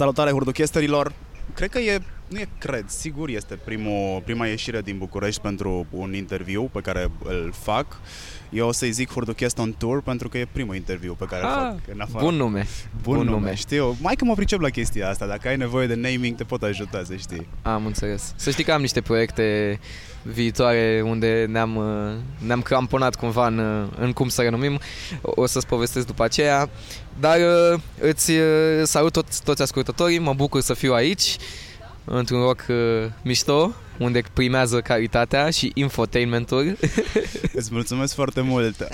Salutare hurduchesterilor! Cred că e, nu e cred, sigur este primul, prima ieșire din București pentru un interviu pe care îl fac. Eu o să-i zic Hurduchest on Tour pentru că e primul interviu pe care îl Ah, fac în afară. Bun nume. Bun, bun nume. nume. Știu. Mai că mă pricep la chestia asta. Dacă ai nevoie de naming, te pot ajuta, să știi. Am înțeles. Să știi că am niște proiecte viitoare unde ne-am, uh, ne-am cramponat cumva în, uh, în cum să renumim. O să-ți povestesc după aceea. Dar uh, îți uh, salut toți, toți ascultătorii, mă bucur să fiu aici într-un rock uh, mișto, unde primează calitatea și infotainmentul. Îți mulțumesc foarte mult.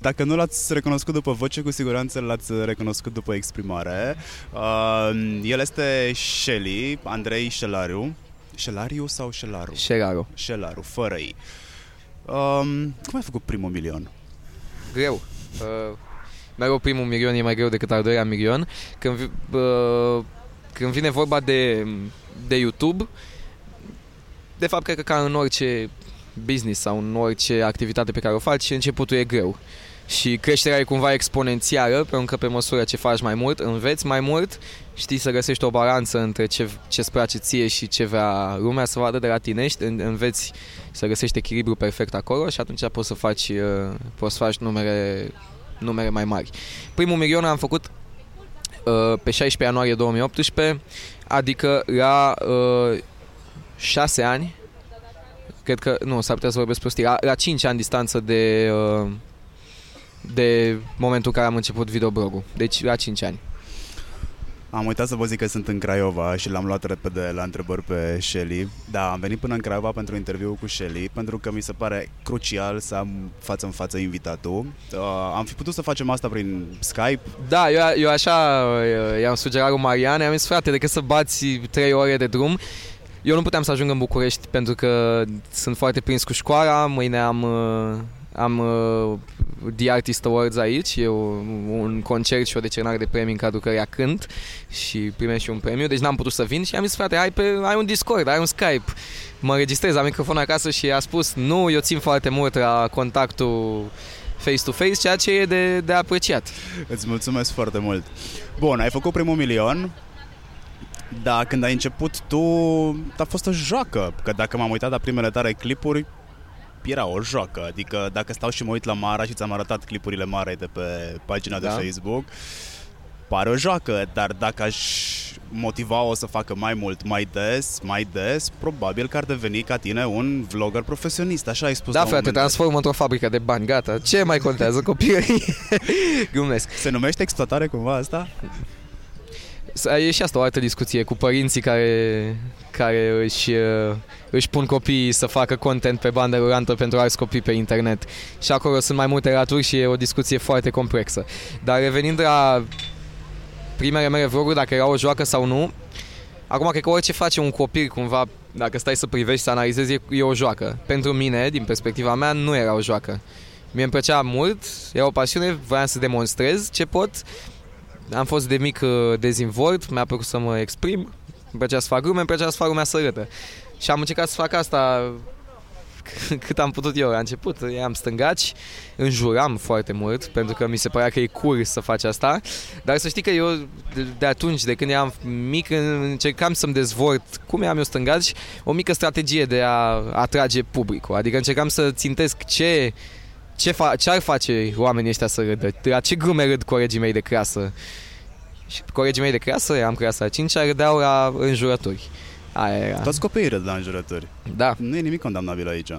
Dacă nu l-ați recunoscut după voce, cu siguranță l-ați recunoscut după exprimare. Uh, el este Shelly, Andrei Șelariu. Șelariu sau Șelaru? Șeraro. Șelaru, fără ei. Um, cum ai făcut primul milion? Greu. Uh, mereu primul milion e mai greu decât al doilea milion. Când, vi- uh, când vine vorba de, de YouTube, de fapt cred că ca în orice business sau în orice activitate pe care o faci, începutul e greu. Și creșterea e cumva exponențială, pentru că pe măsură ce faci mai mult, înveți mai mult, știi să găsești o balanță între ce, ce-ți place ție și ce vrea lumea să vadă de la tine, și în- înveți să găsești echilibru perfect acolo și atunci poți să faci, uh, poți să faci numere, numere mai mari. Primul milion am făcut uh, pe 16 ianuarie 2018, adică la uh, 6 ani, cred că, nu, s-ar putea să vorbesc prostii, la, la 5 ani distanță de, uh, de momentul în care am început videoblogul. Deci la 5 ani. Am uitat să vă zic că sunt în Craiova și l-am luat repede la întrebări pe Shelly. Da, am venit până în Craiova pentru interviu cu Shelly, pentru că mi se pare crucial să am față în față invitatul. Uh, am fi putut să facem asta prin Skype, Da, eu, eu așa uh, i-am sugerat lui Marian, i-am zis, frate, decât să bați 3 ore de drum, eu nu puteam să ajung în București pentru că sunt foarte prins cu școala, mâine am, uh, am uh, The Artist Awards aici, e o- un concert și o decernare de premii în cadrul căreia cânt și primesc și un premiu, deci n-am putut să vin și am zis, frate, ai, pe, ai un Discord, ai un Skype, mă registrez, am microfon acasă și a spus, nu, eu țin foarte mult la contactul face-to-face, ceea ce e de, de apreciat. Îți mulțumesc foarte mult. Bun, ai făcut primul milion, dar când ai început tu, a fost o joacă. Că dacă m-am uitat la primele tale clipuri, era o joacă. Adică dacă stau și mă uit la Mara și ți-am arătat clipurile Marei de pe pagina de Da. Facebook, pare o joacă, dar dacă aș motiva-o să facă mai mult, mai des, mai des, probabil că ar deveni ca tine un vlogger profesionist, așa ai spus Da, la un frate, moment dat. transformă într-o fabrică de bani, gata. Ce mai contează copilărie? Glumesc. Se numește exploatare cumva asta? Să- E și asta o altă discuție cu părinții care, care își, uh, își pun copiii să facă content pe bandă rulantă pentru alți copii pe internet. Și acolo sunt mai multe laturi și e o discuție foarte complexă. Dar revenind la primele mele vloguri, dacă era o joacă sau nu, acum cred că orice face un copil cumva, dacă stai să privești, să analizezi, e, e o joacă. Pentru mine, din perspectiva mea, nu era o joacă. Mie îmi plăcea mult, era o pasiune, voiam să demonstrez ce pot. Am fost de mic uh, dezvolt, mi-a plăcut să mă exprim, îmi plăcea să fac glume, îmi plăcea să fac lumea să râdă. Și am încercat să fac asta cât am putut eu. La început eram stângaci, înjuram foarte mult, pentru că mi se părea că e cool să faci asta. Dar să știi că eu, de, de atunci, de când eram mic, încercam să-mi dezvolt, cum eram eu stângaci, o mică strategie de a atrage publicul. Adică încercam să țintesc ce ce, fa- ce ar face oamenii ăștia să râdă? La ce glume râd colegii mei de clasă? Și colegii mei de clasă, am clasa a 5 râdeau la înjurături. Aia era. Toți copiii râd la înjurături. Da. Nu e nimic condamnabil aici.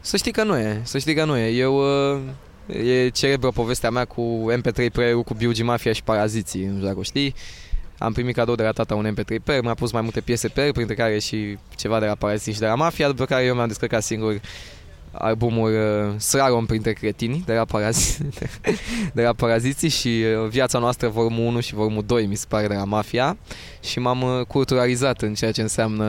Să știi că nu e, să știi că nu e. Eu, uh, e celebră povestea mea cu MP3 player cu Biugi Mafia și Paraziții, nu știu dacă o știi. Am primit cadou de la tata un MP3 player, mi-a pus mai multe piese pe el, printre care și ceva de la Paraziții și de la Mafia, după care eu mi-am descărcat singur albumul uh, Slalom printre cretini de la, Parazi- de la Paraziții și uh, Viața noastră volumul 1 și volumul 2 mi se pare de la Mafia și m-am uh, culturalizat în ceea ce înseamnă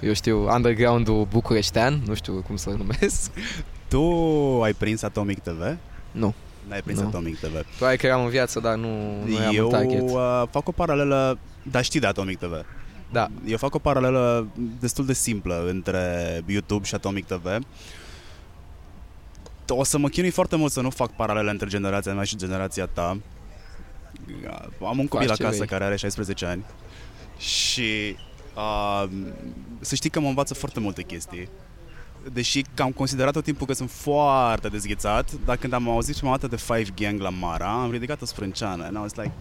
eu știu, underground-ul bucureștean, nu știu cum să-l numesc. Tu ai prins Atomic TV? Nu. N-ai prins Nu. Atomic TV. Probabil că eram în viață, dar nu, nu eram Eu în target. uh, fac o paralelă, dar știi de Atomic TV. Da. Eu fac o paralelă destul de simplă între YouTube și Atomic TV. O să mă chinui foarte mult să nu fac paralele între generația mea și generația ta. Am un copil Faci ce acasă vrei. care are 16 ani și uh, să știi că mă învață foarte multe chestii. Deși că am considerat tot timpul că sunt foarte dezghețat, dar când am auzit prima dată de Five Gang la Mara, am ridicat o sprânceană and I was like,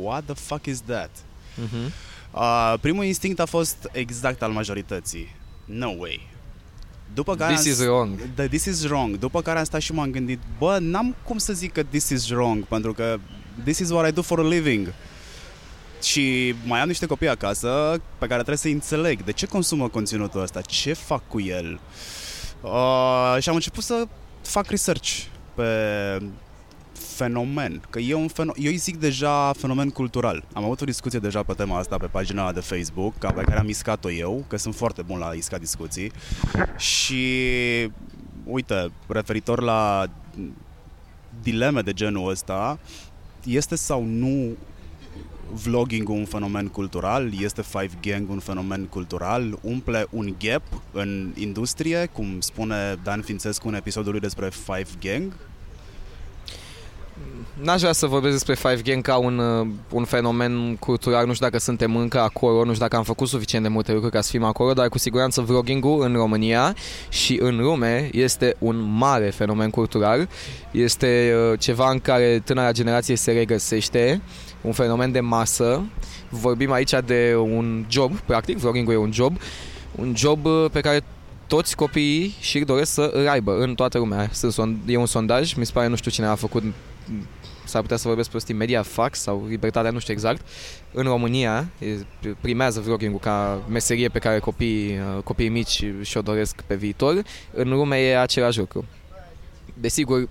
what the fuck is that? Mhm. Uh, primul instinct a fost exact al majorității. No way. După care This am, is wrong. Da, this is wrong. După care am stat și m-am gândit, bă, n-am cum să zic că this is wrong, pentru că this is what I do for a living. Și mai am niște copii acasă pe care trebuie să înțeleg de ce consumă conținutul ăsta, ce fac cu el. Uh, și am început să fac research pe fenomen, că e un fenomen, eu îi zic deja fenomen cultural. Am avut o discuție deja pe tema asta pe pagina de Facebook, ca- pe care am iscat-o eu, că sunt foarte bun la iscat discuții. Și uite, referitor la dileme de genul ăsta, este sau nu vlogging un fenomen cultural, este Five Gang un fenomen cultural, umple un gap în industrie, cum spune Dan Fințescu în episodul lui despre Five Gang? N-aș vrea să vorbesc despre Five Gang ca un, uh, un fenomen cultural, nu știu dacă suntem încă acolo, nu știu dacă am făcut suficient de multe lucruri ca să fim acolo, dar cu siguranță vlogging-ul în România și în lume este un mare fenomen cultural, este uh, ceva în care tânăra generație se regăsește, un fenomen de masă, vorbim aici de un job, practic, vlogging-ul e un job, un job uh, pe care toți copiii și doresc să îl aibă în toată lumea. Sunt son- e un sondaj, mi se pare, nu știu cine a făcut s-ar putea să vorbesc prostii Media Fax sau Libertatea, nu știu exact. În România e- primează vlogging-ul ca meserie pe care copiii, uh, copiii mici și-o doresc pe viitor. În lume e același lucru. Desigur,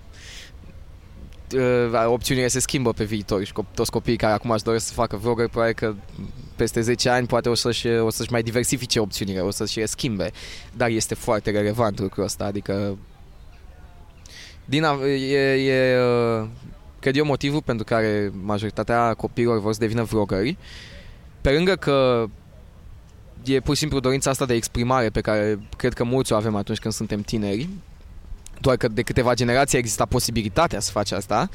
uh, opțiunile se schimbă pe viitor și co- toți copiii care acum își doresc să facă vlogger, probabil că peste 10 ani poate o să-și, o să-și mai diversifice opțiunile, o să-și le schimbe. Dar este foarte relevant lucrul ăsta, adică din a, e, e, uh, cred eu motivul pentru care majoritatea copiilor vor să devină vloggeri, pe lângă că e pur și simplu dorința asta de exprimare pe care cred că mulți o avem atunci când suntem tineri, doar că de câteva generații exista posibilitatea să faci asta,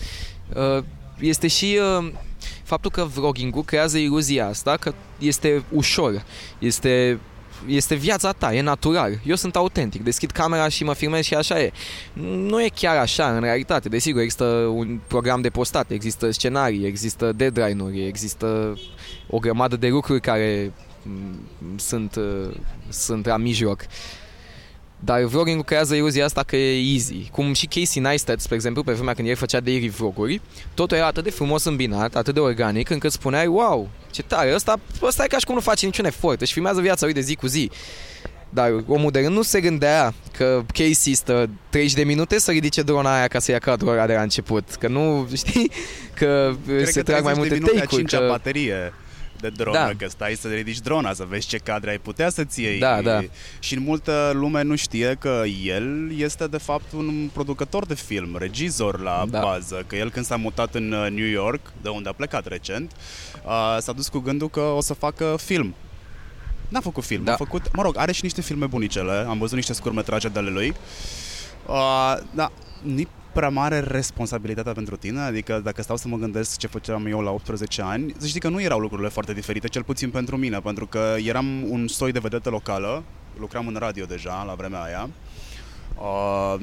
uh, este și uh, faptul că vlogging-ul creează iluzia asta că este ușor, este este viața ta, e natural. Eu sunt autentic, deschid camera și mă filmez și așa e. Nu e chiar așa în realitate. Desigur, există un program de postat, există scenarii, există deadline-uri, există o grămadă de lucruri care m, sunt, uh, sunt la mijloc. Dar vlogging creează iluzia asta că e easy. Cum și Casey Neistat, spre exemplu, pe vremea când el făcea daily vloguri, totul era atât de frumos îmbinat, atât de organic, încât spuneai, wow, ce tare, ăsta, ăsta e ca și cum nu face niciun efort, își filmează viața lui de zi cu zi. Dar omul de rând nu se gândea că Casey stă 30 de minute să ridice drona aia ca să ia cadrul ăla de la început. Că nu, știi, că Cred se că trag mai 30 de multe minute a take-uri. cincea Că... baterie de dronă, Da. că stai să ridici drona, să vezi ce cadre ai putea să-ți iei. Da, da. Și în multă lume nu știe că el este de fapt un producător de film, regizor la Da. bază, că el când s-a mutat în uh, New York, de unde a plecat recent, uh, s-a dus cu gândul că o să facă film. N-a făcut film, Da. a făcut, mă rog, are și niște filme bunicele, am văzut niște scurmetraje de ale lui. Uh, da, nu prea mare responsabilitatea pentru tine, adică dacă stau să mă gândesc ce făceam eu la 18 ani, să știi că nu erau lucrurile foarte diferite, cel puțin pentru mine, pentru că eram un soi de vedetă locală, lucram în radio deja la vremea aia. Uh,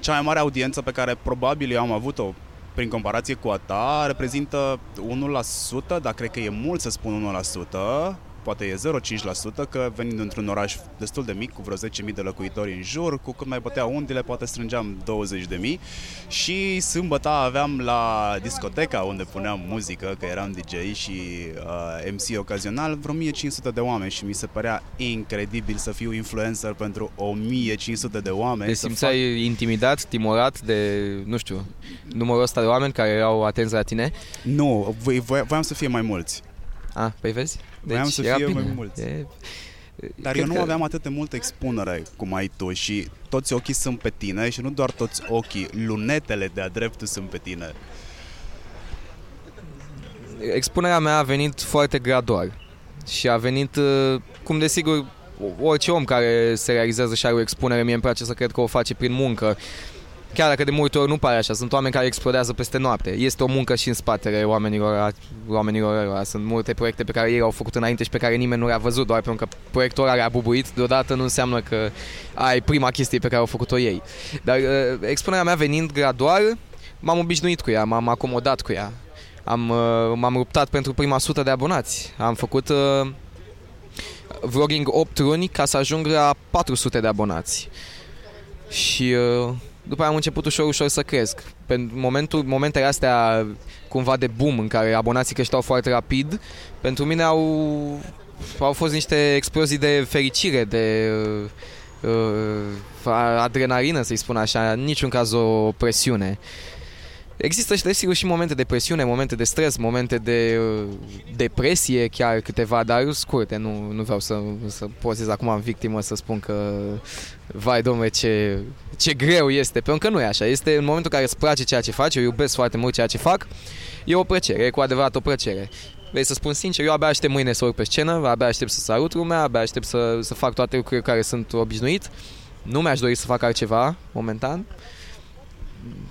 cea mai mare audiență pe care probabil eu am avut-o prin comparație cu a ta reprezintă 1%, dar cred că e mult să spun 1%, poate e 0,5%, că venind într-un oraș destul de mic, cu vreo 10.000 de locuitori în jur, cu cât mai bătea undile, poate strângeam 20.000 și sâmbătă aveam la discoteca unde puneam muzică, că eram DJ și uh, MC ocazional, vreo 1500 de oameni și mi se părea incredibil să fiu influencer pentru 1500 de oameni. Te să simțeai intimidat, timorat de, nu știu, numărul ăsta de oameni care erau atenți la tine? Nu, voi, voi, voiam să fie mai mulți. Ah, păi vezi? Voiam să era fie bine. mai mulți. E... Dar Cred eu nu că... aveam atât de multă expunere cum ai tu și toți ochii sunt pe tine și nu doar toți ochii, lunetele de-a dreptul sunt pe tine. Expunerea mea a venit foarte gradual și a venit, uh, cum desigur, orice om care se realizează și are o expunere, mie îmi place să cred că o face prin muncă. Chiar dacă de multe ori nu pare așa, sunt oameni care explodează peste noapte. Este o muncă și în spatele oamenilor, oamenilor ăla. Sunt multe proiecte pe care ei au făcut înainte și pe care nimeni nu le-a văzut, doar pentru că proiectul ăla a bubuit, deodată nu înseamnă că ai prima chestie pe care au făcut-o ei. Dar uh, expunerea mea venind gradual, m-am obișnuit cu ea, m-am acomodat cu ea. Am, uh, m-am luptat pentru prima sută de abonați. Am făcut uh, vlogging 8 luni ca să ajung la 400 de abonați. Și uh, după aia am început ușor, ușor să cresc. Pe momentul, momentele astea cumva de boom în care abonații creșteau foarte rapid, pentru mine au, au fost niște explozii de fericire, de uh, uh, adrenalină, să-i spun așa, în niciun caz o presiune. Există și desigur și momente de presiune, momente de stres, momente de uh, depresie, chiar câteva, dar scurte, nu, nu vreau să, să pozez acum în victimă să spun că vai domnule ce, ce greu este, pentru că nu e așa, este în momentul în care îți place ceea ce faci, eu iubesc foarte mult ceea ce fac, e o plăcere, e cu adevărat o plăcere. Vrei să spun sincer, eu abia aștept mâine să urc pe scenă, abia aștept să salut lumea, abia aștept să, să fac toate lucrurile care sunt obișnuit. Nu mi-aș dori să fac altceva momentan.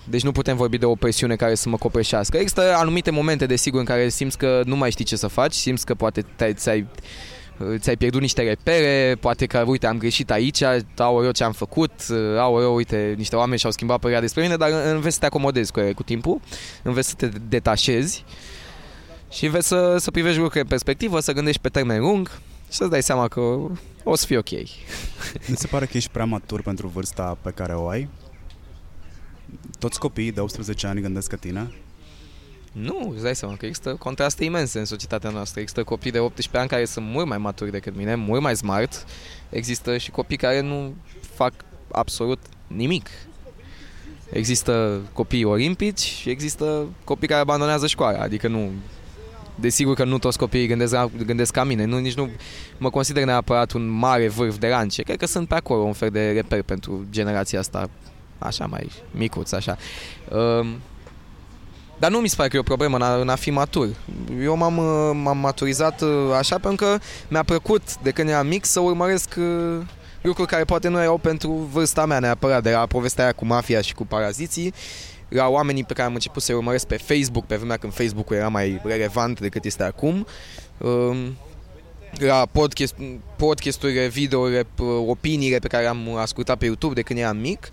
Deci nu putem vorbi de o presiune care să mă copeșească. Există anumite momente, desigur, în care simți că nu mai știi ce să faci, simți că poate ți-ai ți-ai pierdut niște repere, poate că, uite, am greșit aici, au eu ce am făcut, au eu, uite, niște oameni și-au schimbat părerea despre mine, dar înveți să te acomodezi cu, cu timpul, înveți să te detașezi și înveți să, să privești lucrurile în perspectivă, să gândești pe termen lung și să-ți dai seama că o să fie ok. Mi se pare că ești prea matur pentru vârsta pe care o ai? Toți copiii de 18 ani gândesc ca tine? Nu, îți dai seama că există contraste imense în societatea noastră. Există copii de 18 ani care sunt mult mai maturi decât mine, mult mai smart. Există și copii care nu fac absolut nimic. Există copii olimpici și există copii care abandonează școala. Adică nu... Desigur că nu toți copiii gândesc, gândesc ca mine. Nu, nici nu mă consider neapărat un mare vârf de lance. Cred că sunt pe acolo un fel de reper pentru generația asta așa mai micuț, așa. Uh, dar nu mi se pare că e o problemă în a, în a fi matur. Eu m-am, uh, m-am maturizat uh, așa pentru că mi-a plăcut de când eram mic să urmăresc uh, lucruri care poate nu erau pentru vârsta mea neapărat, de la povestea aia cu mafia și cu paraziții, la oamenii pe care am început să-i urmăresc pe Facebook, pe vremea când Facebook-ul era mai relevant decât este acum, la podcast, podcasturile, videourile, opiniile pe care am ascultat pe YouTube de când eram mic,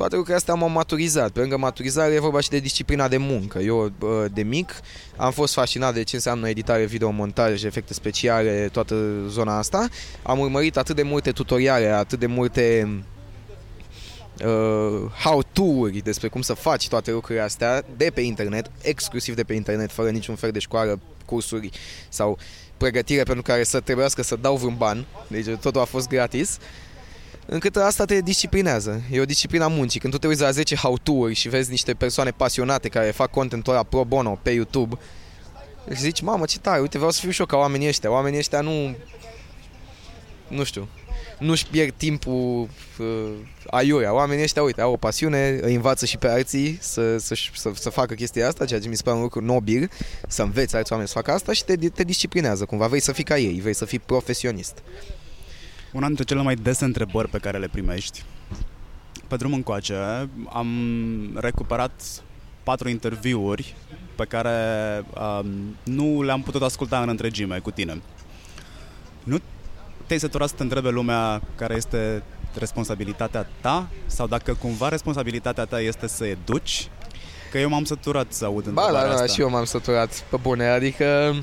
toate lucrurile astea m-au maturizat. Pe lângă maturizare e vorba și de disciplina de muncă. Eu, de mic, am fost fascinat de ce înseamnă editare video, montaj, efecte speciale, toată zona asta. Am urmărit atât de multe tutoriale, atât de multe uh, how-to-uri despre cum să faci toate lucrurile astea de pe internet, exclusiv de pe internet, fără niciun fel de școală, cursuri sau pregătire pentru care să trebuiască să dau vreun ban. Deci totul a fost gratis. Uh, încât asta te disciplinează. E o disciplina muncii. Când tu te uiți la 10 how to și vezi niște persoane pasionate care fac contentul ăla pro bono pe YouTube, și zici, mamă, ce tare, uite, vreau să fiu și eu ca oamenii ăștia. Oamenii ăștia nu... Nu știu, nu-și pierd timpul uh, aiurea. Oamenii ăștia, uite, au o pasiune, îi învață și pe alții să, să, să, să facă chestia asta, ceea ce mi se pare un lucru nobil, să înveți alți oameni să facă asta și te, te disciplinează cumva. Vrei să fii ca ei, vrei să fii profesionist. Una dintre cele mai dese întrebări pe care le primești. Pe drum încoace am recuperat patru interviuri pe care um, nu le-am putut asculta în întregime cu tine. Nu te-ai săturat să te întrebe lumea care este responsabilitatea ta sau dacă cumva responsabilitatea ta este să educi? Că eu m-am săturat să aud întrebarea Ba, da, da, asta. și eu m-am săturat pe bune, adică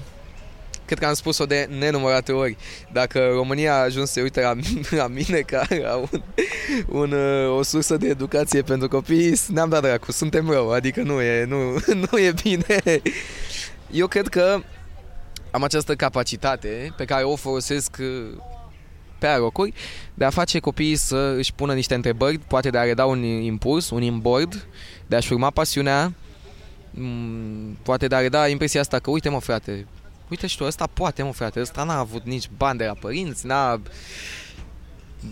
cred că am spus-o de nenumărate ori. Dacă România a ajuns să uite la, la mine ca la un, un, uh, o sursă de educație pentru copii, ne-am dat dracu, suntem rău, adică nu e, nu, nu e bine. Eu cred că am această capacitate pe care o folosesc uh, pe alocuri de a face copiii să își pună niște întrebări, poate de a reda un impuls, un imboard, de a-și urma pasiunea, mm, poate de a reda impresia asta că uite mă frate, uite și tu, ăsta poate, mă frate, ăsta n-a avut nici bani de la părinți, n-a,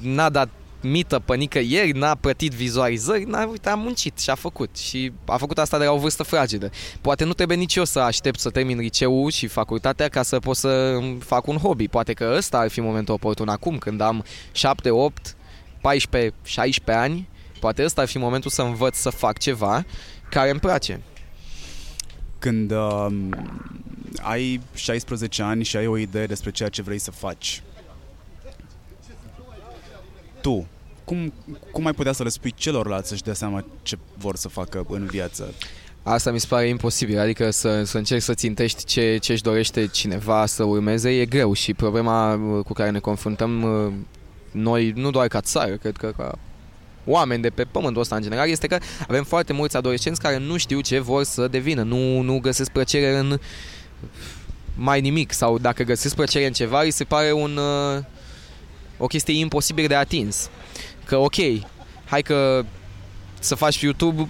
n-a dat mită pe nicăieri, n-a plătit vizualizări, n-a, uite, a muncit și a făcut. Și a făcut asta de la o vârstă fragedă. Poate nu trebuie nici eu să aștept să termin liceul și facultatea ca să pot să fac un hobby. Poate că ăsta ar fi momentul oportun acum, când am 7, 8, 14, 16 ani. Poate ăsta ar fi momentul să învăț să fac ceva care îmi place. Când uh, ai 16 ani și ai o idee despre ceea ce vrei să faci, tu, cum, cum ai putea să le spui celorlalți să-și dea seama ce vor să facă în viață? Asta mi se pare imposibil, adică să, să încerci să țintești ce, ce își dorește cineva să urmeze e greu și problema uh, cu care ne confruntăm uh, noi, nu doar ca țară, cred că ca oameni de pe pământul ăsta în general, este că avem foarte mulți adolescenți care nu știu ce vor să devină, nu, nu găsesc plăcere în mai nimic sau dacă găsesc plăcere în ceva, îi se pare un, uh, o chestie imposibil de atins. Că ok, hai că să faci pe YouTube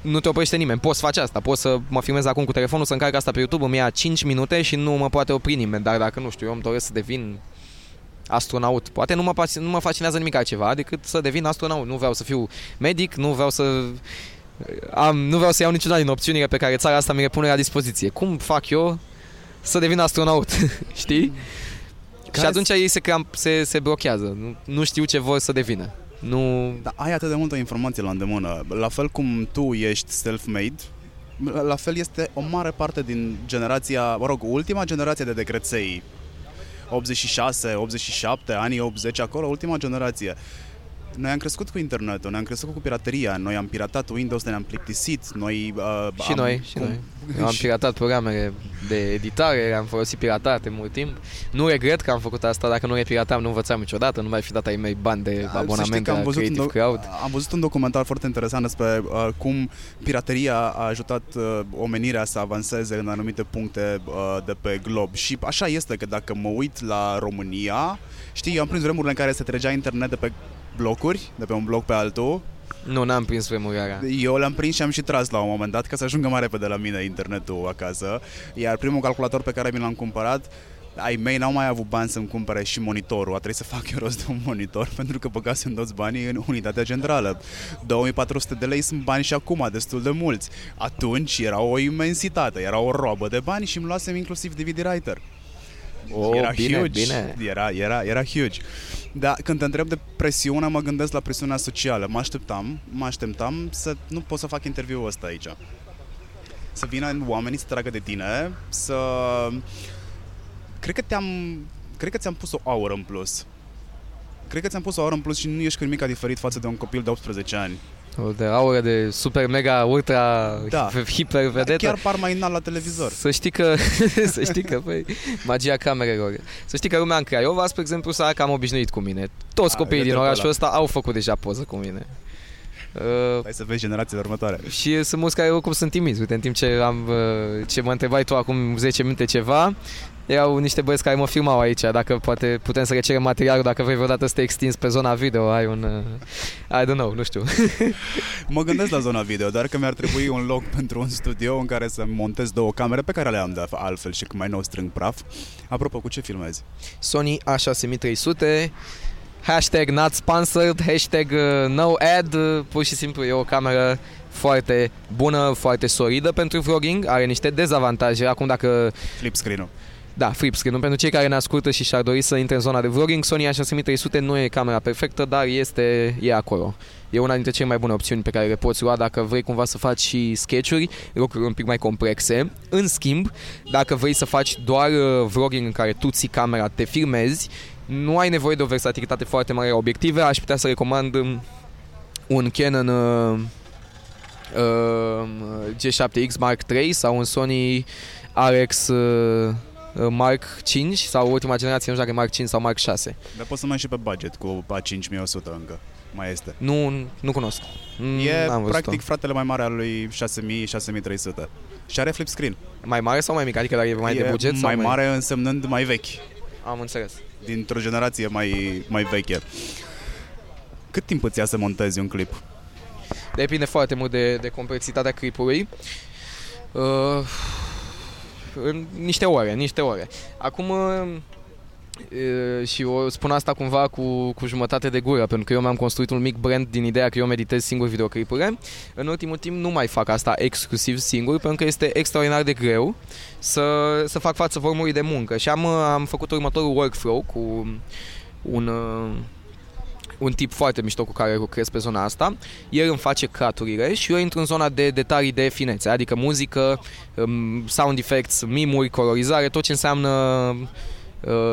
nu te oprește nimeni, poți face asta, poți să mă filmez acum cu telefonul, să încarc asta pe YouTube, îmi ia 5 minute și nu mă poate opri nimeni, dar dacă nu știu, eu îmi doresc să devin astronaut. Poate nu mă, nu mă fascinează nimic altceva decât să devin astronaut. Nu vreau să fiu medic, nu vreau să am, nu vreau să iau niciuna din opțiunile pe care țara asta mi le pune la dispoziție. Cum fac eu să devin astronaut? Știi? Care și atunci ei se, cramp, se, se blochează. Nu, nu știu ce vor să devină. Nu... Dar ai atât de multă informație la îndemână. La fel cum tu ești self-made, la fel este o mare parte din generația, mă rog, ultima generație de decreței 86, 87, anii 80, acolo, ultima generație. Noi am crescut cu internetul, noi am crescut cu pirateria, noi am piratat Windows, ne-am plictisit, noi... Uh, și am, noi, și cum, noi. Eu am piratat programele de editare, am folosit piratate mult timp. Nu regret că am făcut asta, dacă nu le piratam, nu învățam niciodată, nu mai fi dat ai mei bani de abonament la Creative do- Crowd. Am văzut un documentar foarte interesant despre uh, cum pirateria a ajutat uh, omenirea să avanseze în anumite puncte uh, de pe glob. Și așa este că dacă mă uit la România, știi, eu am prins vremurile în care se tregea internet de pe blocuri, de pe un bloc pe altul. Nu, n-am prins vremurile Eu l-am prins și am și tras la un moment dat ca să ajungă mai repede la mine internetul acasă. Iar primul calculator pe care mi l-am cumpărat ai mei n-au mai avut bani să-mi cumpere și monitorul. A trebuit să fac eu rost de un monitor pentru că băgasem toți banii în unitatea centrală. 2400 de lei sunt bani și acum, destul de mulți. Atunci era o imensitate, era o robă de bani și îmi luasem inclusiv DVD writer. Oh, era bine, huge. Bine. Era, era, era huge. Dar când te întreb de presiune, mă gândesc la presiunea socială. Mă așteptam, mă așteptam să nu pot să fac interviul ăsta aici. Să vină oamenii să tragă de tine, să... Cred că te-am... Cred că ți-am pus o aură în plus. Cred că ți-am pus o aură în plus și nu ești cu nimic diferit față de un copil de 18 ani. De aură de super, mega, ultra, da. hiper vedetă. Chiar par mai înalt la televizor. Să știi că, să știi că, băi, magia camerelor. Să știi că lumea în Craiova, spre exemplu, s-a cam obișnuit cu mine. Toți A, copiii din orașul ăsta au făcut deja poză cu mine. Uh, Hai să vezi generațiile următoare. Și sunt mulți care oricum sunt timizi. Uite, în timp ce, am, uh, ce mă întrebai tu acum 10 minute ceva, erau niște băieți care mă filmau aici, dacă poate putem să recerem materialul, dacă vrei vreodată să te extinzi pe zona video, ai un... Uh, I don't know, nu știu. mă gândesc la zona video, dar că mi-ar trebui un loc pentru un studio în care să montez două camere pe care le am de altfel și mai nou strâng praf. Apropo, cu ce filmezi? Sony A6300, hashtag not sponsored, hashtag uh, no ad, uh, pur și simplu e o cameră foarte bună, foarte solidă pentru vlogging, are niște dezavantaje. Acum dacă... Flip screen-ul. Da, flip screen Pentru cei care ne ascultă și și-ar dori să intre în zona de vlogging, Sony A6300 nu e camera perfectă, dar este e acolo. E una dintre cele mai bune opțiuni pe care le poți lua dacă vrei cumva să faci și sketch-uri, lucruri un pic mai complexe. În schimb, dacă vrei să faci doar uh, vlogging în care tu ții camera, te filmezi, nu ai nevoie de o versatilitate foarte mare a obiective, aș putea să recomand um, un Canon uh, uh, G7X Mark III sau un Sony RX uh, Uh, Mark 5 sau ultima generație, nu știu dacă e Mark 5 sau Mark 6. Dar poți să mai și pe budget cu A5100 încă. Mai este. Nu, nu cunosc. E N-am practic fratele mai mare al lui 6000-6300. Și are flip screen. Mai mare sau mai mic? Adică e mai e de buget? Mai, sau mare mai... însemnând mai vechi. Am înțeles. Dintr-o generație mai, mai veche. Cât timp îți ia să montezi un clip? Depinde foarte mult de, de complexitatea clipului. Uh, în niște ore, niște ore. Acum uh, și o spun asta cumva cu, cu jumătate de gură, pentru că eu mi-am construit un mic brand din ideea că eu meditez singur videoclipurile. În ultimul timp nu mai fac asta exclusiv singur, pentru că este extraordinar de greu să, să fac față formului de muncă. Și am, am făcut următorul workflow cu un, uh, un tip foarte mișto cu care lucrez pe zona asta. El îmi face caturile și eu intru în zona de detalii de finețe, adică muzică, um, sound effects, mimuri, colorizare, tot ce înseamnă uh,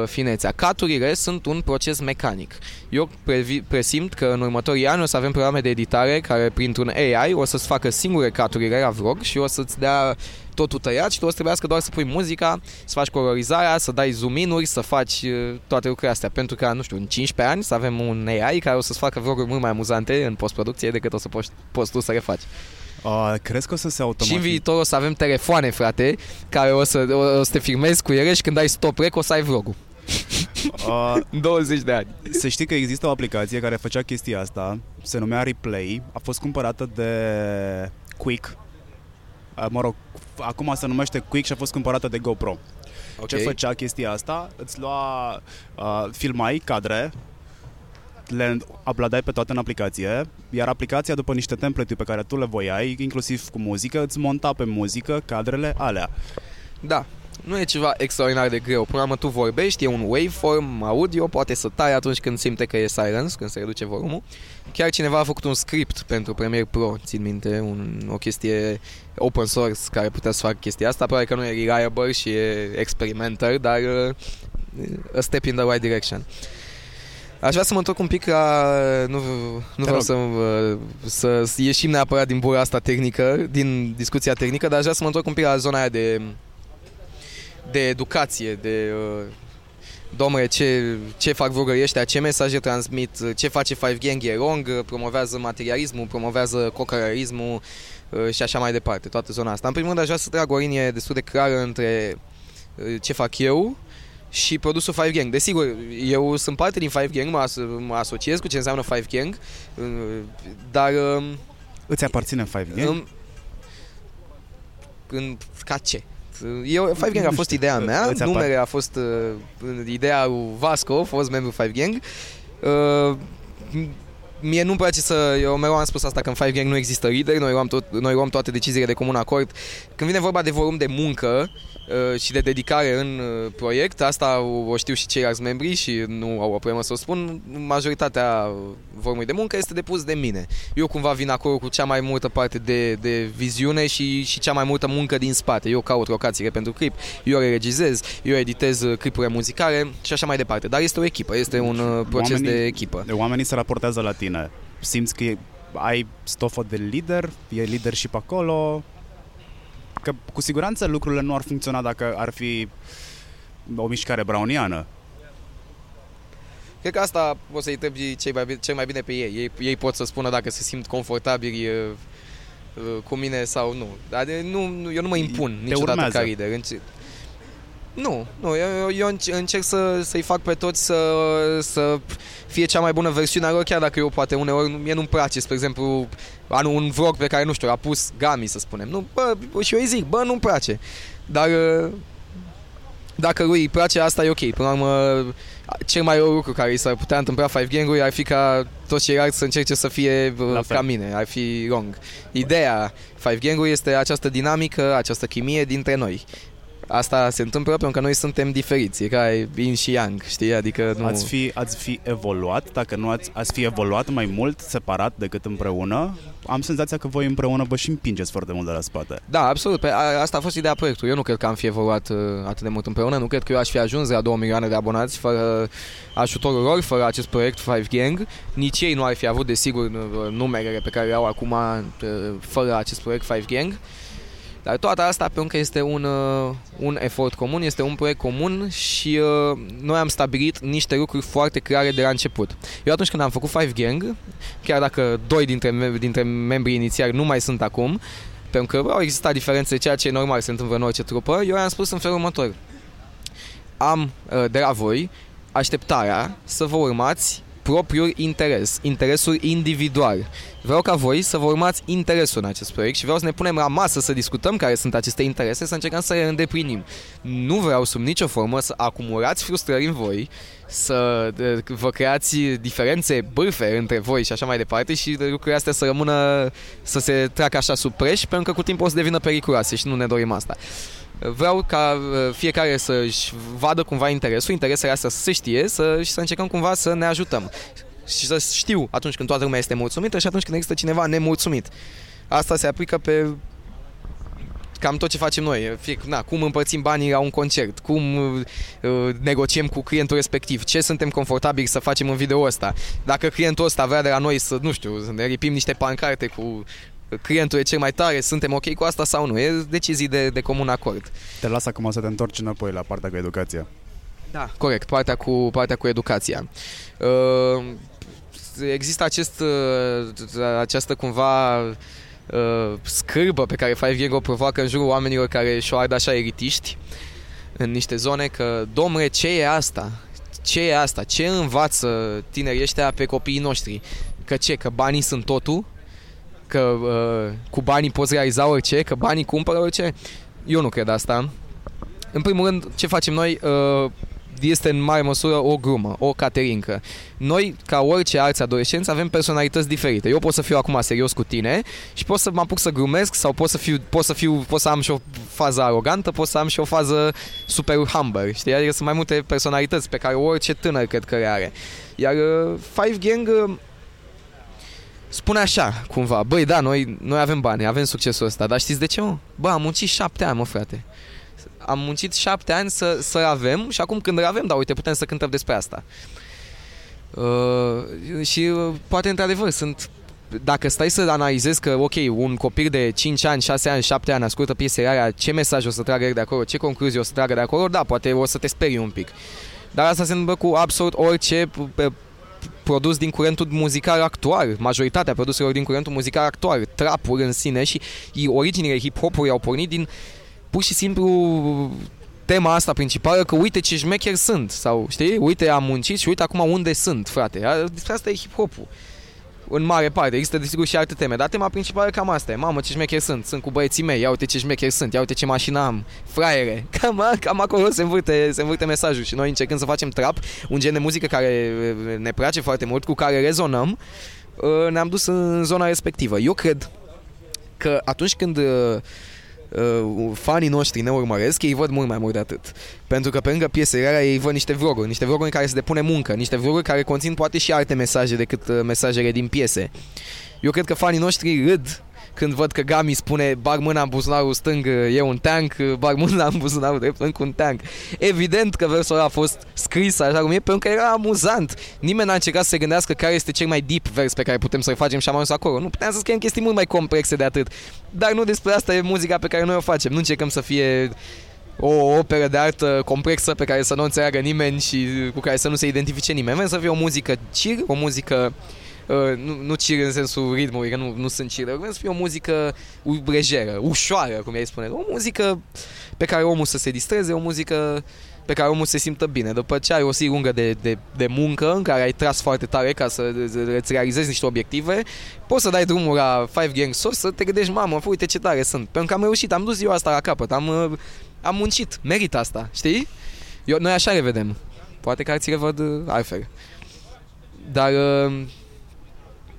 finețea. Caturile sunt un proces mecanic. Eu previ, presimt că în următorii ani o să avem programe de editare care printr-un AI o să-ți facă singure caturile la vlog și o să-ți dea totul tăiat și tu o să trebuiască doar să pui muzica, să faci colorizarea, să dai zoom să faci uh, toate lucrurile astea. Pentru că, nu știu, în 15 ani să avem un AI care o să-ți facă vloguri mult mai amuzante în postproducție decât o să poți, poți tu să le faci. Uh, crezi că o să se automat? Și în viitor o să avem telefoane, frate, care o să, o, o să te filmezi cu ele și când ai stop rec o să ai vlogul. Uh, 20 de ani. Să știi că există o aplicație care făcea chestia asta, se numea Replay, a fost cumpărată de Quick, uh, mă rog, acum se numește Quick și a fost cumpărată de GoPro. Okay. Ce făcea chestia asta? Îți lua, uh, filmai cadre, le uploadai pe toate în aplicație, iar aplicația după niște template pe care tu le voiai, inclusiv cu muzică, îți monta pe muzică cadrele alea. Da, nu e ceva extraordinar de greu. Până la urmă tu vorbești, e un waveform audio, poate să tai atunci când simte că e silence, când se reduce volumul. Chiar cineva a făcut un script pentru Premiere Pro, țin minte, un, o chestie open source care putea să facă chestia asta. Probabil că nu e reliable și e experimental, dar uh, a step in the right direction. Aș vrea să mă întorc un pic la... Nu, nu vreau să, uh, să, să ieșim neapărat din bura asta tehnică, din discuția tehnică, dar aș vrea să mă întorc un pic la zona aia de de educație, de uh, domnule, ce, ce fac vlogării ăștia, ce mesaje transmit, ce face Five Gang e wrong, promovează materialismul, promovează cocărărismul uh, și așa mai departe, toată zona asta. În primul rând aș vrea să trag o linie destul de clară între uh, ce fac eu și produsul Five Gang. Desigur, eu sunt parte din Five Gang, mă, as- mă asociez cu ce înseamnă Five Gang, uh, dar... Uh, Îți aparține Five Gang? Um, în, ca ce? Eu, Five Gang a fost ideea mea, numele a fost uh, ideea lui Vasco, fost membru Five Gang. Uh, mie nu-mi place să... Eu mereu am spus asta că în Five Gang nu există lider, noi luăm, tot, noi luăm toate deciziile de comun acord. Când vine vorba de volum de muncă, Uh, și de dedicare în uh, proiect. Asta o știu și ceilalți membri și nu au o problemă să o spun. Majoritatea volumului de muncă este depus de mine. Eu cumva vin acolo cu cea mai multă parte de, de viziune și, și cea mai multă muncă din spate. Eu caut locațiile pentru clip, eu le regizez, eu editez uh, clipurile muzicale și așa mai departe. Dar este o echipă, este un proces oamenii, de echipă. Oamenii se raportează la tine. Simți că ai stofă de lider, e leadership acolo, că cu siguranță lucrurile nu ar funcționa dacă ar fi o mișcare browniană. Cred că asta o să-i întrebi cei mai bine, cel mai bine pe ei. ei. Ei pot să spună dacă se simt confortabili uh, uh, cu mine sau nu. Dar nu, eu nu mă impun Te niciodată urmează. ca lider. Nu, nu, eu, eu încerc să, să-i fac pe toți să, să fie cea mai bună versiune a lor, chiar dacă eu poate uneori mie nu-mi place, spre exemplu, anul un vlog pe care, nu știu, a pus Gami, să spunem. Nu, bă, și eu îi zic, bă, nu-mi place. Dar dacă lui îi place, asta e ok. Până la urmă, cel mai rău lucru care i s-ar putea întâmpla Five gang ar fi ca toți ceilalți să încerce să fie La ca mine, ar fi wrong. Ideea Five gang este această dinamică, această chimie dintre noi. Asta se întâmplă pentru că noi suntem diferiți, e ca yin și yang, știi? Adică nu... Ați fi, ați fi evoluat, dacă nu ați, ați fi evoluat mai mult separat decât împreună, am senzația că voi împreună vă și împingeți foarte mult de la spate. Da, absolut. Pe, a, asta a fost ideea proiectului. Eu nu cred că am fi evoluat uh, atât de mult împreună. Nu cred că eu aș fi ajuns la 2 milioane de abonați fără ajutorul lor, fără acest proiect Five Gang. Nici ei nu ar fi avut, desigur, numerele pe care le au acum uh, fără acest proiect Five Gang. Dar toată asta pentru că este un, uh, un efort comun, este un proiect comun și uh, noi am stabilit niște lucruri foarte clare de la început. Eu atunci când am făcut Five Gang, chiar dacă doi dintre, dintre membrii inițiali nu mai sunt acum, pentru că au existat diferențe, ceea ce e normal se întâmplă în orice trupă, eu am spus în felul următor. Am uh, de la voi așteptarea să vă urmați propriul interes, interesul individual. Vreau ca voi să vă urmați interesul în acest proiect și vreau să ne punem la masă să discutăm care sunt aceste interese, să încercăm să le îndeplinim. Nu vreau sub nicio formă să acumulați frustrări în voi, să vă creați diferențe bârfe între voi și așa mai departe și lucrurile astea să rămână, să se treacă așa sub preș, pentru că cu timpul o să devină periculoase și nu ne dorim asta. Vreau ca uh, fiecare să-și vadă cumva interesul, interesele astea să se știe să, și să încercăm cumva să ne ajutăm. Și să știu atunci când toată lumea este mulțumită și atunci când există cineva nemulțumit. Asta se aplică pe cam tot ce facem noi. Fie, na, cum împărțim banii la un concert, cum uh, negociem cu clientul respectiv, ce suntem confortabili să facem în video ăsta. Dacă clientul ăsta vrea de la noi să, nu știu, să ne ripim niște pancarte cu clientul e cel mai tare, suntem ok cu asta sau nu. E decizii de, de comun acord. Te las acum să te întorci înapoi la partea cu educația. Da, corect, partea cu, partea cu educația. Uh, există acest, uh, această cumva uh, scârbă pe care Five Gang o provoacă în jurul oamenilor care și-o ard așa eritiști în niște zone că, domnule, ce e asta? Ce e asta? Ce învață tinerii ăștia pe copiii noștri? Că ce? Că banii sunt totul? Că uh, cu banii poți realiza orice, că banii cumpără orice. Eu nu cred asta. În primul rând, ce facem noi uh, este în mare măsură o grumă, o caterincă. Noi, ca orice alți adolescenți, avem personalități diferite. Eu pot să fiu acum serios cu tine și pot să mă apuc să glumesc sau pot să fiu, pot să fiu, pot să am și o fază arogantă, pot să am și o fază super humble, știi? Adică sunt mai multe personalități pe care orice tânăr cred că le are. Iar uh, Five Gang uh, spune așa, cumva, băi, da, noi, noi avem bani, avem succesul ăsta, dar știți de ce, mă? Bă, am muncit șapte ani, mă, frate. Am muncit șapte ani să, să avem și acum când îl avem, da, uite, putem să cântăm despre asta. Uh, și uh, poate, într-adevăr, sunt dacă stai să analizezi că, ok, un copil de 5 ani, 6 ani, 7 ani ascultă piesele alea, ce mesaj o să tragă de acolo, ce concluzie o să tragă de acolo, da, poate o să te sperii un pic. Dar asta se întâmplă cu absolut orice produs din curentul muzical actual, majoritatea produselor din curentul muzical actual, trapul în sine și originile hip-hop-ului au pornit din pur și simplu tema asta principală că uite ce șmecher sunt sau știi, uite am muncit și uite acum unde sunt, frate. Despre asta e hip-hopul în mare parte. Există, desigur, și alte teme, dar tema principală cam asta e. Mamă, ce șmecher sunt. Sunt cu băieții mei, ia uite ce șmecher sunt, ia uite ce mașină am. Fraiere. Cam, cam acolo se învârte, se învârte mesajul și noi încercând să facem trap, un gen de muzică care ne place foarte mult, cu care rezonăm, uh, ne-am dus în zona respectivă. Eu cred că atunci când uh, uh, fanii noștri ne urmăresc, ei văd mult mai mult de atât. Pentru că pe lângă piesele alea ei văd niște vloguri, niște vloguri în care se depune muncă, niște vloguri care conțin poate și alte mesaje decât uh, mesajele din piese. Eu cred că fanii noștri râd când văd că Gami spune bag mâna în buzunarul stâng, e un tank, bag mâna în buzunarul drept, încă un tank. Evident că versul ăla a fost scris așa cum e, pentru că era amuzant. Nimeni n-a încercat să se gândească care este cel mai deep vers pe care putem să-l facem și am ajuns acolo. Nu puteam să scriem chestii mult mai complexe de atât. Dar nu despre asta e muzica pe care noi o facem. Nu încercăm să fie o operă de artă complexă pe care să nu înțeleagă nimeni și cu care să nu se identifice nimeni. Vrem să fie o muzică chill, o muzică Uh, nu, nu chill în sensul ritmului, că nu, nu sunt chill, vreau să fie o muzică lejeră, ușoară, cum ai spune, o muzică pe care omul să se distreze, o muzică pe care omul se simtă bine. După ce ai o zi lungă de, de, de muncă în care ai tras foarte tare ca să îți realizezi niște obiective, poți să dai drumul la Five Gang Sos să te gândești, mamă, uite ce tare sunt. Pentru că am reușit, am dus eu asta la capăt, am, uh, am muncit, merit asta, știi? Eu, noi așa le vedem. Poate că alții le văd uh, altfel. Dar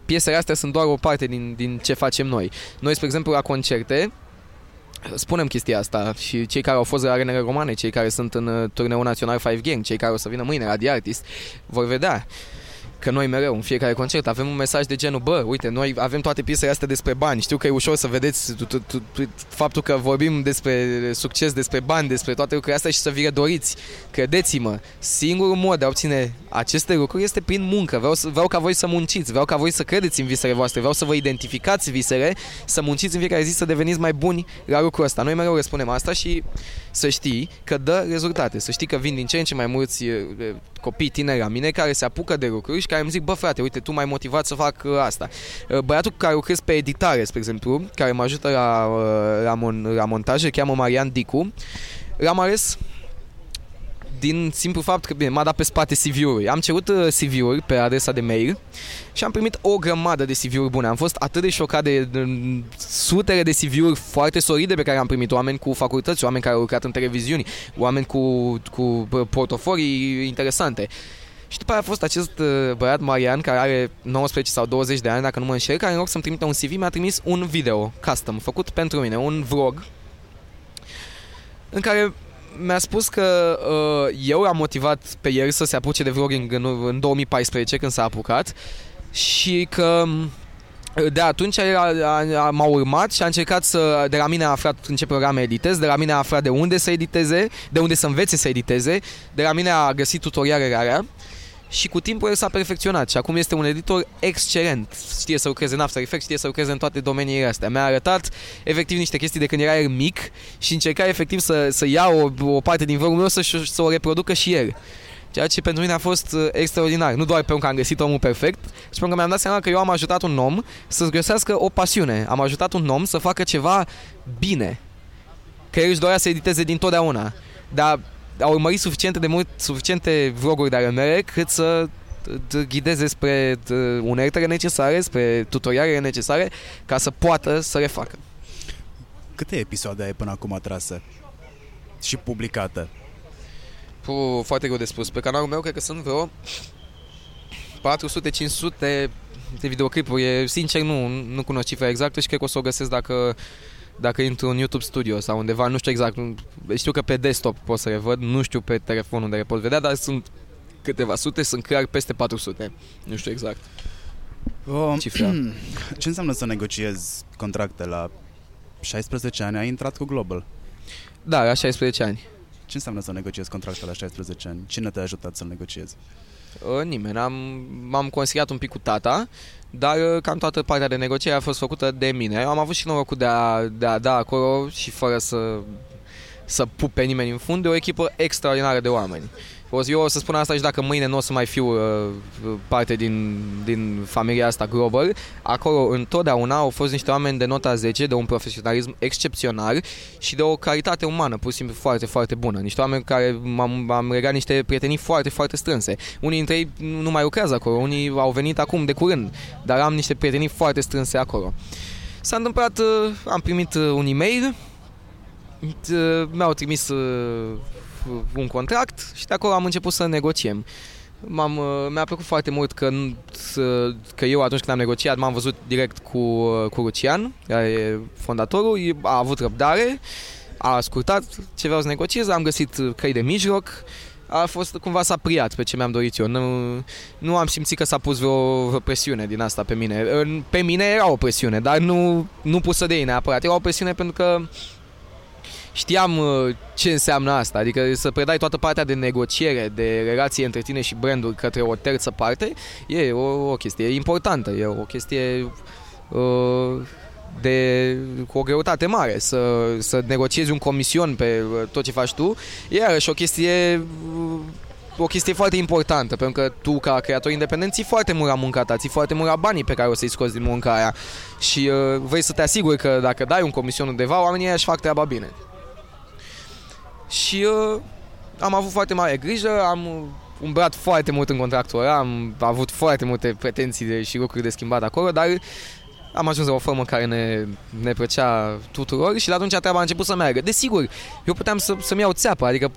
piesele astea sunt doar o parte din, din ce facem noi. Noi, spre exemplu, la concerte, spunem chestia asta și cei care au fost la arenele romane, cei care sunt în uh, turneul național Five Gang, cei care o să vină mâine la The Artist, vor vedea că noi mereu, în fiecare concert, avem un mesaj de genul, bă, uite, noi avem toate piesele astea despre bani, știu că e ușor să vedeți faptul că vorbim despre succes, despre bani, despre toate lucrurile astea și să vi le doriți. Credeți-mă, singurul mod de a obține aceste lucruri este prin muncă. Vreau, vreau ca voi să munciți, vreau ca voi să credeți în visele voastre, vreau să vă identificați visele, să munciți în fiecare zi, să deveniți mai buni la lucrul ăsta. Noi mereu răspunem asta și să știi că dă rezultate, să știi că vin din ce în ce mai mulți copii tineri la mine care se apucă de lucruri și care îmi zic, bă frate, uite, tu m-ai motivat să fac uh, asta. Uh, băiatul cu care lucrez pe editare, spre exemplu, care mă ajută la, uh, la, mon- la montaj, îl cheamă Marian Dicu, l-am ales din simplu fapt că bine, m-a dat pe spate CV-uri. Am cerut uh, CV-uri pe adresa de mail și am primit o grămadă de CV-uri bune. Am fost atât de șocat de, de sutele de CV-uri foarte solide pe care am primit. Oameni cu facultăți, oameni care au lucrat în televiziuni, oameni cu, cu portofolii interesante. Și după aia a fost acest uh, băiat Marian, care are 19 sau 20 de ani, dacă nu mă înșel, care în loc să-mi trimită un CV, mi-a trimis un video custom, făcut pentru mine, un vlog, în care mi-a spus că uh, eu am motivat pe el să se apuce de vlogging în, în 2014, când s-a apucat, și că de atunci el a, a, a, m-a urmat și a încercat să, de la mine a aflat în ce programe editez, de la mine a aflat de unde să editeze, de unde să învețe să editeze, de la mine a găsit tutorialele alea și cu timpul el s-a perfecționat și acum este un editor excelent. Știe să lucreze în After Effects, știe să lucreze în toate domeniile astea. Mi-a arătat efectiv niște chestii de când era el mic și încerca efectiv să, să ia o, o parte din vlogul meu să, să o reproducă și el. Ceea ce pentru mine a fost uh, extraordinar. Nu doar pentru că am găsit omul perfect, ci pentru că mi-am dat seama că eu am ajutat un om să-ți găsească o pasiune. Am ajutat un om să facă ceva bine. Că el își dorea să editeze din totdeauna. Dar au urmărit suficiente de mult, suficiente vloguri de ale mele cât să te ghideze spre uneltele necesare, spre tutorialele necesare ca să poată să le facă. Câte episoade ai până acum atrase și publicate? Puh, foarte greu de spus. Pe canalul meu cred că sunt vreo 400-500 de videoclipuri. Sincer, nu, nu cunosc cifra exactă și cred că o să o găsesc dacă dacă intru în YouTube Studio sau undeva, nu știu exact, știu că pe desktop pot să le văd, nu știu pe telefon unde le pot vedea, dar sunt câteva sute, sunt clar peste 400, nu știu exact. Um, Cifra. Ce înseamnă să negociezi contracte la 16 ani? Ai intrat cu Global. Da, la 16 ani. Ce înseamnă să negociezi contracte la 16 ani? Cine te-a ajutat să negociezi? Uh, nimeni. Am, m-am consiliat un pic cu tata, dar uh, cam toată partea de negociere a fost făcută de mine. Eu am avut și norocul de a, de a da acolo și fără să, să pup pe nimeni în fund de o echipă extraordinară de oameni. Eu o să spun asta și dacă mâine nu o să mai fiu uh, parte din, din familia asta Global, acolo întotdeauna au fost niște oameni de nota 10, de un profesionalism excepțional și de o calitate umană, pur și simplu foarte, foarte bună. Niște oameni care m-am, am legat niște prietenii foarte, foarte strânse. Unii dintre ei nu mai lucrează acolo, unii au venit acum de curând, dar am niște prietenii foarte strânse acolo. S-a întâmplat, uh, am primit uh, un e-mail, uh, mi-au trimis un contract și de acolo am început să negociem. M-am, uh, mi-a plăcut foarte mult că, că eu atunci când am negociat m-am văzut direct cu, uh, cu Lucian, care e fondatorul, a avut răbdare, a ascultat ce vreau să negociez, am găsit căi de mijloc, a fost cumva s-a priat pe ce mi-am dorit eu. Nu, nu am simțit că s-a pus vreo, vreo presiune din asta pe mine. Pe mine era o presiune, dar nu, nu pusă de ei neapărat. Era o presiune pentru că știam uh, ce înseamnă asta, adică să predai toată partea de negociere, de relație între tine și brandul către o terță parte, e o, o chestie importantă, e o chestie uh, de, cu o greutate mare, să, să negociezi un comision pe uh, tot ce faci tu, e și o chestie uh, o chestie foarte importantă, pentru că tu, ca creator independent, ții foarte mult la munca ta, ții foarte mult la banii pe care o să-i scoți din munca aia și uh, vrei să te asiguri că dacă dai un comision undeva, oamenii aia își fac treaba bine. Și uh, am avut foarte mare grijă, am umbrat foarte mult în contractul ăla, am avut foarte multe pretenții de, și lucruri de schimbat acolo, dar am ajuns la o formă care ne, ne plăcea tuturor și de atunci treaba a început să meargă. Desigur, eu puteam să, să-mi iau țeapă, adică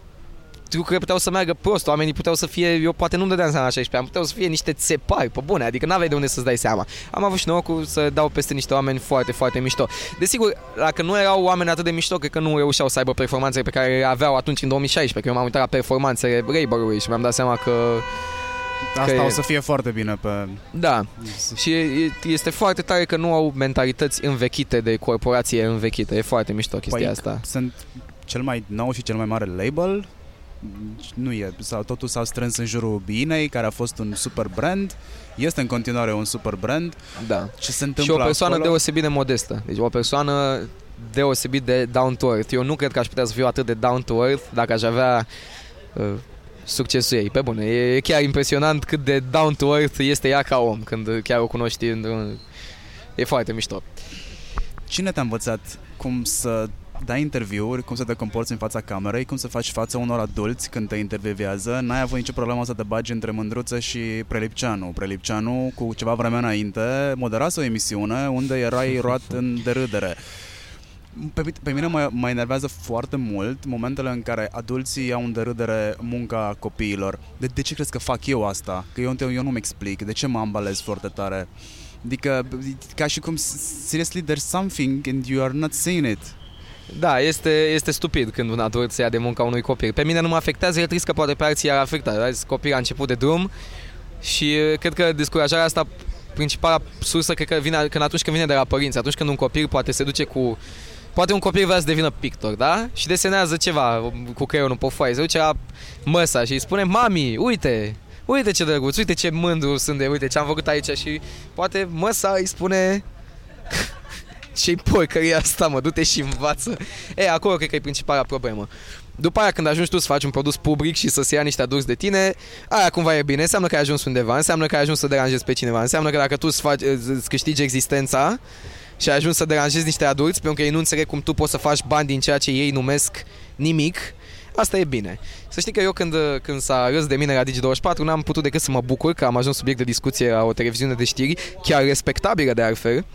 lucrurile puteau să meargă prost, oamenii puteau să fie, eu poate nu-mi dădeam seama la 16 ani, puteau să fie niște țepari, pe bune, adică n-aveai de unde să-ți dai seama. Am avut și norocul să dau peste niște oameni foarte, foarte mișto. Desigur, dacă nu erau oameni atât de mișto, cred că nu reușeau să aibă performanțele pe care le aveau atunci în 2016, că eu m-am uitat la performanțele Raber-ului și mi-am dat seama că Asta că o să fie foarte bine pe... Da. Și este foarte tare că nu au mentalități învechite de corporație învechite. E foarte mișto chestia păi, asta. Sunt cel mai nou și cel mai mare label nu e, sau totul s-a strâns în jurul Binei, care a fost un super brand, este în continuare un super brand. Da. Ce se întâmplă Și o persoană acolo? deosebit de modestă. Deci o persoană deosebit de down to earth. Eu nu cred că aș putea să fiu atât de down to earth dacă aș avea uh, succesul ei. Pe bune, e chiar impresionant cât de down to earth este ea ca om când chiar o cunoști. E foarte mișto. Cine te-a învățat cum să dai interviuri, cum să te comporți în fața camerei, cum să faci față unor adulți când te intervievează. N-ai avut nicio problemă să te bagi între Mândruță și Prelipceanu. Prelipceanu, cu ceva vreme înainte, moderase o emisiune unde erai roat în derâdere. Pe, pe mine mă, mă enervează foarte mult momentele în care adulții iau în derâdere munca copiilor. De, de ce crezi că fac eu asta? Că eu, eu nu-mi explic. De ce mă ambalez foarte tare? Adică, ca și cum, seriously, there's something and you are not seeing it. Da, este, este stupid când un adult se ia de munca unui copil. Pe mine nu mă afectează, e trist că poate pe alții ar afecta. Da? Copilul a început de drum și cred că descurajarea asta principala sursă cred că vine când atunci când vine de la părinți, atunci când un copil poate se duce cu Poate un copil vrea să devină pictor, da? Și desenează ceva cu creionul pe foaie. Se duce la măsa și îi spune Mami, uite, uite ce drăguț, uite ce mândru sunt de, uite ce am făcut aici și poate măsa îi spune ce-i porcăria asta, mă, du-te și învață. E, acolo cred că e principala problemă. După aia când ajungi tu să faci un produs public și să se ia niște adulți de tine, aia cumva e bine, înseamnă că ai ajuns undeva, înseamnă că ai ajuns să deranjezi pe cineva, înseamnă că dacă tu îți, faci, îți câștigi existența și ai ajuns să deranjezi niște adulți pentru că ei nu înțeleg cum tu poți să faci bani din ceea ce ei numesc nimic, asta e bine. Să știi că eu când, când s-a râs de mine la Digi24 n-am putut decât să mă bucur că am ajuns subiect de discuție la o televiziune de știri, chiar respectabilă de altfel,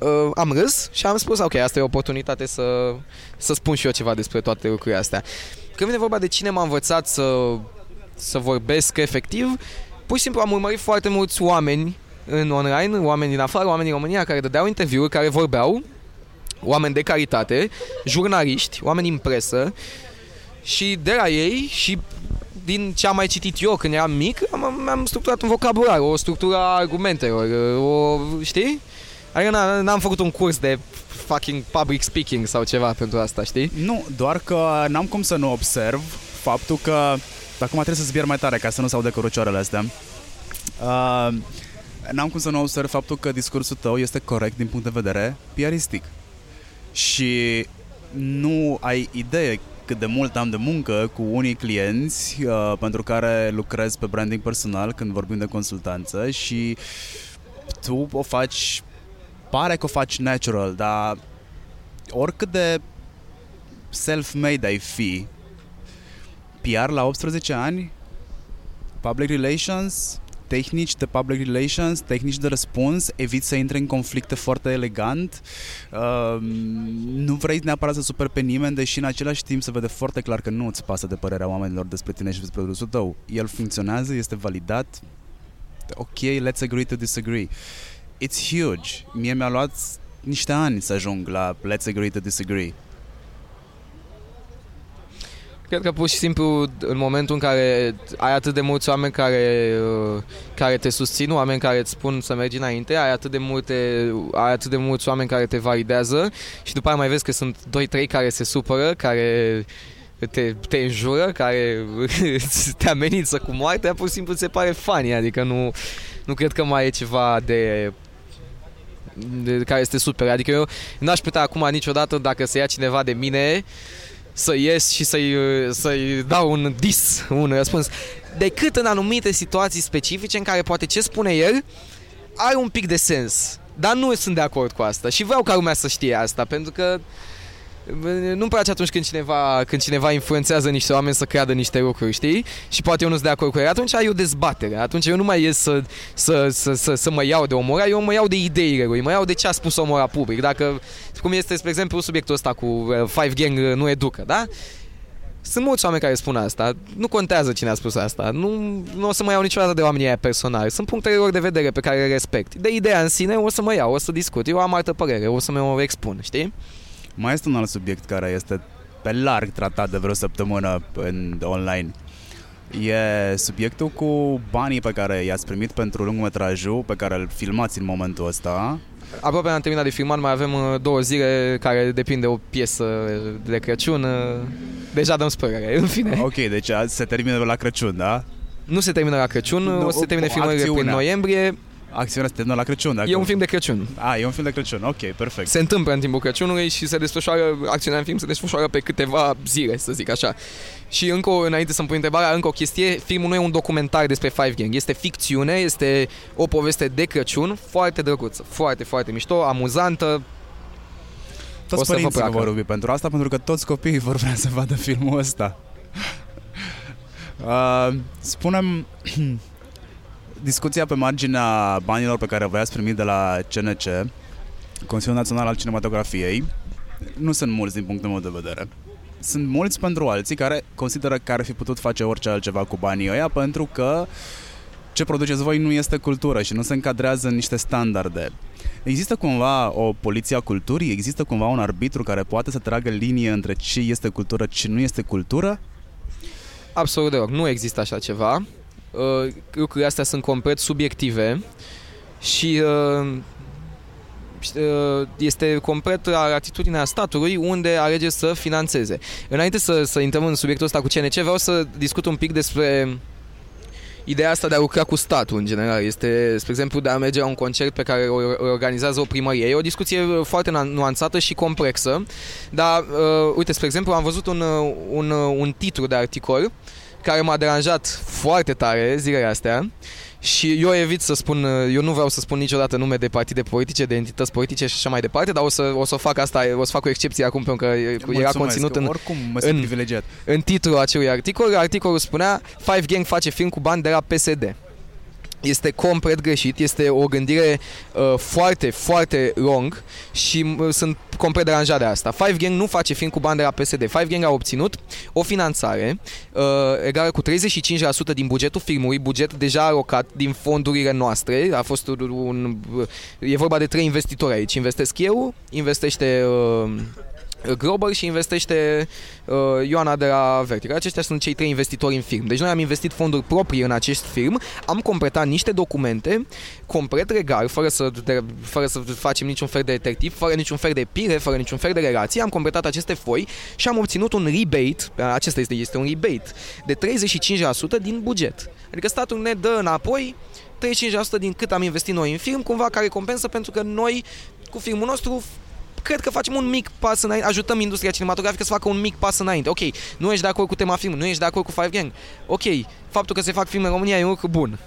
uh, am râs și am spus, ok, asta e o oportunitate să, să spun și eu ceva despre toate lucrurile astea. Când vine vorba de cine m-a învățat să, să vorbesc efectiv, pur și simplu am urmărit foarte mulți oameni în online, oameni din afară, oameni din România care dădeau interviuri, care vorbeau, oameni de caritate, jurnaliști, oameni din presă și de la ei și din ce am mai citit eu când eram mic, am, am structurat un vocabular, o structură a argumentelor, o, știi? Adică n-am făcut un curs de fucking public speaking sau ceva pentru asta, știi? Nu, doar că n-am cum să nu observ faptul că... Acum trebuie să zbier mai tare ca să nu se audă cărucioarele astea. Uh, n-am cum să nu observ faptul că discursul tău este corect din punct de vedere piaristic. Și nu ai idee cât de mult am de muncă cu unii clienți uh, pentru care lucrez pe branding personal când vorbim de consultanță și tu o faci, pare că o faci natural, dar oricât de self-made ai fi, PR la 18 ani, public relations, tehnici de public relations, tehnici de răspuns, eviți să intri în conflicte foarte elegant, uh, nu vrei neapărat să super pe nimeni, deși în același timp se vede foarte clar că nu îți pasă de părerea oamenilor despre tine și despre produsul tău. El funcționează, este validat, ok, let's agree to disagree. It's huge. Mie mi-a luat niște ani să ajung la let's agree to disagree. Cred că pur și simplu în momentul în care ai atât de mulți oameni care, uh, care te susțin, oameni care îți spun să mergi înainte, ai atât de multe, ai atât de mulți oameni care te validează și după aia mai vezi că sunt 2-3 care se supără, care te, te înjură, care te amenință cu moartea, pur și simplu ți se pare funny, adică nu, nu cred că mai e ceva de de care este super. Adică eu n-aș putea acum niciodată dacă se ia cineva de mine să ies și să-i, să-i dau un dis, un răspuns, decât în anumite situații specifice în care poate ce spune el are un pic de sens. Dar nu sunt de acord cu asta și vreau ca lumea să știe asta, pentru că uh, nu-mi place atunci când cineva, când cineva influențează niște oameni să creadă niște lucruri, știi? Și poate eu nu sunt de acord cu el. Atunci ai o dezbatere. Atunci eu nu mai ies să, să, să, să, să mă iau de omora, eu mă iau de ideile lui, mă iau de ce a spus omora public. Dacă, cum este, spre exemplu, subiectul ăsta cu uh, Five Gang uh, nu educă, da? Sunt mulți oameni care spun asta. Nu contează cine a spus asta. Nu, nu o să mă iau niciodată de oamenii aia personal. Sunt punctele lor de vedere pe care le respect. De ideea în sine o să mă iau, o să discut. Eu am altă părere, o să mă expun, știi? Mai este un alt subiect care este pe larg tratat de vreo săptămână în online. E subiectul cu banii pe care i-ați primit pentru lungmetrajul pe care îl filmați în momentul ăsta. Aproape am terminat de filmat, mai avem uh, două zile care depinde o piesă de Crăciun. Uh, deja dăm spărere, în fine. Ok, deci se termină la Crăciun, da? Nu se termină la Crăciun, no, o să se termine filmările prin noiembrie. Acțiunea se termină la Crăciun. Dacă... E un film de Crăciun. A, e un film de Crăciun, ok, perfect. Se întâmplă în timpul Crăciunului și se desfășoară, acțiunea în film se desfășoară pe câteva zile, să zic așa. Și încă, înainte să-mi pun întrebarea, încă o chestie, filmul nu e un documentar despre Five Gang, este ficțiune, este o poveste de Crăciun, foarte drăguță, foarte, foarte mișto, amuzantă, Toți O să vă părinții vă placă. vor iubi pentru asta, pentru că toți copiii vor vrea să vadă filmul ăsta. Uh, spunem discuția pe marginea banilor pe care voi ați primit de la CNC, Consiliul Național al Cinematografiei, nu sunt mulți din punctul meu de vedere. Sunt mulți pentru alții care consideră că ar fi putut face orice altceva cu banii ăia pentru că ce produceți voi nu este cultură și nu se încadrează în niște standarde. Există cumva o poliție a culturii? Există cumva un arbitru care poate să tragă linie între ce este cultură, ce nu este cultură? Absolut deloc. Nu există așa ceva. Uh, lucrurile astea sunt complet subiective și uh, uh, este complet la atitudinea statului unde alege să financeze. Înainte să, să intrăm în subiectul ăsta cu CNC, vreau să discut un pic despre ideea asta de a lucra cu statul în general. Este, spre exemplu, de a merge la un concert pe care o o organizează o primărie. E o discuție foarte nu- nuanțată și complexă, dar, uh, uite, spre exemplu, am văzut un, uh, un, uh, un titlu de articol care m-a deranjat foarte tare zilele astea și eu evit să spun, uh, eu nu vreau să spun niciodată nume de partide politice, de entități politice și așa mai departe, dar o să, o să fac asta, o să fac o excepție acum pentru că era Mulțumesc, conținut în, Oricum mă simt în- privilegiat. în titlul acelui articol, articolul spunea Five Gang face film cu bani de la PSD. Este complet greșit, este o gândire uh, foarte, foarte long și uh, sunt complet deranjat de asta. Five Gang nu face film cu bani de la PSD. Five Gang a obținut o finanțare uh, egală cu 35% din bugetul filmului, buget deja alocat din fondurile noastre. A fost un, un e vorba de trei investitori aici. Investesc eu, investește uh, Grober și investește uh, Ioana de la Vertical. Aceștia sunt cei trei investitori în film. Deci noi am investit fonduri proprii în acest film, am completat niște documente complet legal, fără să, de, fără să facem niciun fel de detectiv, fără niciun fel de pire, fără niciun fel de relație, am completat aceste foi și am obținut un rebate, acesta este, este un rebate, de 35% din buget. Adică statul ne dă înapoi 35% din cât am investit noi în film, cumva ca recompensă pentru că noi cu filmul nostru cred că facem un mic pas înainte, ajutăm industria cinematografică să facă un mic pas înainte. Ok, nu ești de acord cu tema film, nu ești de acord cu Five Gang. Ok, faptul că se fac filme în România e un lucru bun.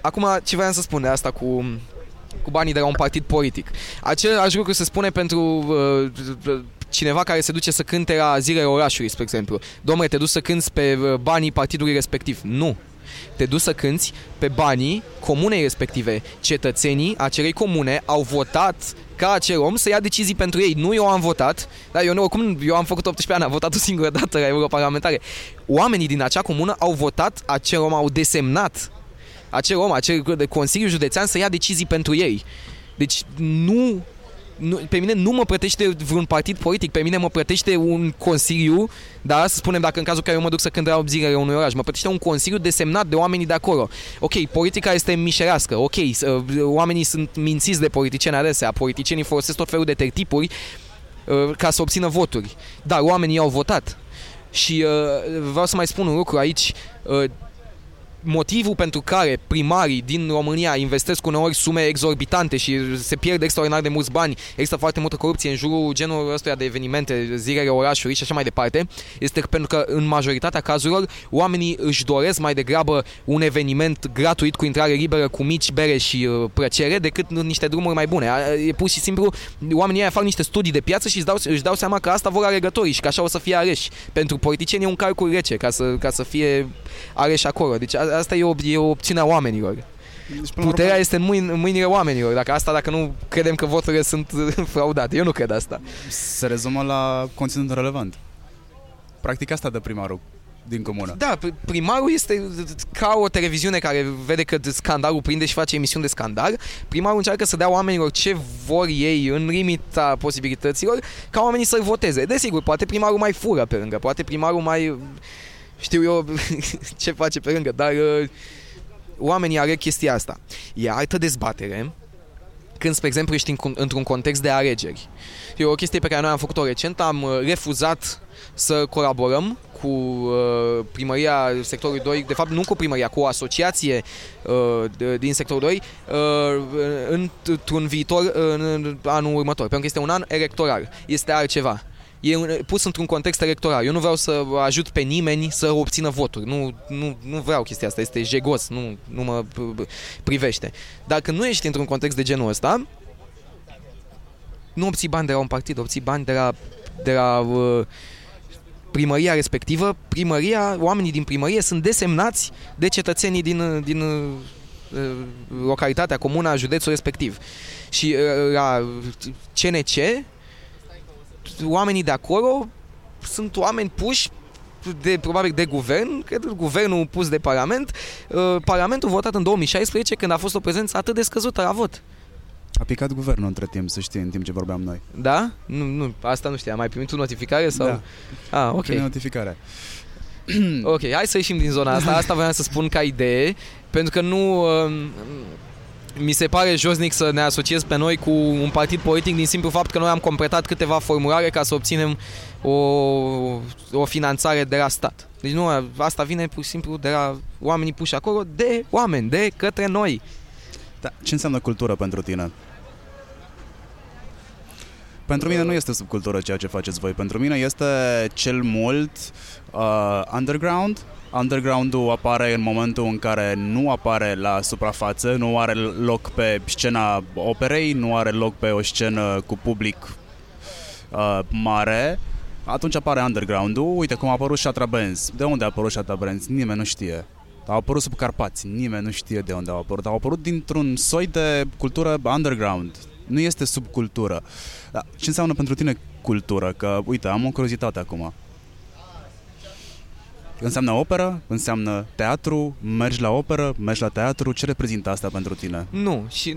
Acum, ce vreau să spun de asta cu, cu banii de la un partid politic? Același lucru se spune pentru uh, cineva care se duce să cânte la zilele orașului, spre exemplu. Domnule, te duci să cânti pe uh, banii partidului respectiv. Nu te duci să cânti pe banii comunei respective. Cetățenii acelei comune au votat ca acel om să ia decizii pentru ei. Nu eu am votat, dar eu, nu, oricum, eu am făcut 18 ani, am votat o singură dată la europarlamentare. Oamenii din acea comună au votat, acel om au desemnat acel om, acel de Consiliu Județean să ia decizii pentru ei. Deci nu nu, pe mine nu mă plătește vreun partid politic, pe mine mă plătește un consiliu, da, să spunem dacă în cazul care eu mă duc să cânt la zilele unui oraș, mă plătește un consiliu desemnat de oamenii de acolo. Ok, politica este mișerească, ok, uh, oamenii sunt mințiți de politicieni adesea, politicienii folosesc tot felul de tertipuri uh, ca să obțină voturi, dar oamenii au votat. Și uh, vreau să mai spun un lucru aici, uh, motivul pentru care primarii din România investesc uneori sume exorbitante și se pierd extraordinar de mulți bani, există foarte multă corupție în jurul genul ăstuia de evenimente, zilele orașului și așa mai departe, este pentru că în majoritatea cazurilor oamenii își doresc mai degrabă un eveniment gratuit cu intrare liberă, cu mici bere și uh, plăcere, decât niște drumuri mai bune. A- E pur și simplu, oamenii aia fac niște studii de piață și își dau, își dau seama că asta vor alegătorii și că așa o să fie aleși. Pentru politicieni e un calcul rece ca să, ca să fie aleși acolo. Deci a- asta e, o, e o opțiune a oamenilor. Deci, până la Puterea urmă, este în, mâini, în mâinile oamenilor. Dacă asta, dacă nu credem că voturile sunt fraudate. Eu nu cred asta. se rezumă la conținut relevant. Practic asta dă primarul din comună. Da, pri- primarul este ca o televiziune care vede că scandalul prinde și face emisiuni de scandal. Primarul încearcă să dea oamenilor ce vor ei în limita posibilităților ca oamenii să-l voteze. Desigur, poate primarul mai fură pe lângă, poate primarul mai... Știu eu ce face pe lângă, dar uh, oamenii aleg chestia asta. E altă dezbatere când, spre exemplu, ești în, con- într-un context de alegeri. E o chestie pe care noi am făcut-o recent, am uh, refuzat să colaborăm cu uh, primăria sectorului 2, de fapt nu cu primăria, cu o asociație uh, de, din sectorul 2 uh, într-un viitor uh, în anul următor, pentru că este un an electoral, este altceva. E un- pus într-un context electoral. Eu nu vreau să ajut pe nimeni să obțină voturi. Nu, nu, nu vreau chestia asta. Este jegos. Nu, nu mă p- p- privește. Dacă nu ești într-un context de genul ăsta, nu obții bani de la un partid, obții bani de la, de la uh, primăria respectivă. Primăria, oamenii din primărie sunt desemnați de cetățenii din, din uh, localitatea, comuna, județul respectiv. Și uh, la CNC, oamenii de acolo sunt oameni puși de, probabil de guvern, cred guvernul pus de parlament, uh, parlamentul votat în 2016 când a fost o prezență atât de scăzută la vot. A picat guvernul între timp, să știi, în timp ce vorbeam noi. Da? Nu, nu asta nu știam. Mai primit o notificare sau? Da. Ah, ok. notificare. ok, hai să ieșim din zona asta. Asta vreau să spun ca idee, pentru că nu... Uh, mi se pare josnic să ne asociez pe noi cu un partid politic din simplu fapt că noi am completat câteva formulare ca să obținem o, o finanțare de la stat. Deci nu, asta vine pur și simplu de la oamenii puși acolo, de oameni, de către noi. Da. Ce înseamnă cultură pentru tine? Pentru mine nu este subcultură ceea ce faceți voi. Pentru mine este cel mult uh, underground. Underground-ul apare în momentul în care nu apare la suprafață, nu are loc pe scena operei, nu are loc pe o scenă cu public uh, mare. Atunci apare underground-ul. Uite cum a apărut Shatra Benz. De unde a apărut Shatra Benz? Nimeni nu știe. Au apărut sub Carpați, nimeni nu știe de unde au apărut. Au apărut dintr-un soi de cultură underground. Nu este subcultură. Dar ce înseamnă pentru tine cultură? Că, uite, am o curiozitate acum. Înseamnă operă? Înseamnă teatru? Mergi la operă? Mergi la teatru? Ce reprezintă asta pentru tine? Nu, și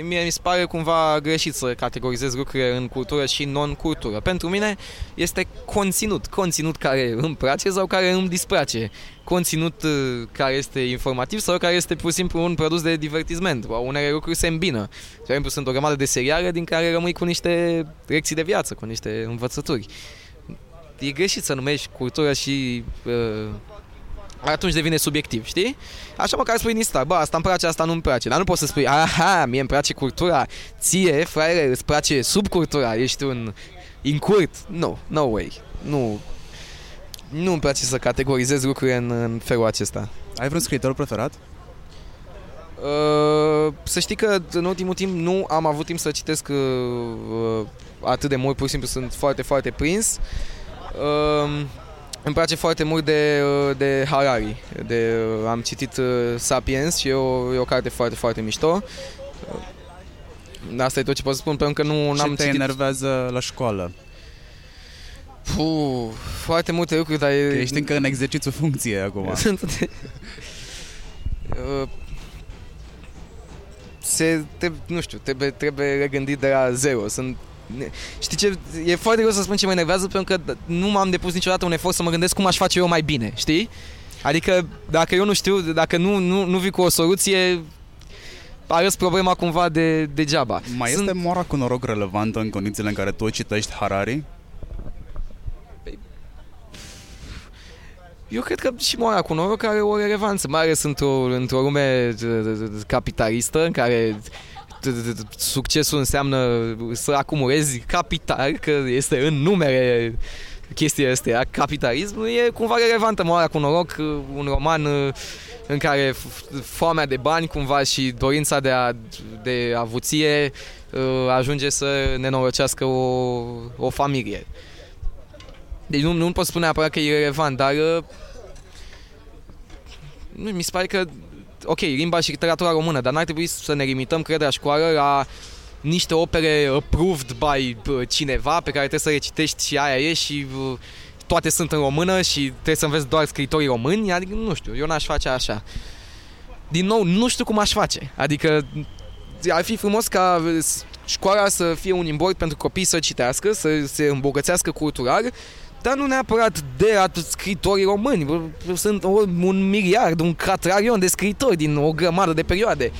mie mi se pare cumva greșit să categorizez lucrurile în cultură și non-cultură. Pentru mine este conținut, conținut care îmi place sau care îmi displace, conținut uh, care este informativ sau care este pur și simplu un produs de divertisment. Unele lucruri se îmbină. De exemplu, sunt o grămadă de seriale din care rămâi cu niște lecții de viață, cu niște învățături. E greșit să numești cultură și uh, atunci devine subiectiv, știi? Așa măcar spui din start, bă, asta îmi place, asta nu îmi place. Dar nu poți să spui, aha, mie îmi place cultura, ție, fraiere, îți place subcultura, ești un incurt. Nu, no, no way. Nu, nu îmi place să categorizez lucrurile în, în felul acesta. Ai vreun scriitor preferat? Uh, să știi că în ultimul timp nu am avut timp să citesc uh, uh, atât de mult, pur și simplu sunt foarte, foarte prins. Uh, îmi place foarte mult de, uh, de Harari. De, uh, am citit uh, Sapiens și e o, e o carte foarte, foarte mișto. Asta e tot ce pot să spun, pentru că nu am citit... te enervează la școală? Puh, foarte multe lucruri, dar... Că ești încă în exercițiu funcție acum. se, te, nu știu, trebuie, trebuie regândit de la zero. Sunt Știi ce? E foarte greu să spun ce mă enervează pentru că nu m-am depus niciodată un efort să mă gândesc cum aș face eu mai bine, știi? Adică dacă eu nu știu, dacă nu, nu, nu vii cu o soluție, arăți problema cumva de, degeaba. Mai Sunt... este moara cu noroc relevantă în condițiile în care tu citești Harari? Eu cred că și moara cu noroc are o relevanță, mai ales într-o, într-o lume capitalistă în care succesul înseamnă să acumulezi capital, că este în numere chestia asta, capitalism, e cumva relevantă moara cu noroc, un roman uh, în care foamea de bani cumva și dorința de, a, de avuție uh, ajunge să nenorocească o, o familie. Deci nu, nu pot spune neapărat că e relevant, dar uh, mi se pare că ok, limba și literatura română, dar n-ar trebui să ne limităm, cred, la școală la niște opere approved by cineva pe care trebuie să le citești și aia e și toate sunt în română și trebuie să înveți doar scritorii români, adică nu știu, eu n-aș face așa. Din nou, nu știu cum aș face, adică ar fi frumos ca școala să fie un imbord pentru copii să citească, să se îmbogățească cultural dar nu neapărat de scritorii români. Sunt un miliard, un catrarion de scritori din o grămadă de perioade.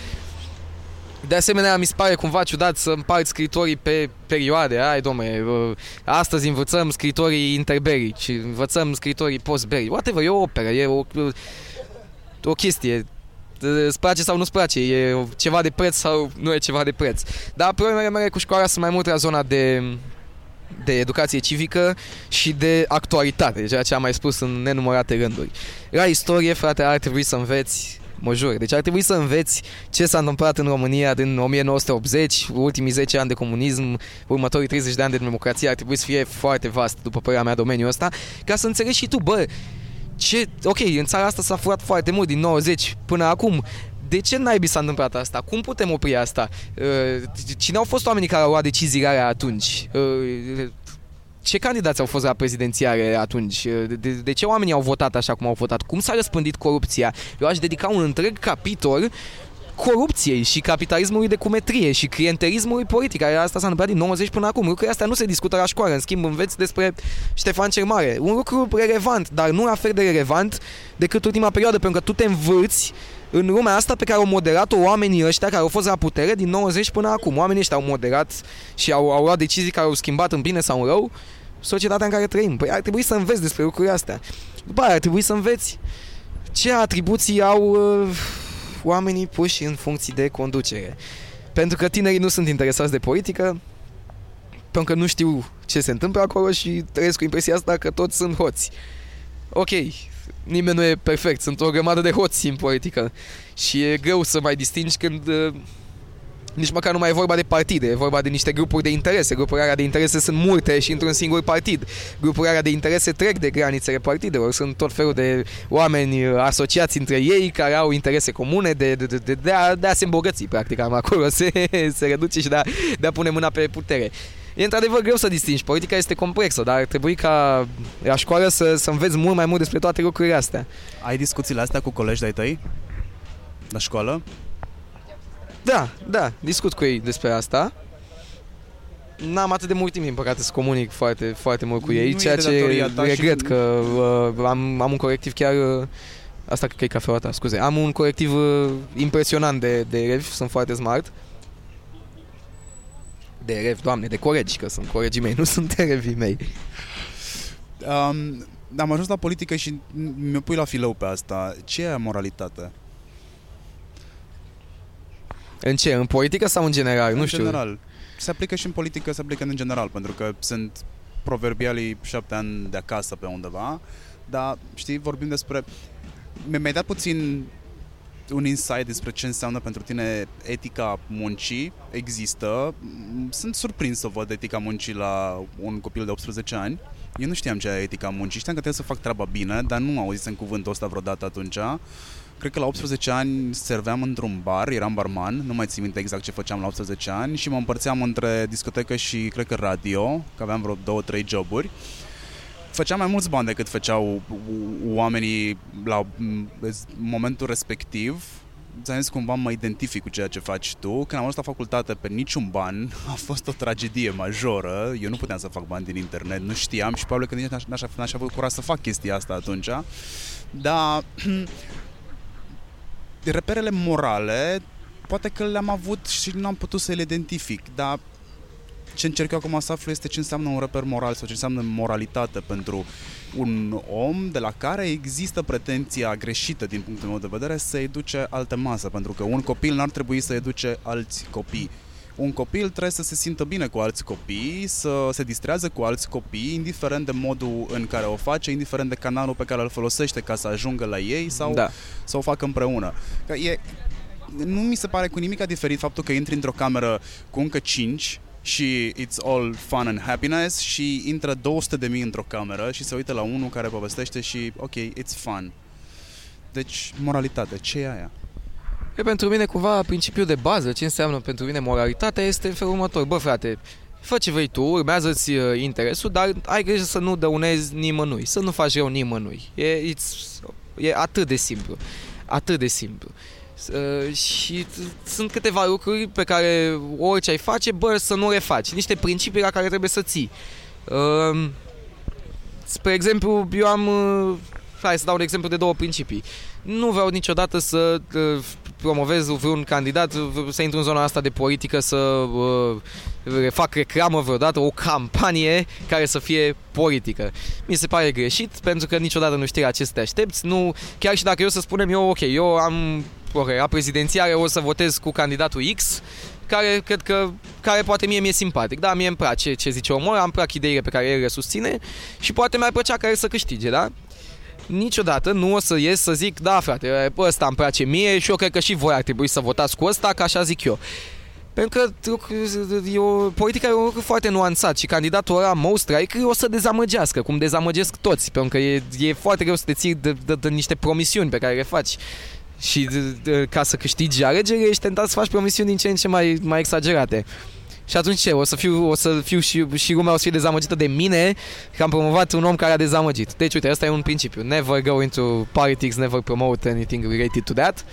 De asemenea, mi se pare cumva ciudat să împarți scritorii pe perioade. Ai, domne, astăzi învățăm scritorii interberici, învățăm scritorii postberici. Whatever, e o operă, e o, o chestie. Îți place sau nu-ți place, e ceva de preț sau nu e ceva de preț. Dar problemele mele cu școala sunt mai mult la zona de de educație civică și de actualitate, ceea ce am mai spus în nenumărate rânduri. La istorie, frate, ar trebui să înveți mă jur. Deci ar trebui să înveți ce s-a întâmplat în România din 1980, ultimii 10 ani de comunism, următorii 30 de ani de democrație, ar trebui să fie foarte vast, după părerea mea, domeniul ăsta, ca să înțelegi și tu, bă, ce, ok, în țara asta s-a furat foarte mult din 90 până acum, de ce naibii s-a întâmplat asta? Cum putem opri asta? Uh, cine au fost oamenii care au luat deciziile alea atunci? Uh, ce candidați au fost la prezidențiare atunci? De, de, de ce oamenii au votat așa cum au votat? Cum s-a răspândit corupția? Eu aș dedica un întreg capitol corupției și capitalismului de cumetrie și clientelismului politic. Asta s-a întâmplat din 90 până acum. Lucrurile astea nu se discută la școală. În schimb, înveți despre Ștefan cel Mare. Un lucru relevant, dar nu la fel de relevant decât ultima perioadă, pentru că tu te învârți în lumea asta pe care au moderat-o oamenii ăștia care au fost la putere din 90 până acum. Oamenii ăștia au moderat și au, au luat decizii care au schimbat în bine sau în rău societatea în care trăim. Păi ar trebui să înveți despre lucrurile astea. După aia ar trebui să înveți ce atribuții au uh, oamenii puși în funcții de conducere. Pentru că tinerii nu sunt interesați de politică, pentru că nu știu ce se întâmplă acolo și trăiesc cu impresia asta că toți sunt hoți. Ok, nimeni nu e perfect, sunt o grămadă de hoți în politică și e greu să mai distingi când uh, nici măcar nu mai e vorba de partide, e vorba de niște grupuri de interese. Grupurile de interese sunt multe și într-un singur partid. Grupurile de interese trec de granițele partidelor. Sunt tot felul de oameni uh, asociați între ei care au interese comune de, de, de, de, a, de a se îmbogăți, practic, am acolo se, se reduce și de a, de a pune mâna pe putere. E într-adevăr greu să distingi. Politica este complexă, dar ar trebui ca la școală să, să înveți mult mai mult despre toate lucrurile astea. Ai discuțiile astea cu colegi de-ai tăi? La școală? Da, da, discut cu ei despre asta. N-am atât de mult timp, din păcate, să comunic foarte, foarte mult cu ei, nu ceea ce regret și... că uh, am, am un colectiv chiar... Uh, asta cred că e cafeaua ta, scuze. Am un colectiv uh, impresionant de, de elevi, sunt foarte smart. De elevi, doamne, de colegi, că sunt colegii mei, nu sunt elevii mei. Um, am ajuns la politică și mi-o pui la filău pe asta. Ce e moralitate? În ce? În politică sau în general? În nu știu. general. Se aplică și în politică, se aplică în general, pentru că sunt proverbialii șapte ani de acasă pe undeva, dar, știi, vorbim despre... Mi-ai dat puțin un insight despre ce înseamnă pentru tine etica muncii. Există. Sunt surprins să văd etica muncii la un copil de 18 ani. Eu nu știam ce e etica muncii. Știam că trebuie să fac treaba bine, dar nu auzisem cuvântul ăsta vreodată atunci. Cred că la 18 ani serveam într-un bar, eram barman, nu mai țin minte exact ce făceam la 18 ani și mă împărțeam între discotecă și, cred că, radio, că aveam vreo două, trei joburi. Făceam mai mulți bani decât făceau oamenii la momentul respectiv, ți-am zis cumva mă identific cu ceea ce faci tu. Când am ajuns la facultate pe niciun ban, a fost o tragedie majoră. Eu nu puteam să fac bani din internet, nu știam și probabil că nici n-aș, n-aș avut curaj să fac chestia asta atunci. Dar reperele morale poate că le-am avut și nu am putut să le identific, dar ce încerc eu acum să aflu este ce înseamnă un reper moral sau ce înseamnă moralitate pentru un om de la care există pretenția greșită din punctul meu de vedere să educe alte masă, pentru că un copil n-ar trebui să educe alți copii un copil trebuie să se simtă bine cu alți copii, să se distrează cu alți copii, indiferent de modul în care o face, indiferent de canalul pe care îl folosește ca să ajungă la ei sau da. să o facă împreună. Că e, nu mi se pare cu nimic diferit faptul că intri într-o cameră cu încă 5 și it's all fun and happiness și intră 200 de mii într-o cameră și se uită la unul care povestește și ok, it's fun. Deci, moralitate, ce e aia? E pentru mine cumva principiul de bază, ce înseamnă pentru mine moralitatea este în felul următor. Bă, frate, fă ce vrei tu, urmează-ți uh, interesul, dar ai grijă să nu dăunezi nimănui, să nu faci rău nimănui. E, e atât de simplu. Atât de simplu. Uh, și sunt câteva lucruri pe care orice ai face, bă, să nu le faci. Niște principii la care trebuie să ții. Uh, spre exemplu, eu am... Uh, hai să dau un exemplu de două principii. Nu vreau niciodată să uh, promovez vreun candidat, să intru în zona asta de politică, să uh, fac reclamă vreodată, o campanie care să fie politică. Mi se pare greșit, pentru că niciodată nu știi la ce să te aștepți. Nu, chiar și dacă eu să spunem eu, ok, eu am okay, la prezidențiare o să votez cu candidatul X, care cred că care poate mie mi-e simpatic. Da, mie îmi place ce zice omul, am plac ideile pe care el le susține și poate mi-ar plăcea care să câștige, da? Niciodată nu o să ies să zic, da frate, ăsta îmi place mie și eu cred că și voi ar trebui să votați cu ăsta, ca așa zic eu. Pentru că e o, politica e un lucru foarte nuanțat și candidatul ăla most strike o să dezamăgească, cum dezamăgesc toți, pentru că e, e foarte greu să te ții de, de, de niște promisiuni pe care le faci. Și de, de, ca să câștigi alegeri, ești tentat să faci promisiuni din ce în ce mai, mai exagerate. Și atunci ce? O să fiu, o să fiu și, și lumea o să fie dezamăgită de mine că am promovat un om care a dezamăgit. Deci, uite, asta e un principiu. Never go into politics, never promote anything related to that.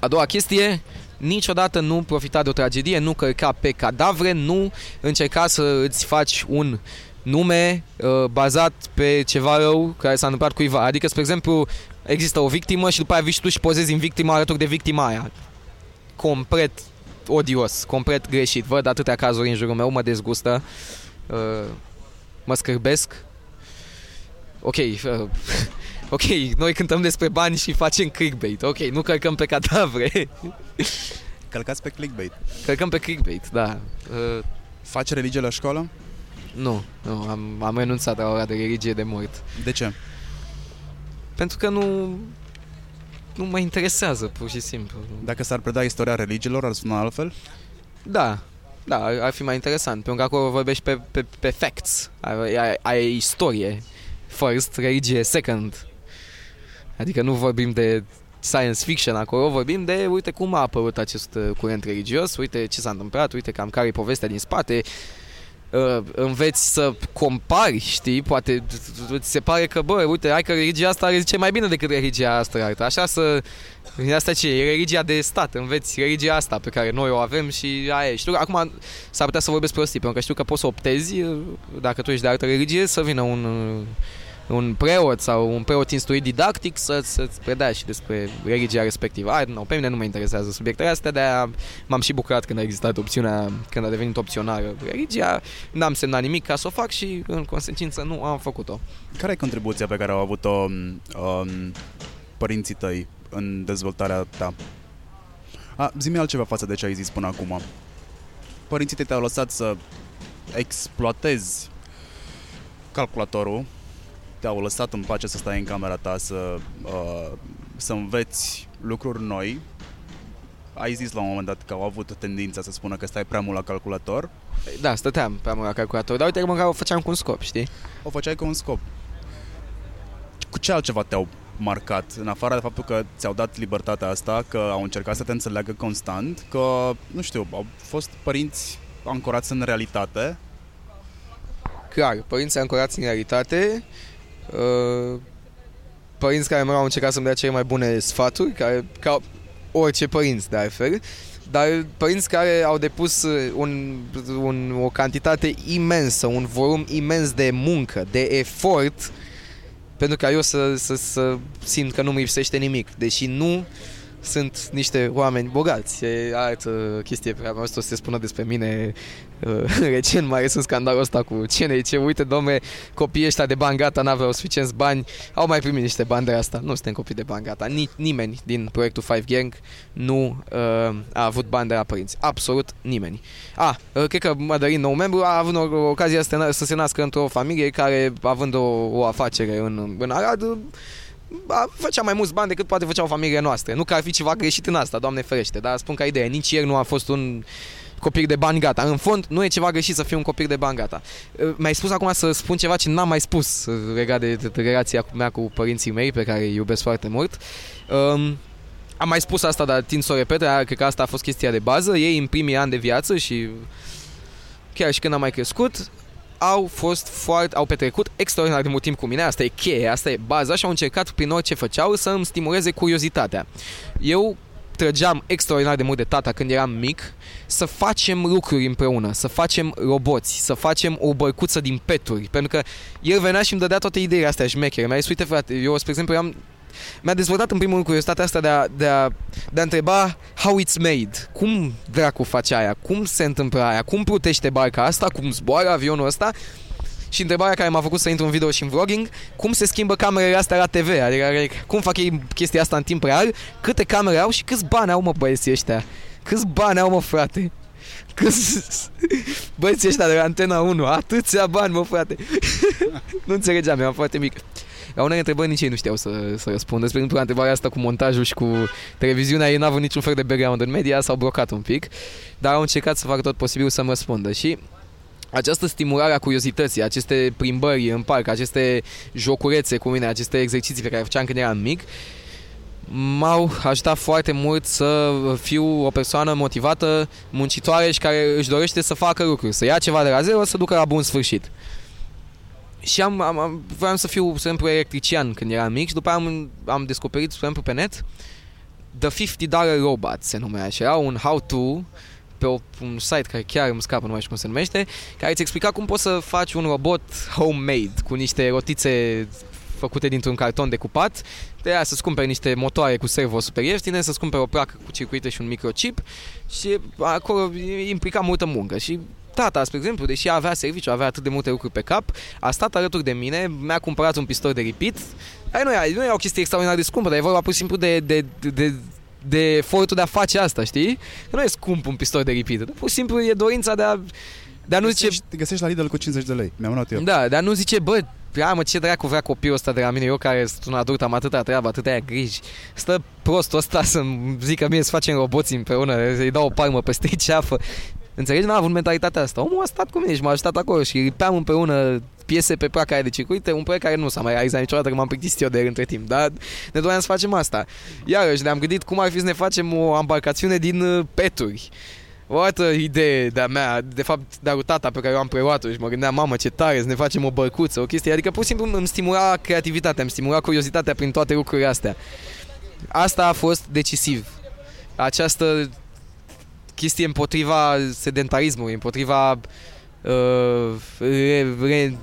A doua chestie, niciodată nu profita de o tragedie, nu călca pe cadavre, nu încerca să îți faci un nume uh, bazat pe ceva rău care s-a întâmplat cuiva. Adică, spre exemplu, există o victimă și după aia vii și tu și pozezi în victima alături de victima aia. Complet odios, complet greșit. Văd atâtea cazuri în jurul meu, mă dezgustă, uh, mă scârbesc. Ok, uh, ok, noi cântăm despre bani și facem clickbait. Ok, nu călcăm pe cadavre. Călcați pe clickbait. Călcăm pe clickbait, da. Uh, Faci religie la școală? nu, nu, am, am renunțat la ora de religie de mult. De ce? Pentru că nu nu mă interesează, pur și simplu. Dacă s-ar preda istoria religiilor, ar suna altfel? Da, da, ar, ar fi mai interesant, pentru că acolo vorbești pe, pe, pe facts, ai, ai, ai istorie first, religie second. Adică nu vorbim de science fiction acolo, vorbim de, uite, cum a apărut acest uh, curent religios, uite ce s-a întâmplat, uite cam care e povestea din spate, uh, înveți să compari, știi, poate ți se pare că, bă, uite, hai că religia asta zice mai bine decât religia asta, așa să, asta ce, e religia de stat, înveți religia asta pe care noi o avem și aia e. Știu că acum s-ar putea să vorbesc prostii, pentru că știu că poți să optezi, uh, dacă tu ești de altă religie, să vină un uh, un preot sau un preot instruit didactic să, să-ți predea și despre religia respectivă. I nu, pe mine nu mă interesează subiectele astea, de m-am și bucurat când a existat opțiunea, când a devenit opțională religia, n-am semnat nimic ca să o fac și în consecință nu am făcut-o. Care e contribuția pe care au avut-o um, părinții tăi în dezvoltarea ta? A, zi-mi altceva față de ce ai zis până acum. Părinții tăi te-au lăsat să exploatezi calculatorul te-au lăsat în pace să stai în camera ta, să, uh, să înveți lucruri noi. Ai zis la un moment dat că au avut tendința să spună că stai prea mult la calculator. Da, stăteam prea mult la calculator, dar uite că măcar o făceam cu un scop, știi? O făceai cu un scop. Cu ce altceva te-au marcat, în afară de faptul că ți-au dat libertatea asta, că au încercat să te înțeleagă constant, că, nu știu, au fost părinți ancorați în realitate? Clar, părinții ancorați în realitate, Uh, părinți care mereu au încercat să-mi dea cele mai bune sfaturi, care, ca orice părinți de altfel, dar părinți care au depus un, un, o cantitate imensă, un volum imens de muncă, de efort, pentru ca eu să, să, să simt că nu mi lipsește nimic, deși nu sunt niște oameni bogați. E altă chestie pe care am să se spună despre mine uh, recent, mai sunt scandalul ăsta cu cine ce uite, domne, copiii ăștia de bani gata, n-aveau suficienți bani, au mai primit niște bani de asta. Nu suntem copii de bani gata. Ni- nimeni din proiectul Five Gang nu uh, a avut bani de la părinți. Absolut nimeni. A, uh, cred că Mădălin, nou membru, a avut o, ocazia să, să se nască într-o familie care, având o, o afacere în, în Arad, făcea mai mulți bani decât poate făceau familiile noastre. Nu că ar fi ceva greșit în asta, Doamne ferește, dar spun ca idee, nici ieri nu a fost un copil de bani gata. În fond, nu e ceva greșit să fii un copil de bani gata. Mi-ai spus acum să spun ceva ce n-am mai spus legat de, de, de relația mea cu părinții mei, pe care îi iubesc foarte mult. Um, am mai spus asta, dar tind să o repet, cred că asta a fost chestia de bază. Ei în primii ani de viață și chiar și când am mai crescut, au fost foarte, au petrecut extraordinar de mult timp cu mine, asta e cheie, asta e baza și au încercat prin orice făceau să îmi stimuleze curiozitatea. Eu trăgeam extraordinar de mult de tata când eram mic să facem lucruri împreună, să facem roboți, să facem o bărcuță din peturi, pentru că el venea și îmi dădea toate ideile astea șmechere. Mi-a zis, uite frate, eu, spre exemplu, am mi-a dezvoltat în primul rând curiozitatea asta de a, de, a, de a întreba how it's made. Cum dracu face aia? Cum se întâmplă aia? Cum plutește barca asta? Cum zboară avionul ăsta? Și întrebarea care m-a făcut să intru în video și în vlogging, cum se schimbă camerele astea la TV? Adică cum fac ei chestia asta în timp real? Câte camere au și câți bani au mă băieții ăștia? Câți bani au mă frate? Câți băieții ăștia de la Antena 1, atâția bani mă frate. nu înțelegeam, eram foarte mic. La unele întrebări nici ei nu știau să, să răspundă. Spre exemplu, la întrebarea asta cu montajul și cu televiziunea, ei n-au niciun fel de background în media, s-au blocat un pic, dar au încercat să facă tot posibilul să-mi răspundă. Și această stimulare a curiozității, aceste plimbări în parc, aceste jocurețe cu mine, aceste exerciții pe care făceam când eram mic, m-au ajutat foarte mult să fiu o persoană motivată, muncitoare și care își dorește să facă lucruri, să ia ceva de la zero, să ducă la bun sfârșit. Și am, am, am vreau să fiu, să exemplu, electrician când eram mic și după aia am, am descoperit, spre exemplu, pe net The 50 Dollar Robot se numea și era un how-to pe o, un site care chiar îmi scapă, nu mai știu cum se numește, care îți explica cum poți să faci un robot homemade cu niște rotițe făcute dintr-un carton decupat, de aia să-ți cumperi niște motoare cu servo super ieftine, să-ți cumperi o placă cu circuite și un microchip și acolo implica multă muncă. Și tata, spre exemplu, deși avea serviciu, avea atât de multe lucruri pe cap, a stat alături de mine, mi-a cumpărat un pistol de repeat. Ai, nu, e, nu e o chestie extraordinar de scumpă, dar e vorba pur și simplu de, de, de, de de efortul de a face asta, știi? Că nu e scump un pistol de repeat, pur și simplu e dorința de a dar nu zice... Te găsești la Lidl cu 50 de lei. Mi-am luat eu. Da, dar nu zice, bă, ia mă, ce dracu vrea copilul ăsta de la mine, eu care sunt un adult, am atâta treabă, atâtea griji. Stă prostul ăsta să-mi zică mie să facem roboți împreună, să-i dau o palmă peste ceafă. Înțelegi? N-a avut mentalitatea asta. Omul a stat cu mine și m-a ajutat acolo și ripeam împreună piese pe placa de circuite, un proiect care nu s-a mai realizat niciodată, că m-am plictisit eu de el între timp, dar ne doream să facem asta. Iarăși ne-am gândit cum ar fi să ne facem o embarcațiune din uh, peturi. O altă idee de-a mea, de fapt de tata pe care eu am preluat-o și mă gândeam, mamă ce tare, să ne facem o bărcuță, o chestie, adică pur și simplu îmi stimula creativitatea, îmi stimula curiozitatea prin toate lucrurile astea. Asta a fost decisiv. Această chestie împotriva sedentarismului, împotriva uh, re, re,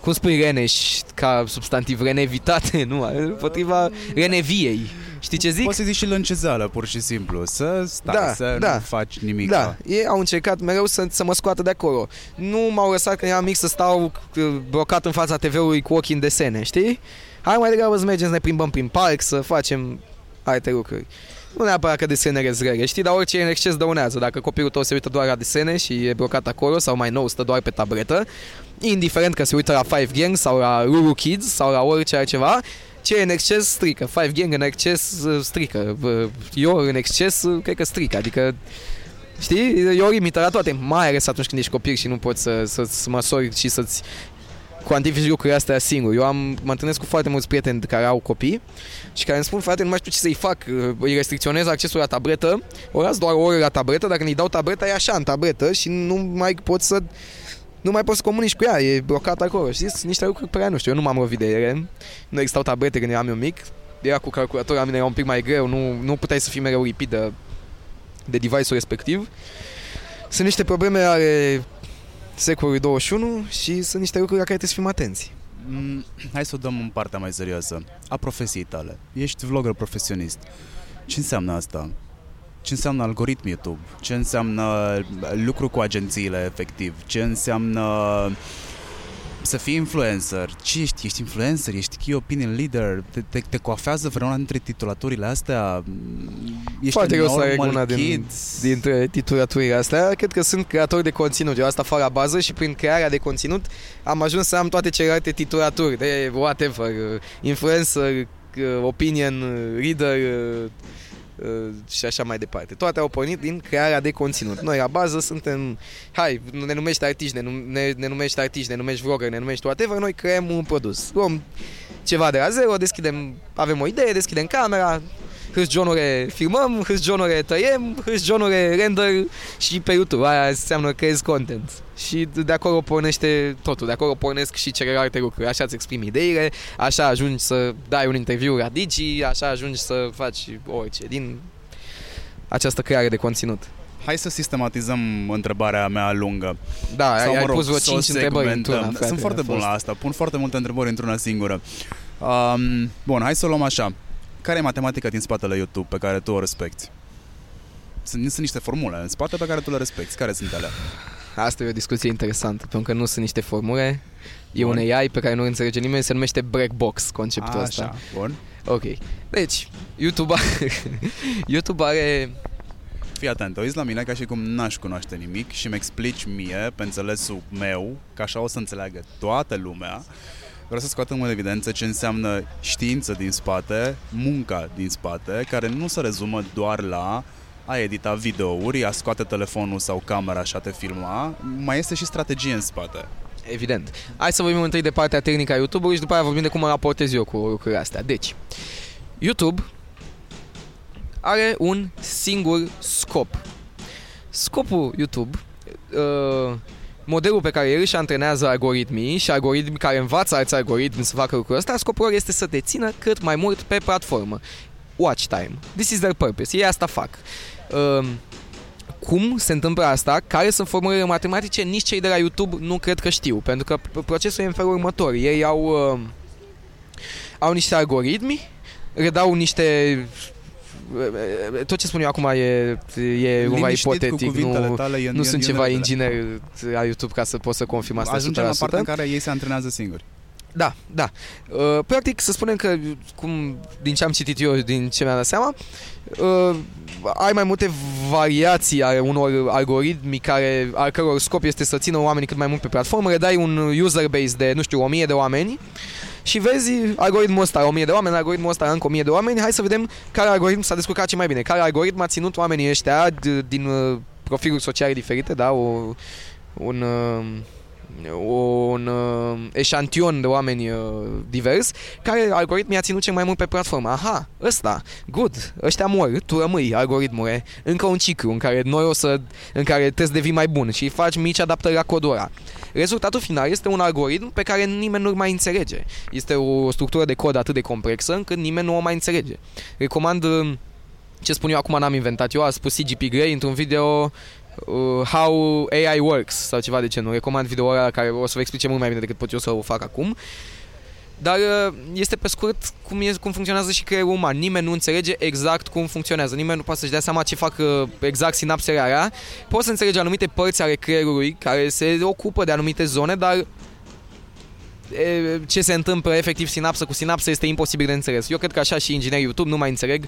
cum spui reneș ca substantiv, renevitate, nu, împotriva reneviei. Știi ce zic? Poți să zici și lâncezeală, pur și simplu. Să stai, da, să da, nu faci nimic. Da, ei au încercat mereu să, să mă scoată de acolo. Nu m-au lăsat când eram mic să stau uh, blocat în fața TV-ului cu ochii în desene, știi? Hai mai degrabă să mergem să ne plimbăm prin parc, să facem alte lucruri. Nu neapărat că desenele rele, știi, dar orice în exces dăunează. Dacă copilul tău se uită doar la desene și e blocat acolo sau mai nou stă doar pe tabletă, indiferent că se uită la Five Gang sau la Ruru Kids sau la orice altceva, ce e în exces strică. Five Gang în exces uh, strică. Eu în exces uh, cred că strică. Adică Știi? E o limită la toate, mai ales atunci când ești copil și nu poți să, să-ți măsori și să-ți cuantifici lucrurile astea singur. Eu am, mă întâlnesc cu foarte mulți prieteni care au copii și care îmi spun, frate, nu mai știu ce să-i fac, îi restricționez accesul la tabletă, o las doar o oră la tabletă, dacă îi dau tableta, e așa în tabletă și nu mai pot să nu mai poți să comunici cu ea, e blocat acolo. Știi, sunt niște lucruri pe care nu știu, eu nu m-am lovit de ele. Nu existau tablete când eram eu mic. Era cu calculator, la mine era un pic mai greu, nu, nu puteai să fii mereu lipit de, de device-ul respectiv. Sunt niște probleme ale secolului 21 și sunt niște lucruri la care trebuie să fim atenți. Mm, hai să o dăm în partea mai serioasă. A profesiei tale. Ești vlogger profesionist. Ce înseamnă asta? Ce înseamnă algoritm YouTube? Ce înseamnă lucru cu agențiile efectiv? Ce înseamnă să fii influencer. Ce ești? Ești influencer? Ești key opinion leader? Te, te, te coafează vreuna dintre titulaturile astea? Ești Foarte greu să ai una din, dintre titulaturile astea. Cred că sunt creator de conținut. Eu asta fac la bază și prin crearea de conținut am ajuns să am toate celelalte titulaturi de whatever. Influencer, opinion, reader, Uh, și așa mai departe. Toate au pornit din crearea de conținut. Noi la bază suntem, hai, ne numești artiști, ne, ne, ne numești artiști, ne numești vlogger, ne numești whatever, noi creăm un produs. Luăm ceva de la zero, deschidem, avem o idee, deschidem camera, hârjonure filmăm, hârjonure tăiem, hârjonure render și pe YouTube. Aia înseamnă creezi content. Și de acolo pornește totul, de acolo pornesc și celelalte lucruri. Așa îți exprimi ideile, așa ajungi să dai un interviu la Digi, așa ajungi să faci orice din această creare de conținut. Hai să sistematizăm întrebarea mea lungă. Da, Sau, ai, ai pus vreo 5 întrebări într-una. Sunt foarte bun la asta, pun foarte multe întrebări într-una singură. Um, bun, hai să o luăm așa. Care e matematica din spatele YouTube pe care tu o respecti? Sunt, sunt niște formule în spate pe care tu le respecti. Care sunt ele? Asta e o discuție interesantă, pentru că nu sunt niște formule. E bun. un AI pe care nu înțelege nimeni, se numește Black Box conceptul Așa, ăsta. bun. Ok. Deci, YouTube are, YouTube are Fii atent, te uiți la mine ca și cum n-aș cunoaște nimic și mi explici mie, pe înțelesul meu, că așa o să înțeleagă toată lumea, Vreau să scoatem în evidență ce înseamnă știință din spate, munca din spate, care nu se rezumă doar la a edita videouri, a scoate telefonul sau camera și a te filma, mai este și strategie în spate. Evident. Hai să vorbim întâi de partea tehnică a YouTube-ului și după aia vorbim de cum mă raportez eu cu lucrurile astea. Deci, YouTube are un singur scop. Scopul YouTube, uh, modelul pe care el își antrenează algoritmii și algoritmii care învață alți algoritmi să facă lucrul ăsta, scopul lor este să te țină cât mai mult pe platformă. Watch time. This is their purpose. Ei asta fac. Uh, cum se întâmplă asta, care sunt formulele matematice, nici cei de la YouTube nu cred că știu, pentru că procesul e în felul următor. Ei au, uh, au niște algoritmi, redau niște tot ce spun eu acum e, e cumva ipotetic, nu, tale, e, nu e, sunt e ceva inginer la YouTube ca să pot să confirm asta Ajungem la partea în care ei se antrenează singuri. Da, da. Uh, practic, să spunem că, cum, din ce am citit eu, din ce mi-am dat seama, uh, ai mai multe variații ale unor algoritmi care, al căror scop este să țină oamenii cât mai mult pe platformă, le dai un user base de, nu știu, 1000 de oameni și vezi algoritmul ăsta, 1000 de oameni, algoritmul ăsta încă 1000 de oameni, hai să vedem care algoritm s-a descurcat ce mai bine, care algoritm a ținut oamenii ăștia din uh, profiluri sociale diferite, da, o, un... Uh, un uh, eșantion de oameni uh, divers, care algoritmii a ținut cel mai mult pe platformă. Aha, ăsta, good, ăștia mor, tu rămâi, algoritmul încă un ciclu în care noi o să, în care trebuie să devii mai bun și faci mici adaptări la codul ăla. Rezultatul final este un algoritm pe care nimeni nu-l mai înțelege. Este o structură de cod atât de complexă încât nimeni nu o mai înțelege. Recomand uh, ce spun eu acum n-am inventat eu, a spus CGP Grey într-un video uh, How AI Works sau ceva de genul. Recomand video ăla care o să vă explice mult mai bine decât pot eu să o fac acum. Dar uh, este pe scurt cum, e, cum funcționează și creierul uman. Nimeni nu înțelege exact cum funcționează. Nimeni nu poate să-și dea seama ce fac uh, exact sinapsele alea. Poți să înțelegi anumite părți ale creierului care se ocupă de anumite zone, dar ce se întâmplă efectiv sinapsă cu sinapsă este imposibil de înțeles. Eu cred că așa și inginerii YouTube nu mai înțeleg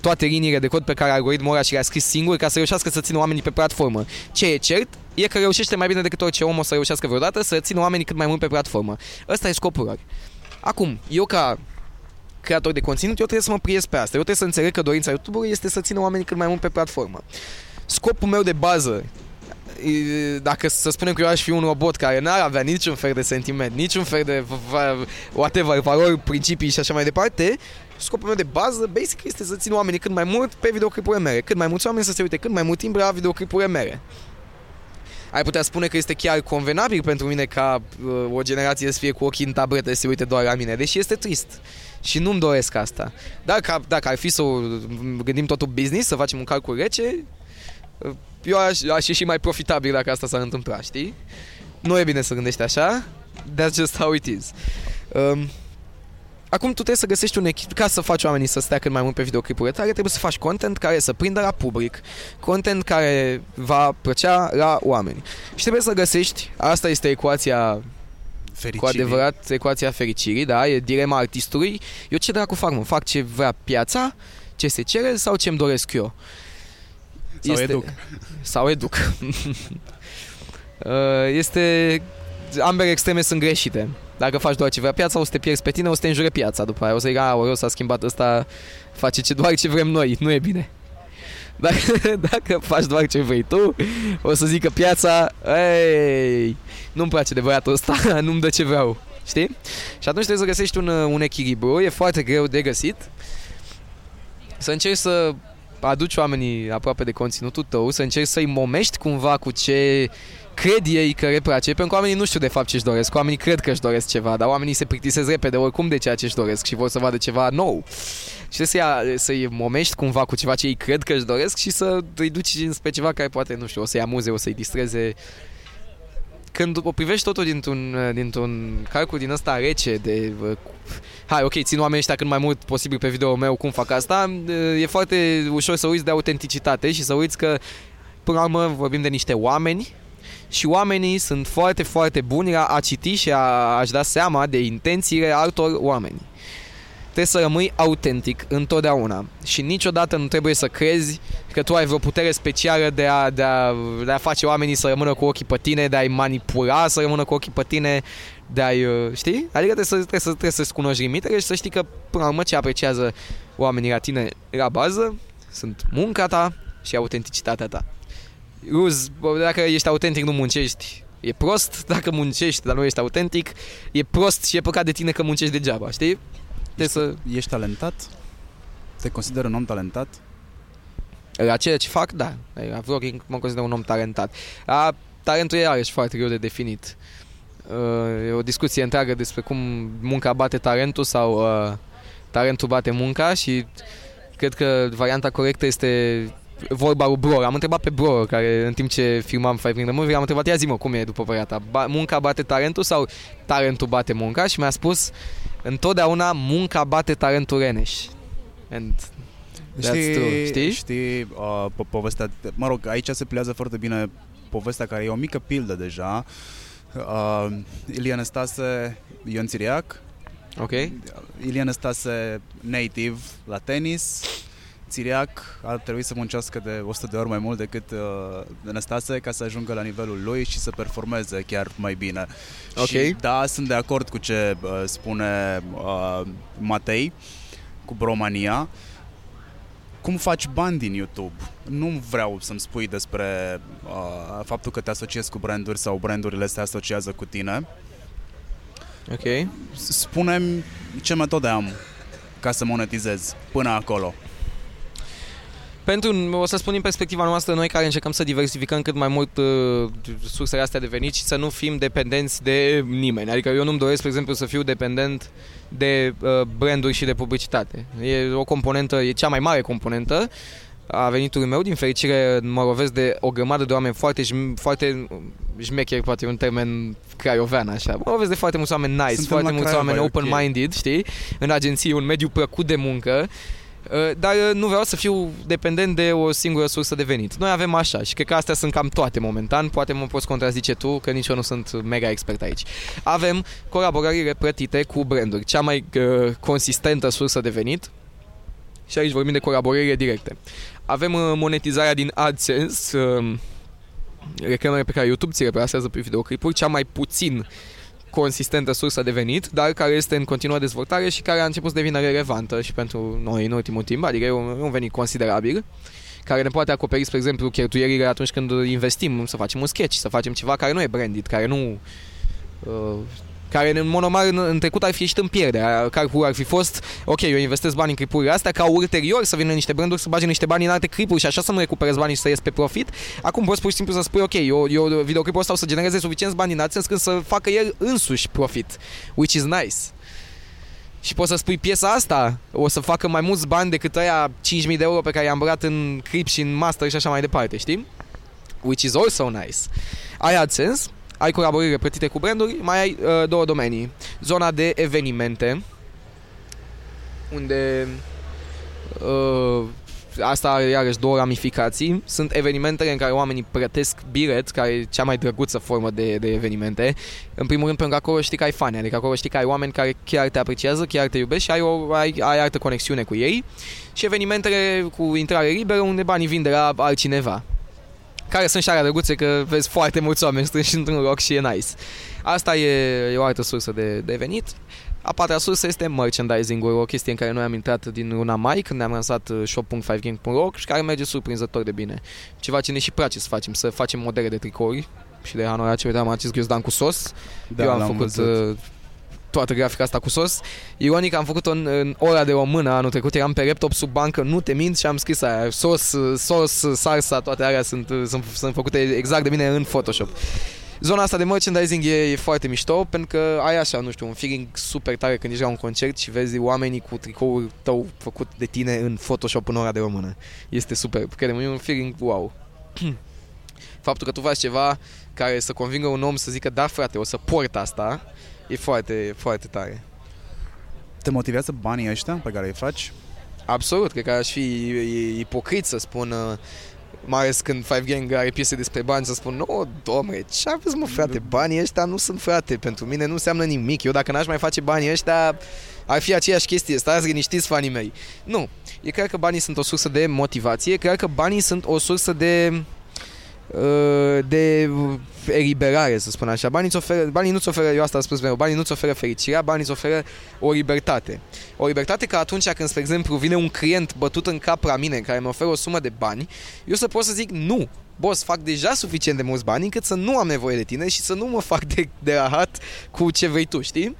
toate liniile de cod pe care algoritmul ăla și le-a scris singur ca să reușească să țină oamenii pe platformă. Ce e cert e că reușește mai bine decât orice om o să reușească vreodată să țină oamenii cât mai mult pe platformă. Ăsta e scopul lor. Acum, eu ca creator de conținut, eu trebuie să mă priez pe asta. Eu trebuie să înțeleg că dorința YouTube-ului este să țină oamenii cât mai mult pe platformă. Scopul meu de bază dacă să spunem că eu aș fi un robot care n-ar avea niciun fel de sentiment, niciun fel de whatever, valori, principii și așa mai departe, scopul meu de bază, basic, este să țin oamenii cât mai mult pe videoclipurile mele. Cât mai mulți oameni să se uite cât mai mult timp la videoclipurile mele. Ai putea spune că este chiar convenabil pentru mine ca uh, o generație să fie cu ochii în tabletă să se uite doar la mine, deși este trist. Și nu-mi doresc asta. Dacă, dacă ar fi să gândim totul business, să facem un calcul rece, eu aș, aș ieși mai profitabil dacă asta s-ar întâmpla, știi? Nu e bine să gândești așa, that's just how it is. Um, Acum tu trebuie să găsești un echip ca să faci oamenii să stea cât mai mult pe videoclipurile tale, trebuie să faci content care să prindă la public, content care va plăcea la oameni. Și trebuie să găsești, asta este ecuația Fericirii. cu adevărat ecuația fericirii, da, e dilema artistului. Eu ce dracu fac, mă? Fac ce vrea piața, ce se cere sau ce îmi doresc eu? Sau este... educ. Sau educ. Uh, este... Ambele extreme sunt greșite. Dacă faci doar ce vrea piața, o să te pierzi pe tine, o să te înjure piața după aia. O să zic, a, o s-a schimbat ăsta, face ce doar ce vrem noi, nu e bine. Dacă, dacă faci doar ce vrei tu, o să zică piața, ei, nu-mi place de băiatul ăsta, nu-mi dă ce vreau. Știi? Și atunci trebuie să găsești un, un echilibru, e foarte greu de găsit. Să încerci să aduci oamenii aproape de conținutul tău, să încerci să-i momești cumva cu ce cred ei că le place, pentru că oamenii nu știu de fapt ce își doresc, oamenii cred că își doresc ceva, dar oamenii se plictisesc repede oricum de ceea ce își doresc și vor să vadă ceva nou. Și să să-i momești cumva cu ceva ce ei cred că își doresc și să îi duci spre ceva care poate, nu știu, o să-i amuze, o să-i distreze când o privești totul dintr-un, dintr-un calcul din ăsta rece de hai, ok, țin oamenii ăștia cât mai mult posibil pe video meu cum fac asta, e foarte ușor să uiți de autenticitate și să uiți că până la urmă vorbim de niște oameni și oamenii sunt foarte, foarte buni la a citi și a, a-și da seama de intențiile altor oameni trebuie să rămâi autentic întotdeauna și niciodată nu trebuie să crezi că tu ai vreo putere specială de a, de a, de a face oamenii să rămână cu ochii pe tine, de a-i manipula să rămână cu ochii pe tine. de a știi? Adică trebuie să, trebuie, să, trebuie să-ți cunoști limitele și să știi că până la urmă ce apreciază oamenii la tine la bază sunt munca ta și autenticitatea ta. Ruz, dacă ești autentic, nu muncești, e prost. Dacă muncești, dar nu ești autentic, e prost și e păcat de tine că muncești degeaba, știi? Ești, să... ești talentat? Te consider un om talentat? La ceea ce fac, da. La vlogging mă consider un om talentat. La talentul e iarăși foarte greu de definit. Uh, e o discuție întreagă despre cum munca bate talentul sau uh, talentul bate munca și cred că varianta corectă este vorba lui Bror. Am întrebat pe Bror, care în timp ce filmam Five Ring the Movie, am întrebat, ia zi mă, cum e după părerea ta? Ba- munca bate talentul sau talentul bate munca? Și mi-a spus, întotdeauna munca bate talentul Reneș. And știi, true, știi? Știi uh, po- povestea, mă rog, aici se pliază foarte bine povestea care e o mică pildă deja. Uh, Ilie Năstase, Ion Țiriac, Ok. Ilie Năstase native la tenis, Țiriac ar trebui să muncească de 100 de ori mai mult decât uh, Năstase ca să ajungă la nivelul lui și să performeze chiar mai bine. Ok. Și da, sunt de acord cu ce uh, spune uh, Matei cu Bromania. Cum faci bani din YouTube? Nu vreau să-mi spui despre uh, faptul că te asociezi cu branduri sau brandurile se asociază cu tine. Ok. Spune-mi ce metode am ca să monetizez până acolo. Pentru, o să spun din perspectiva noastră, noi care încercăm să diversificăm cât mai mult uh, sursele astea de venit și să nu fim dependenți de nimeni. Adică eu nu-mi doresc, spre exemplu, să fiu dependent de uh, branduri și de publicitate. E o componentă, e cea mai mare componentă a venitului meu. Din fericire mă rovesc de o grămadă de oameni foarte, foarte șmecheri, poate un termen craiovean așa. Mă rovesc de foarte mulți oameni nice, Suntem foarte mulți oameni open-minded, okay. știi? În agenție, un mediu plăcut de muncă Uh, dar uh, nu vreau să fiu dependent de o singură sursă de venit. Noi avem așa și cred că astea sunt cam toate momentan, poate mă poți contrazice tu, că nici eu nu sunt mega expert aici. Avem colaborările plătite cu branduri, cea mai uh, consistentă sursă de venit, și aici vorbim de colaborările directe. Avem uh, monetizarea din AdSense, uh, reclamele pe care YouTube ți le plasează pe videoclipuri, cea mai puțin consistentă sursă de venit, dar care este în continuă dezvoltare și care a început să devină relevantă și pentru noi în ultimul timp, adică e un, un venit considerabil care ne poate acoperi, spre exemplu, cheltuielile atunci când investim, să facem un sketch, să facem ceva care nu e branded, care nu uh, care în mod normal în, în trecut ar fi ieșit în pierdere. Carrefour ar fi fost, ok, eu investesc bani în clipurile astea ca ulterior să vină niște branduri să bage niște bani în alte clipuri și așa să mă recuperez banii și să ies pe profit. Acum poți pur și simplu să spui, ok, eu, eu videoclipul ăsta o să genereze suficient bani în AdSense când să facă el însuși profit, which is nice. Și poți să spui piesa asta o să facă mai mulți bani decât aia 5.000 de euro pe care i-am băgat în clip și în master și așa mai departe, știi? Which is also nice. Ai AdSense, ai colaborări plătite cu branduri, mai ai uh, două domenii. Zona de evenimente, unde uh, asta are iarăși două ramificații. Sunt evenimentele în care oamenii plătesc bilet, care e cea mai drăguță formă de, de evenimente. În primul rând pentru că acolo știi că ai fani, adică acolo știi că ai oameni care chiar te apreciază, chiar te iubesc și ai, o, ai, ai altă conexiune cu ei. Și evenimentele cu intrare liberă unde banii vin de la altcineva care sunt și alea drăguțe că vezi foarte mulți oameni strânși într-un loc și e nice. Asta e, e o altă sursă de, de venit. A patra sursă este merchandising-ul, o chestie în care noi am intrat din luna mai când ne-am lansat uh, shop.5gang.ro și care merge surprinzător de bine. Ceva ce ne și place să facem, să facem modele de tricouri și de hanorace, uite, am acest ghiozdan cu sos. Da, Eu am făcut văzut. Uh, toată grafica asta cu sos. Ironic, am făcut-o în, în ora de o mână anul trecut, eram pe laptop sub bancă, nu te mint și am scris aia, sos, sos, salsa, toate alea sunt, sunt, sunt făcute exact de mine în Photoshop. Zona asta de merchandising e, e foarte mișto pentru că ai așa, nu știu, un feeling super tare când ești la un concert și vezi oamenii cu tricoul tău făcut de tine în Photoshop în ora de română. Este super, credem, e un feeling wow. Faptul că tu faci ceva care să convingă un om să zică da frate, o să port asta e foarte, foarte tare. Te motivează banii ăștia pe care îi faci? Absolut, cred că aș fi ipocrit să spun mai ales când Five Gang are piese despre bani, să spun, nu, domne, ce aveți mă, frate, banii ăștia nu sunt, frate, pentru mine nu înseamnă nimic. Eu dacă n-aș mai face banii ăștia, ar fi aceeași chestie, stați liniștiți, fanii mei. Nu, e clar că banii sunt o sursă de motivație, e clar că banii sunt o sursă de uh, de eliberare, să spun așa. Banii, oferă, banii nu-ți oferă, eu asta am spus mereu, banii nu-ți oferă fericirea, banii îți oferă o libertate. O libertate că atunci când, spre exemplu, vine un client bătut în cap la mine care mi oferă o sumă de bani, eu să pot să zic nu, boss, fac deja suficient de mulți bani încât să nu am nevoie de tine și să nu mă fac de, de rahat cu ce vrei tu, știi?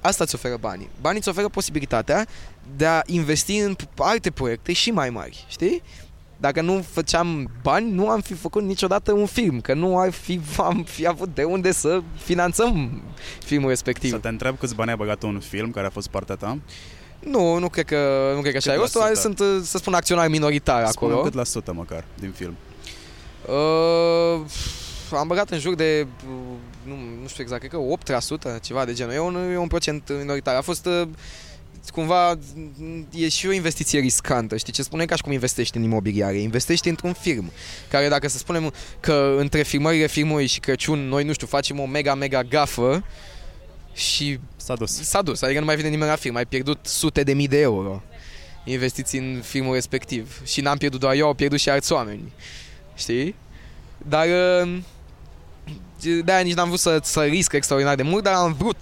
Asta îți oferă banii. Banii îți oferă posibilitatea de a investi în alte proiecte și mai mari, știi? Dacă nu făceam bani, nu am fi făcut niciodată un film, că nu ar fi, am fi avut de unde să finanțăm filmul respectiv. Să te întreb câți bani ai băgat un film care a fost partea ta? Nu, nu cred că, nu cred că așa e. Rostul sunt, să spun, acționari minoritar acolo. cât la sută măcar din film? Uh, am băgat în jur de, nu, nu știu exact, cred că 8%, ceva de genul. E un, e un procent minoritar. A fost uh, cumva e și o investiție riscantă, știi ce spune? Ca și cum investești în imobiliare, investești într-un film, care dacă să spunem că între filmările filmului și Crăciun noi, nu știu, facem o mega, mega gafă și s-a dus. S-a dus, adică nu mai vine nimeni la film, ai pierdut sute de mii de euro investiți în filmul respectiv. Și n-am pierdut doar eu, au pierdut și alți oameni, știi? Dar uh, de-aia nici n-am vrut să, să risc extraordinar de mult, dar am vrut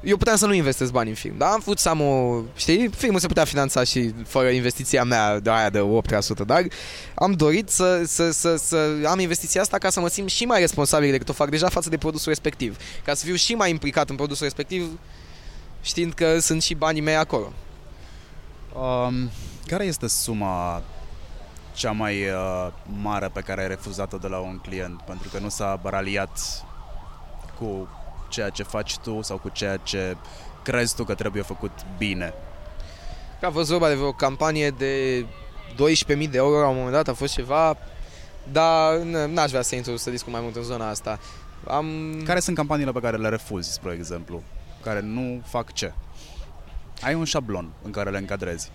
eu puteam să nu investesc bani în film, dar am vrut să am o, știi, filmul se putea finanța și fără investiția mea de aia de 8%, dar am dorit să, să, să, să am investiția asta ca să mă simt și mai responsabil decât o fac deja față de produsul respectiv, ca să fiu și mai implicat în produsul respectiv știind că sunt și banii mei acolo. Um, care este suma cea mai uh, mare pe care ai refuzat-o de la un client? Pentru că nu s-a baraliat cu ceea ce faci tu sau cu ceea ce crezi tu că trebuie făcut bine? A fost vorba de o campanie de 12.000 de euro la un moment dat, a fost ceva, dar n-aș vrea să intru să discut mai mult în zona asta. Am... Care sunt campaniile pe care le refuzi, spre exemplu? Care nu fac ce? Ai un șablon în care le încadrezi.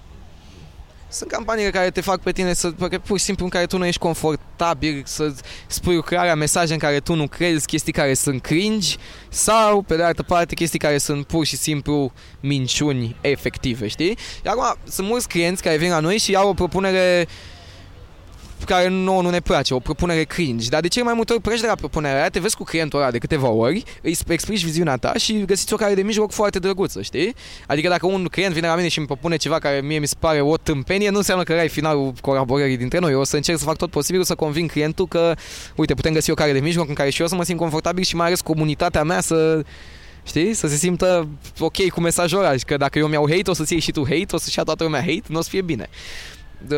Sunt campaniile care te fac pe tine să, pur și simplu în care tu nu ești confortabil, să spui crearea mesaje în care tu nu crezi, chestii care sunt cringe sau, pe de altă parte, chestii care sunt pur și simplu minciuni efective, știi? Iar acum, sunt mulți clienți care vin la noi și au o propunere care nouă nu ne place, o propunere cringe. Dar de ce mai multe ori pleci de la propunerea aia, te vezi cu clientul ăla de câteva ori, îi explici viziunea ta și găsiți o care de mijloc foarte drăguță, știi? Adică dacă un client vine la mine și îmi propune ceva care mie mi se pare o tâmpenie, nu înseamnă că ai finalul colaborării dintre noi. Eu o să încerc să fac tot posibilul să conving clientul că, uite, putem găsi o care de mijloc în care și eu să mă simt confortabil și mai ales comunitatea mea să știi? Să se simtă ok cu mesajul ăla, că dacă eu mi-au hate, o să-ți iei și tu hate, o să-și ia toată lumea hate, nu o să fie bine. De,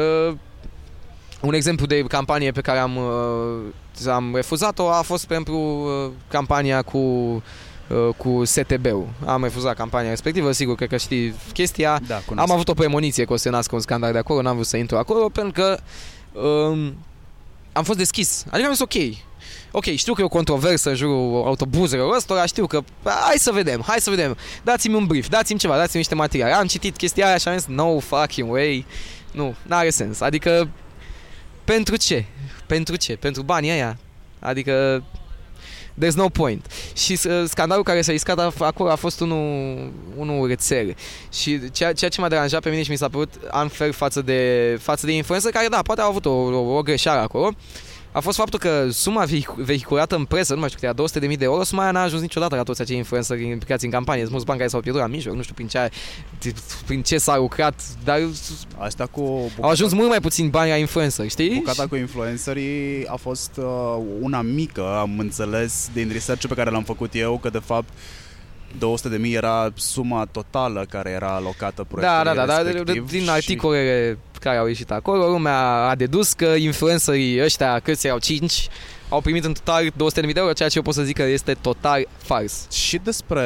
un exemplu de campanie pe care am, uh, am refuzat-o a fost pentru uh, campania cu uh, cu STB-ul. Am refuzat campania respectivă, sigur, cred că știi chestia. Da, am avut o premoniție că o să nască un scandal de acolo, n-am vrut să intru acolo, pentru că um, am fost deschis. Adică am zis ok, ok, știu că e o controversă în jurul autobuzelor ăstora, știu că hai să vedem, hai să vedem, dați-mi un brief, dați-mi ceva, dați-mi niște materiale. Am citit chestia aia și am zis, no fucking way, nu, n-are sens. Adică pentru ce? Pentru ce? Pentru banii aia? Adică There's no point. Și uh, scandalul care s-a iscat acolo a fost unul, unul rețel. Și ceea, ceea ce m-a deranjat pe mine și mi s-a părut unfair față de, față de influență care, da, poate au avut o, o, o greșeală acolo, a fost faptul că suma vehiculată în presă, nu mai știu cât era, 200.000 de euro, suma aia n-a ajuns niciodată la toți acei influenceri implicați în campanie. Sunt mulți bani care s-au pierdut la mijloc, nu știu prin ce, prin ce s-a lucrat, dar Asta cu bucata, au ajuns mult mai puțin bani la influencer, știi? Bucata cu influencerii a fost uh, una mică, am înțeles din research pe care l-am făcut eu, că de fapt 200 de mii era suma totală care era alocată proiectului Da, da, da, da din articolele și... care au ieșit acolo, lumea a dedus că influencerii ăștia, câți erau 5, au primit în total 200.000 de euro, ceea ce eu pot să zic că este total fals. Și despre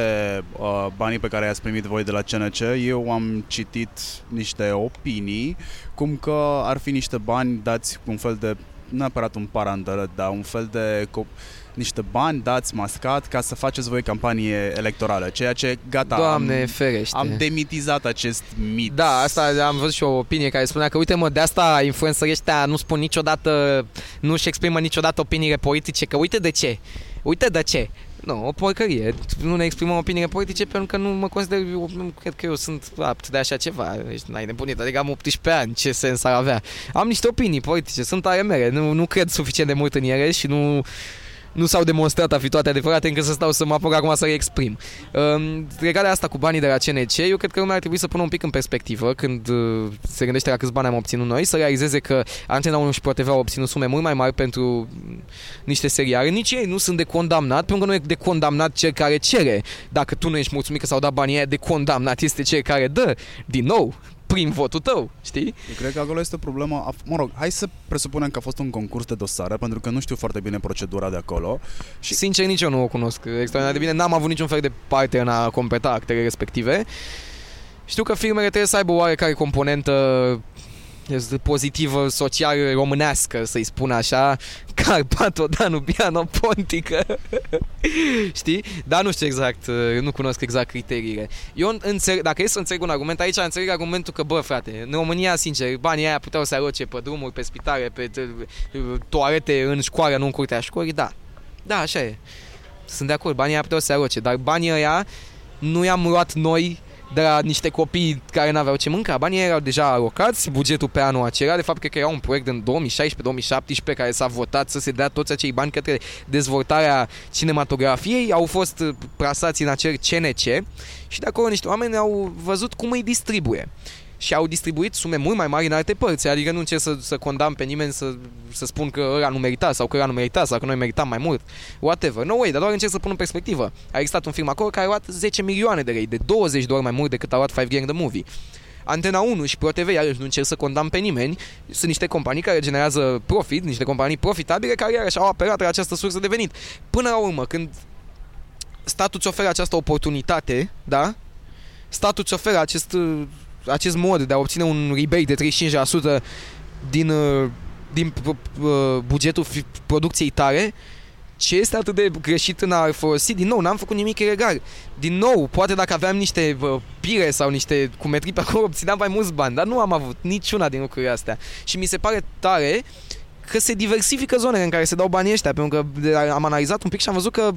uh, banii pe care i-ați primit voi de la CNC, eu am citit niște opinii, cum că ar fi niște bani dați cu un fel de, nu neapărat un parandără, dar un fel de... Co- niște bani dați mascat ca să faceți voi campanie electorală, ceea ce gata, Doamne, am, ferește. am demitizat acest mit. Da, asta am văzut și o opinie care spunea că uite mă, de asta influencerii ăștia nu spun niciodată, nu-și exprimă niciodată opiniile politice, că uite de ce, uite de ce. Nu, o porcărie. Nu ne exprimăm opiniile politice pentru că nu mă consider, eu, nu cred că eu sunt apt de așa ceva. Ești, n-ai nebunit, adică am 18 ani, ce sens ar avea? Am niște opinii politice, sunt ale mele, nu, nu cred suficient de mult în ele și nu nu s-au demonstrat a fi toate adevărate încât să stau să mă apuc acum să le exprim. Um, legarea asta cu banii de la CNC, eu cred că lumea ar trebui să pună un pic în perspectivă când uh, se gândește la câți bani am obținut noi, să realizeze că Antena 1 și ProTV au obținut sume mult mai mari pentru niște seriale. Nici ei nu sunt de condamnat, pentru că nu e de condamnat cel care cere. Dacă tu nu ești mulțumit că s-au dat banii aia, de condamnat este cel care dă. Din nou, prin votul tău, știi? Eu cred că acolo este problema, mă rog, hai să presupunem că a fost un concurs de dosare, pentru că nu știu foarte bine procedura de acolo. Și... Sincer, nici eu nu o cunosc extraordinar de bine, n-am avut niciun fel de parte în a completa actele respective. Știu că firmele trebuie să aibă oarecare componentă pozitivă social românească, să-i spun așa, Carpato, Danubiano, Pontică, știi? Dar nu știu exact, nu cunosc exact criteriile. Eu înțeleg, dacă e să înțeleg un argument, aici înțeleg argumentul că, bă, frate, în România, sincer, banii aia puteau să aloce pe drumuri, pe spitale, pe toalete în școală, nu în curtea școlii, da. Da, așa e. Sunt de acord, banii aia puteau să aloce, dar banii ăia nu i-am luat noi de la niște copii care n-aveau ce mânca. Banii erau deja alocați, bugetul pe anul acela, de fapt cred că era un proiect în 2016-2017 care s-a votat să se dea toți acei bani către dezvoltarea cinematografiei, au fost prasați în acel CNC și de acolo niște oameni au văzut cum îi distribuie și au distribuit sume mult mai mari în alte părți. Adică nu încerc să, să condamn pe nimeni să, să spun că ăla nu merita sau că ăla nu merita sau că noi meritam mai mult. Whatever. No way, dar doar încerc să pun în perspectivă. A existat un film acolo care a luat 10 milioane de lei, de 20 de ori mai mult decât a luat 5 Gang The Movie. Antena 1 și ProTV, iarăși nu încerc să condamn pe nimeni, sunt niște companii care generează profit, niște companii profitabile care iarăși au apelat la această sursă de venit. Până la urmă, când statul îți oferă această oportunitate, da? Statul îți oferă acest acest mod de a obține un rebate de 35% din, uh, din uh, bugetul producției tare, ce este atât de greșit în a folosi? Din nou, n-am făcut nimic ilegal. Din nou, poate dacă aveam niște uh, pire sau niște cumetrii pe acolo, obțineam mai mulți bani, dar nu am avut niciuna din lucrurile astea. Și mi se pare tare că se diversifică zonele în care se dau banii ăștia, pentru că am analizat un pic și am văzut că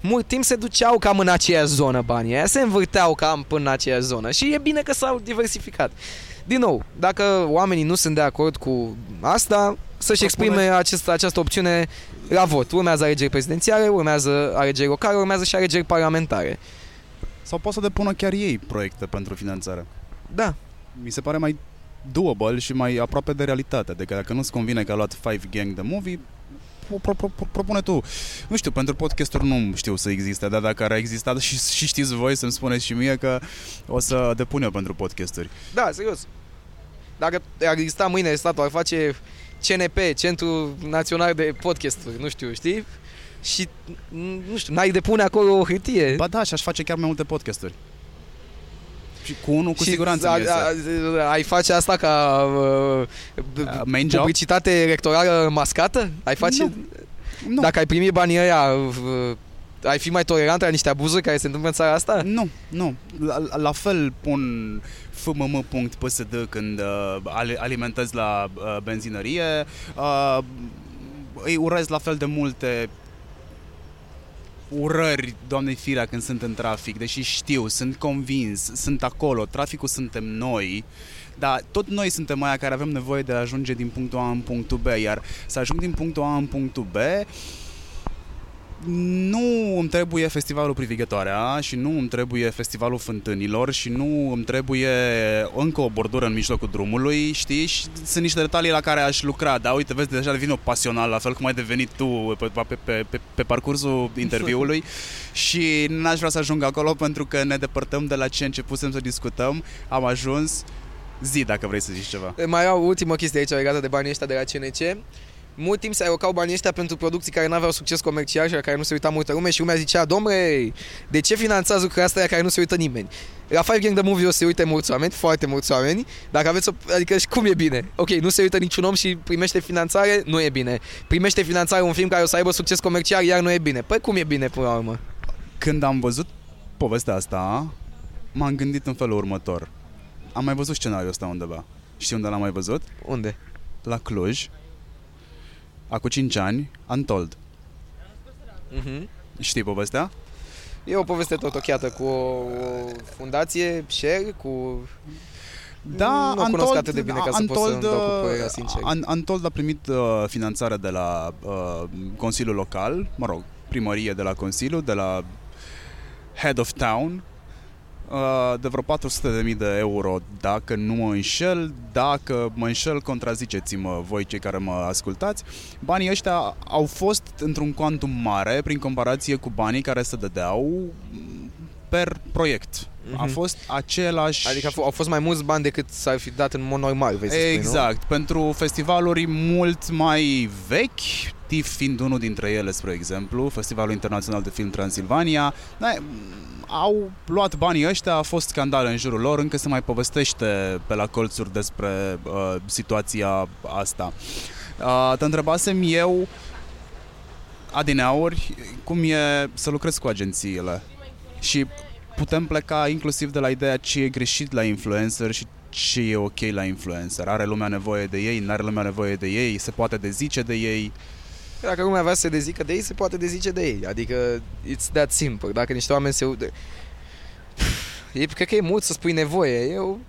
mult timp se duceau cam în aceeași zonă banii aia, se învârteau cam până în aceeași zonă și e bine că s-au diversificat. Din nou, dacă oamenii nu sunt de acord cu asta, să-și exprime acest, această opțiune la vot. Urmează alegeri prezidențiale, urmează alegeri locale, urmează și alegeri parlamentare. Sau pot să depună chiar ei proiecte pentru finanțare. Da. Mi se pare mai doable și mai aproape de realitate. Adică dacă nu-ți convine că a luat Five Gang de movie, pro, pro, pro, propune tu. Nu știu, pentru podcasturi nu știu să existe, dar dacă ar exista și, și știți voi să-mi spuneți și mie că o să depun eu pentru podcasturi. Da, serios. Dacă ar exista mâine statul, ar face CNP, Centru Național de Podcasturi, nu știu, știi? Și, nu știu, n-ai depune acolo o hârtie. Ba da, și aș face chiar mai multe podcasturi. Și cu unul cu și siguranță a, a, Ai face asta ca uh, Main publicitate job? electorală mascată? Ai face... Nu. nu. Dacă ai primi banii ăia, uh, ai fi mai tolerant la niște abuzuri care se întâmplă în țara asta? Nu, nu. La, la fel pun fmm.psd când uh, alimentezi la uh, benzinărie. Uh, îi urez la fel de multe urări doamnei Firea când sunt în trafic, deși știu, sunt convins, sunt acolo, traficul suntem noi, dar tot noi suntem aia care avem nevoie de a ajunge din punctul A în punctul B, iar să ajung din punctul A în punctul B nu îmi trebuie festivalul Privighetoarea și nu îmi trebuie festivalul Fântânilor și nu îmi trebuie încă o bordură în mijlocul drumului, știi? Și sunt niște detalii la care aș lucra, dar uite, vezi, deja devin o pasional, la fel cum ai devenit tu pe, pe, pe, pe, pe parcursul interviului și n-aș vrea să ajung acolo pentru că ne depărtăm de la ce începusem să discutăm, am ajuns Zi dacă vrei să zici ceva. Mai au ultimă chestie aici legată de banii ăștia de la CNC mult timp se alocau banii ăștia pentru producții care nu aveau succes comercial și la care nu se uita multă lume și lumea zicea, domnule, de ce finanțați lucrurile astea la care nu se uită nimeni? La Five Gang The Movie o să se uite mulți oameni, foarte mulți oameni, dacă aveți o... adică și cum e bine? Ok, nu se uită niciun om și primește finanțare, nu e bine. Primește finanțare un film care o să aibă succes comercial, iar nu e bine. Păi cum e bine până la urmă? Când am văzut povestea asta, m-am gândit în felul următor. Am mai văzut scenariul ăsta undeva. Știi unde l-am mai văzut? Unde? La Cluj, acum 5 ani, Untold. Uh-huh. Știi povestea? E o poveste tot ochiată cu o, o fundație, share, cu... Da, nu o cunosc Untold- atât de bine ca să pot Untold, să-mi dau cu uh, părerea sincer. An- Untold a primit uh, finanțare de la uh, Consiliul Local, mă rog, primărie de la Consiliu, de la Head of Town, uh, de vreo 400.000 de euro, dacă nu mă înșel. Dacă mă înșel, contraziceți-mă voi cei care mă ascultați. Banii ăștia au fost într-un quantum mare prin comparație cu banii care se dădeau per proiect. A Mhm. fost același... Adică au f- au fost mai mulți bani decât s-ar fi dat în mod normal, vei să spui, nu? Exact, pentru festivaluri mult mai vechi, TIFF fiind unul dintre ele, spre exemplu, Festivalul Internațional de Film Transilvania, da, au luat banii ăștia, a fost scandal în jurul lor, încă se mai povestește pe la colțuri despre uh, situația asta. Uh, te întrebasem eu, adineauri, cum e să lucrezi cu agențiile și putem pleca inclusiv de la ideea ce e greșit la influencer și ce e ok la influencer. Are lumea nevoie de ei, nu are lumea nevoie de ei, se poate dezice de ei. Dacă lumea vrea să se dezică de ei, se poate dezice de ei. Adică, it's that simple. Dacă niște oameni se... ude- E, cred că e mult să spui nevoie. Eu...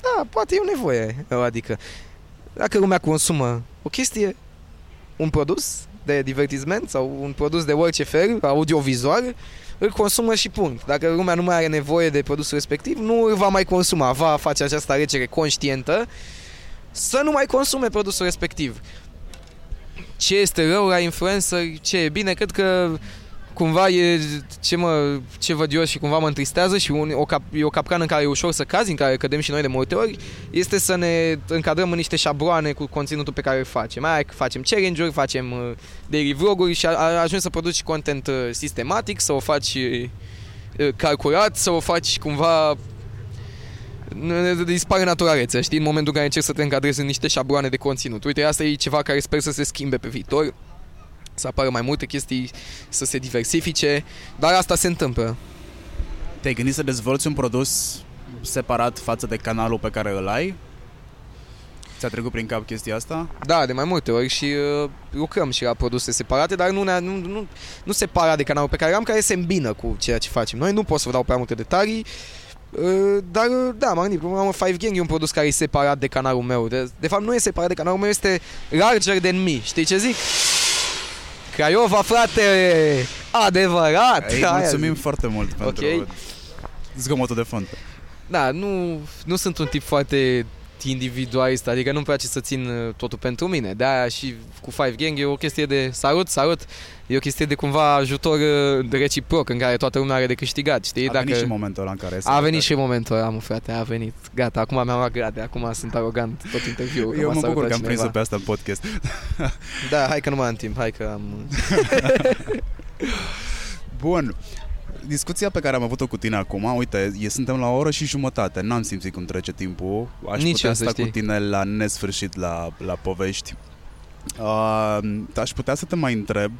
Da, poate e o nevoie. Adică, dacă lumea consumă o chestie, un produs de divertisment sau un produs de orice fel, audiovizual, îl consumă și punct. Dacă lumea nu mai are nevoie de produsul respectiv, nu îl va mai consuma. Va face această alegere conștientă să nu mai consume produsul respectiv ce este rău la influencer, ce e bine, cred că cumva e ce, mă, ce văd eu și cumva mă întristează și un, o, cap, e o capcană în care e ușor să cazi, în care cădem și noi de multe ori, este să ne încadrăm în niște șabloane cu conținutul pe care îl facem. Mai că facem challenge-uri, facem uh, daily vlog-uri și a- a- ajungi să produci content uh, sistematic, să o faci uh, calculat, să o faci cumva n- dispare naturalețea, știi, în momentul în care încerci să te încadrezi în niște șabloane de conținut. Uite, asta e ceva care sper să se schimbe pe viitor, să apară mai multe chestii, să se diversifice, dar asta se întâmplă. Te-ai gândit să dezvolți un produs separat față de canalul pe care îl ai? Ți-a trecut prin cap chestia asta? Da, de mai multe ori și uh, lucrăm și la produse separate, dar nu, ne, nu, nu, nu separat de canalul pe care am, care se îmbină cu ceea ce facem. Noi nu pot să vă dau prea multe detalii, uh, dar uh, da, m-am gândit, am 5 Gang e un produs care e separat de canalul meu. De, de fapt, nu e separat de canalul meu, este larger than me. Știi ce zic? Craiova, frate! Adevărat! Ei, Aia mulțumim zic. foarte mult pentru Ok. zgomotul de fond. Da, nu, nu sunt un tip foarte individualist, adică nu-mi place să țin uh, totul pentru mine. De-aia și cu Five Gang e o chestie de salut, salut, e o chestie de cumva ajutor uh, de reciproc în care toată lumea are de câștigat, știi? A venit și momentul ăla în care a venit și momentul ăla, mă frate, a venit. Gata, acum mi-am luat grade, acum sunt arogant tot interviul. Eu mă bucur că am prins-o pe asta în podcast. Da, hai că nu mai am timp, hai că am... Bun. Discuția pe care am avut-o cu tine acum, uite, e, suntem la o oră și jumătate, n-am simțit cum trece timpul, aș Nici putea eu, să sta cu știi. tine la nesfârșit la, la povești. Uh, aș putea să te mai întreb,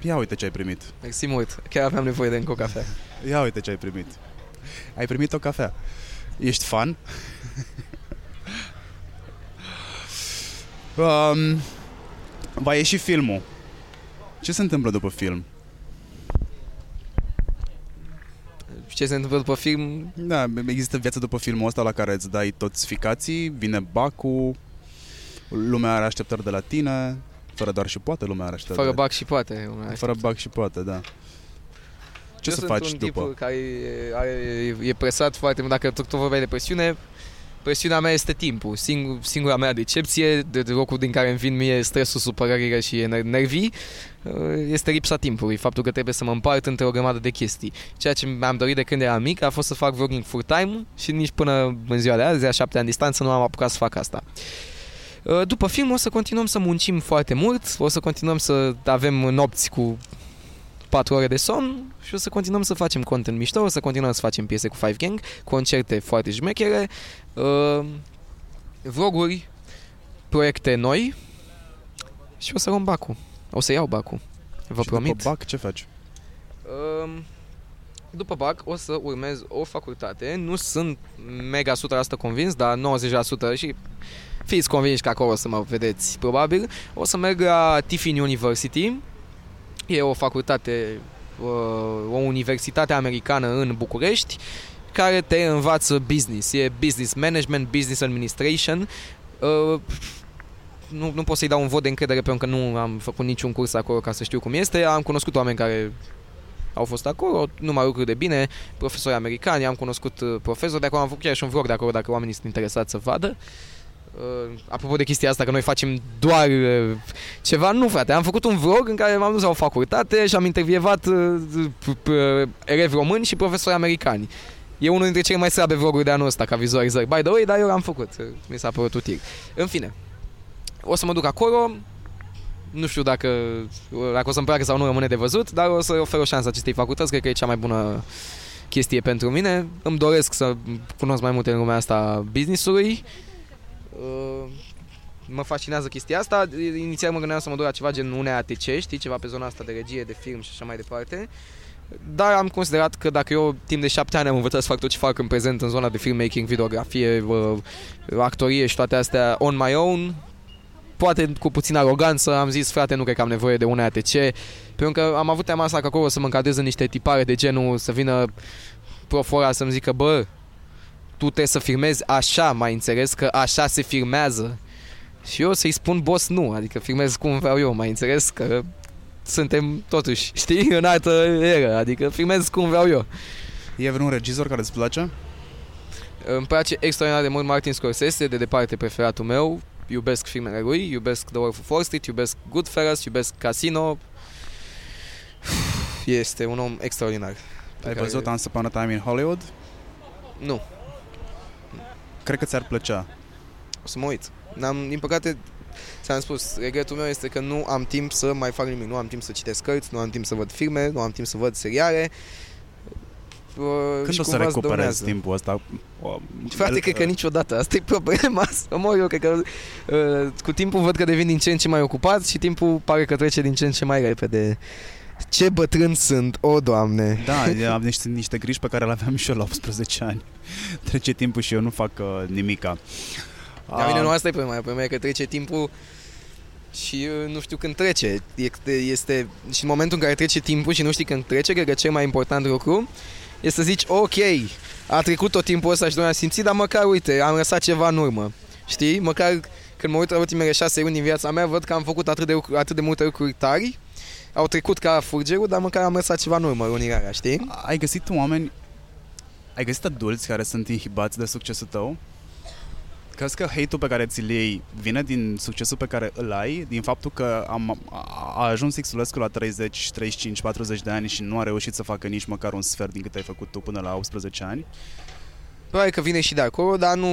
ia uite ce ai primit, Mersi mult, chiar aveam nevoie de încă o cafea. ia uite ce ai primit. Ai primit o cafea. Ești fan? um, va ieși filmul. Ce se întâmplă după film? Ce se întâmplă după film? Da, există viață după filmul ăsta la care îți dai toți ficații, vine bacul, lumea are așteptări de la tine, fără doar și poate lumea are așteptări. Fără de- bac și poate. Fără bac și poate, da. Ce Eu să sunt faci un după? tip care e, are, e presat foarte mult, dacă tot, tot vorbeai de presiune, presiunea mea este timpul. Singur, singura mea decepție, de, de locul din care îmi vin mie stresul, supărările și ener- nervii, uh, este lipsa timpului. Faptul că trebuie să mă împart între o grămadă de chestii. Ceea ce mi-am dorit de când eram mic a fost să fac vlogging full-time și nici până în ziua de azi, a șapte ani distanță, nu am apucat să fac asta. Uh, După film o să continuăm să muncim foarte mult, o să continuăm să avem nopți cu 4 ore de somn și o să continuăm să facem content mișto, o să continuăm să facem piese cu Five Gang, concerte foarte șmechere, uh, vloguri, proiecte noi și o să luăm bacul. O să iau bacul. Vă și promit. după bac ce faci? Um, după BAC o să urmez o facultate. Nu sunt mega 100% convins, dar 90% și fiți convinși că acolo o să mă vedeți probabil. O să merg la Tiffin University. E o facultate uh, o universitate americană în București care te învață business. E business management, business administration. Uh, nu, nu pot să-i dau un vot de încredere pentru că nu am făcut niciun curs acolo ca să știu cum este. Am cunoscut oameni care au fost acolo, numai lucruri de bine, profesori americani, am cunoscut uh, profesori de acolo, am făcut chiar și un vlog de acolo dacă oamenii sunt interesați să vadă. Uh, apropo de chestia asta că noi facem doar uh, ceva, nu frate, am făcut un vlog în care m-am dus la o facultate și am intervievat uh, uh, elevi români și profesori americani. E unul dintre cele mai slabe vloguri de anul ăsta ca vizualizări. By the way, dar eu l-am făcut. Mi s-a părut util. În fine, o să mă duc acolo, nu știu dacă, dacă o să-mi placă sau nu rămâne de văzut, dar o să ofer o șansă acestei facultăți, cred că e cea mai bună chestie pentru mine. Îmi doresc să cunosc mai multe în lumea asta business-ului. Uh, mă fascinează chestia asta. Inițial mă gândeam să mă duc la ceva gen UNEATC, știi, ceva pe zona asta de regie, de film și așa mai departe. Dar am considerat că dacă eu timp de șapte ani am învățat să fac tot ce fac în prezent în zona de filmmaking, videografie, uh, actorie și toate astea on my own, poate cu puțin aroganță am zis, frate, nu cred că am nevoie de un ATC, pentru că am avut teama asta că acolo să mă încadrez în niște tipare de genul să vină profora să-mi zică, bă, tu trebuie să filmezi așa, mai înțeles că așa se filmează. Și eu să-i spun boss nu, adică filmez cum vreau eu, mai înțeles că suntem totuși, știi, în altă eră, adică filmez cum vreau eu. E vreun regizor care îți place? Îmi place extraordinar de mult Martin Scorsese, de departe preferatul meu, iubesc filmele lui, iubesc The Wolf of Wall Street, iubesc Goodfellas, iubesc Casino. Este un om extraordinar. Ai care... văzut Once Upon a Time in Hollywood? Nu. Cred că ți-ar plăcea. O să mă uit. N-am, din păcate, ți-am spus, regretul meu este că nu am timp să mai fac nimic. Nu am timp să citesc cărți, nu am timp să văd filme, nu am timp să văd seriale. Când o să recuperezi dăunează. timpul ăsta? Frate, cred că niciodată. Asta e problema. Să mor eu, cred că uh, cu timpul văd că devin din ce în ce mai ocupat și timpul pare că trece din ce în ce mai repede. Ce bătrân sunt, o, Doamne! Da, am niște, niște griji pe care le aveam și eu la 18 ani. Trece timpul și eu nu fac uh, nimica. La mine nu asta e problema, problema e că trece timpul și uh, nu știu când trece. Este, este, și în momentul în care trece timpul și nu știi când trece, cred că cel mai important lucru e să zici, ok, a trecut tot timpul ăsta și nu am simțit, dar măcar, uite, am lăsat ceva în urmă. Știi? Măcar când mă uit la ultimele șase luni din viața mea, văd că am făcut atât de, atât de multe lucruri tari, au trecut ca furgerul, dar măcar am lăsat ceva în urmă, unirarea, știi? Ai găsit oameni, ai găsit adulți care sunt inhibați de succesul tău? Crezi că hate-ul pe care ți-l iei vine din succesul pe care îl ai, din faptul că am, a ajuns Xulescu la 30, 35, 40 de ani și nu a reușit să facă nici măcar un sfert din cât ai făcut tu până la 18 ani? Probabil că vine și de acolo, dar nu,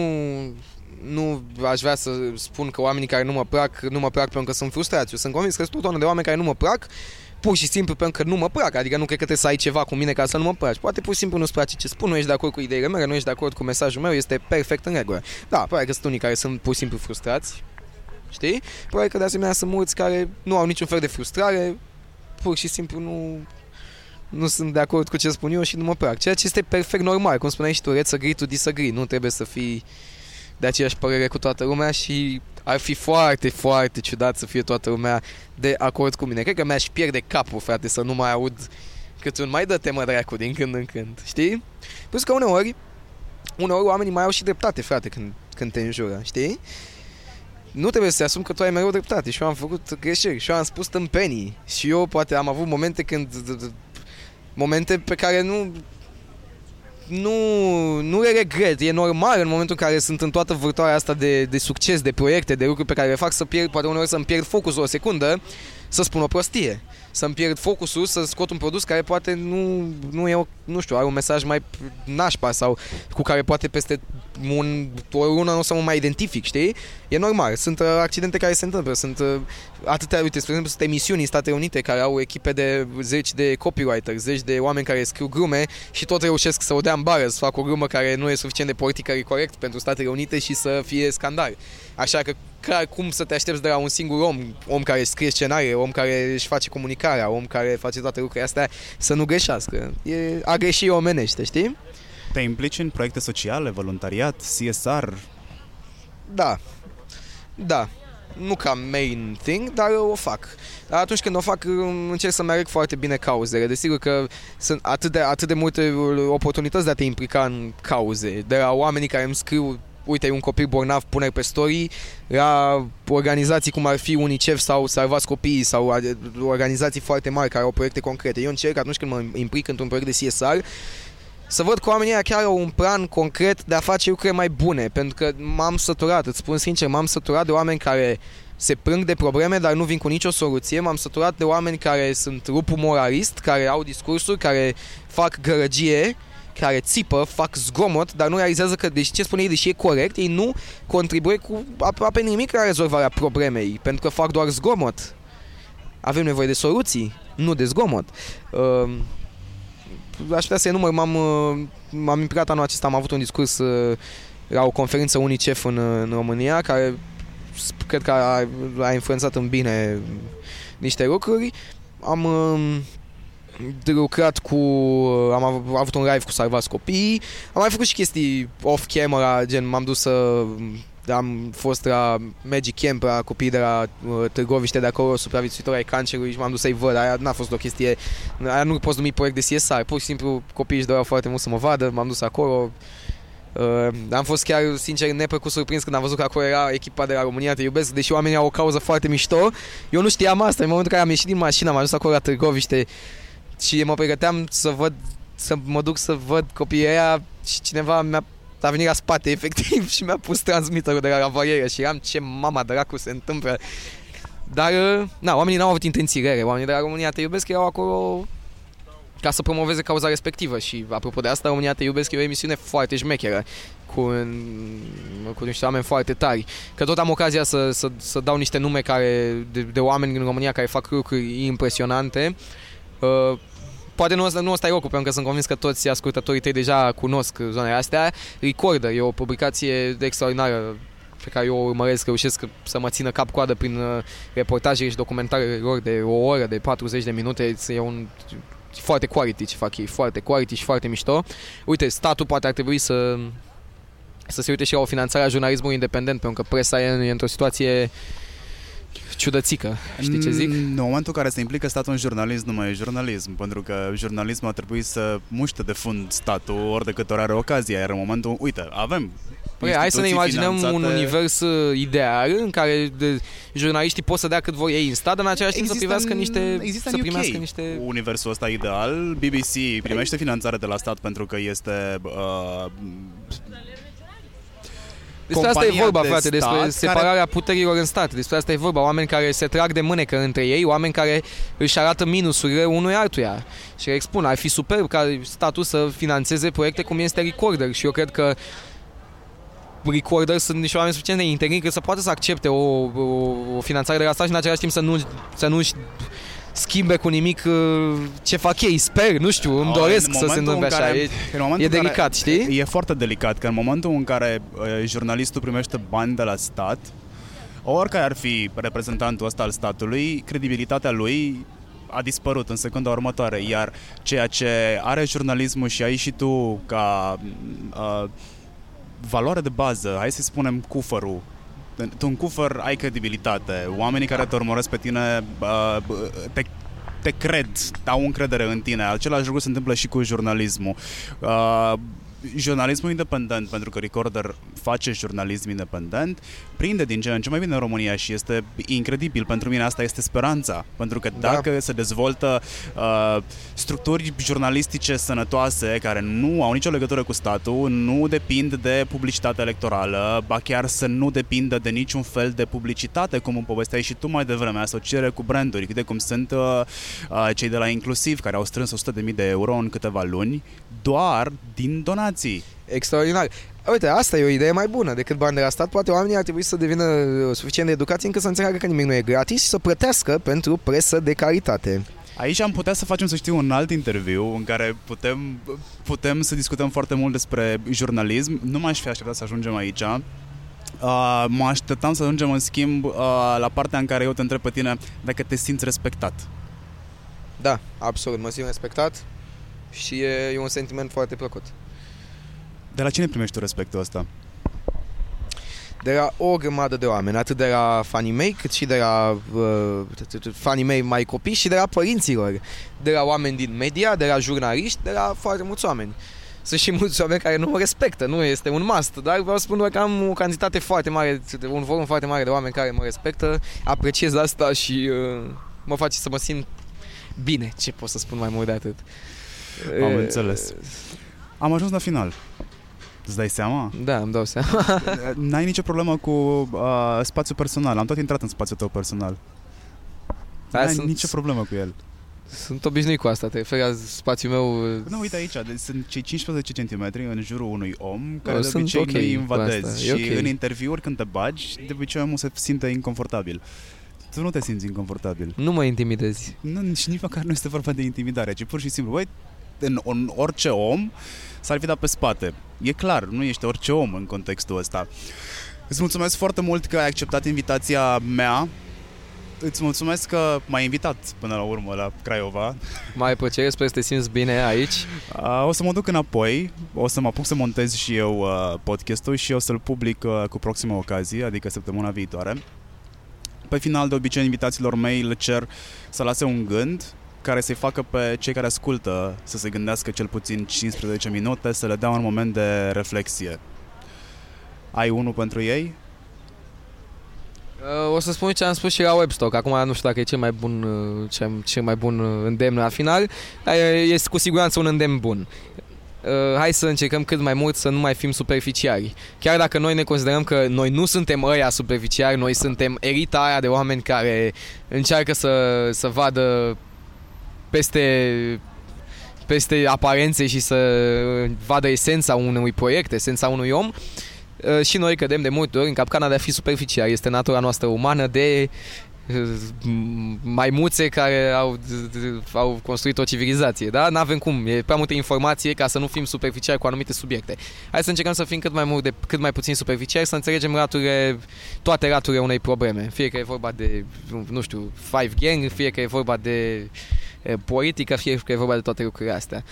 nu aș vrea să spun că oamenii care nu mă plac, nu mă plac pentru că sunt frustrați. Eu sunt convins că sunt o de oameni care nu mă plac pur și simplu pentru că nu mă plac, adică nu cred că trebuie să ai ceva cu mine ca să nu mă placi. Poate pur și simplu nu-ți place ce spun, nu ești de acord cu ideile mele, nu ești de acord cu mesajul meu, este perfect în regulă. Da, probabil că sunt unii care sunt pur și simplu frustrați, știi? Probabil că de asemenea sunt mulți care nu au niciun fel de frustrare, pur și simplu nu, nu sunt de acord cu ce spun eu și nu mă plac. Ceea ce este perfect normal, cum spuneai și tu, let's agree to disagree, nu trebuie să fii de aceeași părere cu toată lumea și ar fi foarte, foarte ciudat să fie toată lumea de acord cu mine. Cred că mi-aș pierde capul, frate, să nu mai aud cât un mai dă temă dracu din când în când, știi? Plus că uneori, uneori oamenii mai au și dreptate, frate, când, când te înjură, știi? Nu trebuie să-ți asumi că tu ai mereu dreptate și eu am făcut greșeli și eu am spus tâmpenii și eu poate am avut momente când momente pe care nu nu, nu le regret, e normal în momentul în care sunt în toată vârtoarea asta de, de succes, de proiecte, de lucruri pe care le fac să pierd, poate uneori să-mi pierd focusul o secundă, să spun o prostie să-mi pierd focusul, să scot un produs care poate nu, nu e, o, nu știu, are un mesaj mai nașpa sau cu care poate peste un, o lună nu o să mă mai identific, știi? E normal, sunt uh, accidente care se întâmplă, sunt uh, atâtea, uite, spre exemplu, sunt emisiuni în Statele Unite care au echipe de zeci de copywriter, zeci de oameni care scriu glume și tot reușesc să o dea în bară, să facă o glumă care nu e suficient de politică corect pentru Statele Unite și să fie scandal. Așa că clar, cum să te aștepți de la un singur om, om care scrie scenarii, om care își face comunicarea, om care face toate lucrurile astea, să nu greșească. E a greși omenește, știi? Te implici în proiecte sociale, voluntariat, CSR? Da. Da. nu ca main thing, dar o fac. Dar atunci când o fac, încerc să merg foarte bine cauzele. Desigur că sunt atât de, atât de multe oportunități de a te implica în cauze. De la oamenii care îmi scriu uite, e un copil bolnav, pune pe story, la organizații cum ar fi UNICEF sau Salvați Copiii sau organizații foarte mari care au proiecte concrete. Eu încerc atunci când mă implic într-un proiect de CSR să văd că oamenii chiar au un plan concret de a face lucruri mai bune, pentru că m-am săturat, îți spun sincer, m-am săturat de oameni care se plâng de probleme, dar nu vin cu nicio soluție. M-am săturat de oameni care sunt rupul moralist, care au discursuri, care fac gărăgie, care țipă, fac zgomot, dar nu realizează că, deși ce spune ei, deși e corect, ei nu contribuie cu aproape nimic la rezolvarea problemei, pentru că fac doar zgomot. Avem nevoie de soluții, nu de zgomot. Uh, aș putea să număr, m-am, uh, m-am implicat anul acesta, am avut un discurs uh, la o conferință UNICEF în, în România, care cred că a, a influențat în bine niște lucruri. Am uh, lucrat cu... Am avut un live cu Salvați Copii. Am mai făcut și chestii off-camera, gen m-am dus să am fost la Magic Camp la copii de la uh, Târgoviște de acolo, supraviețuitori ai cancerului și m-am dus să-i văd. Aia n-a fost o chestie, aia nu poți numi proiect de CSR, pur și simplu copiii își doreau foarte mult să mă vadă, m-am dus acolo. Uh, am fost chiar, sincer, neplăcut surprins când am văzut că acolo era echipa de la România Te Iubesc, deși oamenii au o cauză foarte mișto. Eu nu știam asta, în momentul în care am ieșit din mașină, am ajuns acolo la Târgoviște și mă pregăteam să văd, să mă duc să văd copiii aia și cineva mi-a a venit la spate efectiv și mi-a pus transmitterul de la ravarieră și eram ce mama dracu se întâmplă. Dar, uh, na, oamenii n-au avut intenții rele. Oamenii de la România Te Iubesc erau acolo ca să promoveze cauza respectivă și apropo de asta, România Te Iubesc e o emisiune foarte șmecheră cu, cu niște oameni foarte tari. Că tot am ocazia să, să, să dau niște nume care, de, de oameni din România care fac lucruri impresionante. Uh, poate nu, nu ăsta e locul, pentru că sunt convins că toți ascultătorii tăi deja cunosc zonele astea. Recorder e o publicație de extraordinară pe care eu o urmăresc, reușesc să mă țină cap-coadă prin uh, reportaje și documentare lor de o oră, de 40 de minute. E un foarte quality ce fac ei, foarte quality și foarte mișto. Uite, statul poate ar trebui să să se uite și la o finanțare a jurnalismului independent, pentru că presa e, e într-o situație ciudățică, știi ce zic? În momentul în care se implică statul în jurnalism, nu mai e jurnalism, pentru că jurnalismul a trebuit să muște de fund statul ori de câte ori are ocazia, iar în momentul, uite, avem Păi, hai să ne imaginăm finanțate... un univers uh, ideal în care de, jurnaliștii pot să dea cât vor ei în stat, în același timp să privească niște... Există să primească UK niște... universul ăsta ideal. BBC primește finanțare de la stat pentru că este uh, despre asta e vorba, frate, despre separarea care... puterilor în stat. Despre asta e vorba. Oameni care se trag de mânecă între ei, oameni care își arată minusurile unui altuia. Și expun, ar fi superb ca statul să financeze proiecte cum este Recorder. Și eu cred că Recorder sunt niște oameni suficient de integri să poată să accepte o, o, o finanțare de la stat și în același timp să nu, să nu schimbe cu nimic uh, ce fac ei, sper, nu știu, îmi doresc să se întâmple așa. Care, e, e delicat, știi? E foarte delicat, că în momentul în care uh, jurnalistul primește bani de la stat, oricare ar fi reprezentantul ăsta al statului, credibilitatea lui a dispărut în secunda următoare, iar ceea ce are jurnalismul și ai și tu ca uh, valoare de bază, hai să spunem cufărul tu în cufăr ai credibilitate. Oamenii care te urmăresc pe tine te te cred, au încredere în tine. Același lucru se întâmplă și cu jurnalismul. Uh, jurnalismul independent, pentru că Recorder face jurnalism independent, prinde din ce în ce mai bine în România și este incredibil. Pentru mine asta este speranța, pentru că da. dacă da. se dezvoltă uh, structuri jurnalistice sănătoase care nu au nicio legătură cu statul, nu depind de publicitate electorală, ba chiar să nu depindă de niciun fel de publicitate, cum îmi povesteai și tu mai devreme, asociere cu branduri, de cum sunt uh, uh, cei de la Inclusiv, care au strâns 100.000 de euro în câteva luni, doar din donații. Extraordinar. Uite, asta e o idee mai bună decât bani de la stat. Poate oamenii ar trebui să devină suficient de educați încât să înțeleagă că nimic nu e gratis și să plătească pentru presă de caritate. Aici am putea să facem, să știu, un alt interviu în care putem, putem să discutăm foarte mult despre jurnalism. Nu m-aș fi așteptat să ajungem aici. Uh, mă așteptam să ajungem, în schimb, uh, la partea în care eu te întreb pe tine dacă te simți respectat. Da, absolut. Mă simt respectat și e, e un sentiment foarte plăcut. De la cine primești tu respectul ăsta? de la o grămadă de oameni, atât de la fanii mei, cât și de la uh, fanii mei mai copii și de la părinților, de la oameni din media, de la jurnaliști, de la foarte mulți oameni. Sunt și mulți oameni care nu mă respectă, nu este un must, dar vreau să spun doar că am o cantitate foarte mare, un volum foarte mare de oameni care mă respectă, apreciez asta și uh, mă face să mă simt bine, ce pot să spun mai mult de atât. Am uh, înțeles. Am ajuns la final. Îți dai seama? Da, îmi dau seama. N-ai nicio problemă cu uh, spațiul personal. Am tot intrat în spațiul tău personal. N-ai sunt... nicio problemă cu el. Sunt obișnuit cu asta, te referi spațiul meu... Nu, uite aici, deci sunt cei 15 cm în jurul unui om care de obicei okay nu invadezi și okay. în interviuri când te bagi, de obicei omul se simte inconfortabil. Tu nu te simți inconfortabil. Nu mă intimidezi. Nu, nici, nici măcar nu este vorba de intimidare, ci pur și simplu, băi, în, în orice om s-ar fi dat pe spate. E clar, nu ești orice om în contextul ăsta. Îți mulțumesc foarte mult că ai acceptat invitația mea. Îți mulțumesc că m-ai invitat până la urmă la Craiova. Mai plăcere, sper să te simți bine aici. O să mă duc înapoi, o să mă apuc să montez și eu uh, podcastul și o să-l public uh, cu proxima ocazie, adică săptămâna viitoare. Pe final, de obicei, invitațiilor mei le cer să lase un gând care să-i facă pe cei care ascultă să se gândească cel puțin 15 minute, să le dea un moment de reflexie. Ai unul pentru ei? Uh, o să spun ce am spus și la Webstock. Acum nu știu dacă e cel mai bun, uh, cel, cel mai bun uh, îndemn la final, dar este cu siguranță un îndemn bun. hai să încercăm cât mai mult să nu mai fim superficiali. Chiar dacă noi ne considerăm că noi nu suntem ăia superficiali, noi suntem elita aia de oameni care încearcă să, să vadă peste peste aparențe și să vadă esența unui proiect, esența unui om uh, și noi cădem de multe ori în capcana de a fi superficial. Este natura noastră umană de maimuțe care au, au construit o civilizație, da? Nu avem cum, e prea multe informație ca să nu fim superficiali cu anumite subiecte. Hai să încercăm să fim cât mai mult de cât mai puțin superficiali, să înțelegem raturile, toate raturile unei probleme. Fie că e vorba de, nu știu, Five Gang, fie că e vorba de politică, fie că e vorba de toate lucrurile astea.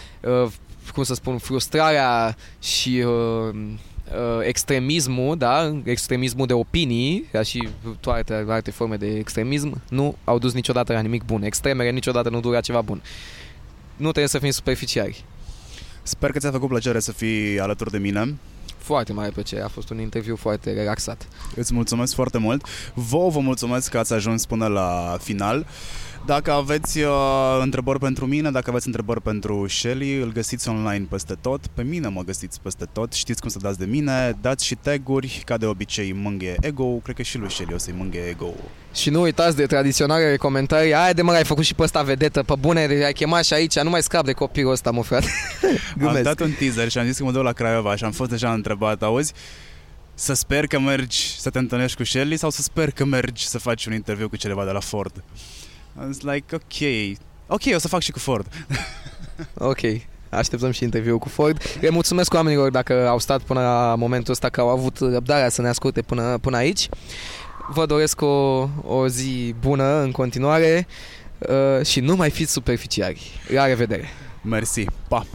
Cum să spun, frustrarea și uh, extremismul, da, extremismul de opinii, ca și toate alte forme de extremism, nu au dus niciodată la nimic bun. Extremele niciodată nu dura ceva bun. Nu trebuie să fim superficiali. Sper că ți-a făcut plăcere să fii alături de mine. Foarte mare plăcere, a fost un interviu foarte relaxat. Îți mulțumesc foarte mult. Vă vă mulțumesc că ați ajuns până la final. Dacă aveți uh, întrebări pentru mine, dacă aveți întrebări pentru Shelly, îl găsiți online peste tot. Pe mine mă găsiți peste tot. Știți cum să dați de mine. Dați și taguri, ca de obicei mânghe ego. Cred că și lui Shelly o să-i mânghe ego. Și nu uitați de tradiționale comentarii. Aia de mă, ai făcut și pe ăsta vedetă, pe bune, ai chemat și aici, nu mai scap de copilul ăsta, mă frate. am dat un teaser și am zis că mă duc la Craiova și am fost deja întrebat, auzi, să sper că mergi să te întâlnești cu Shelly sau să sper că mergi să faci un interviu cu cineva de la Ford? I was like, ok, ok, o să fac și cu Ford. ok, așteptăm și interviul cu Ford. Le mulțumesc oamenilor dacă au stat până la momentul ăsta, că au avut răbdarea să ne asculte până, până aici. Vă doresc o, o zi bună în continuare uh, și nu mai fiți superficiali. La revedere! Mersi! Pa!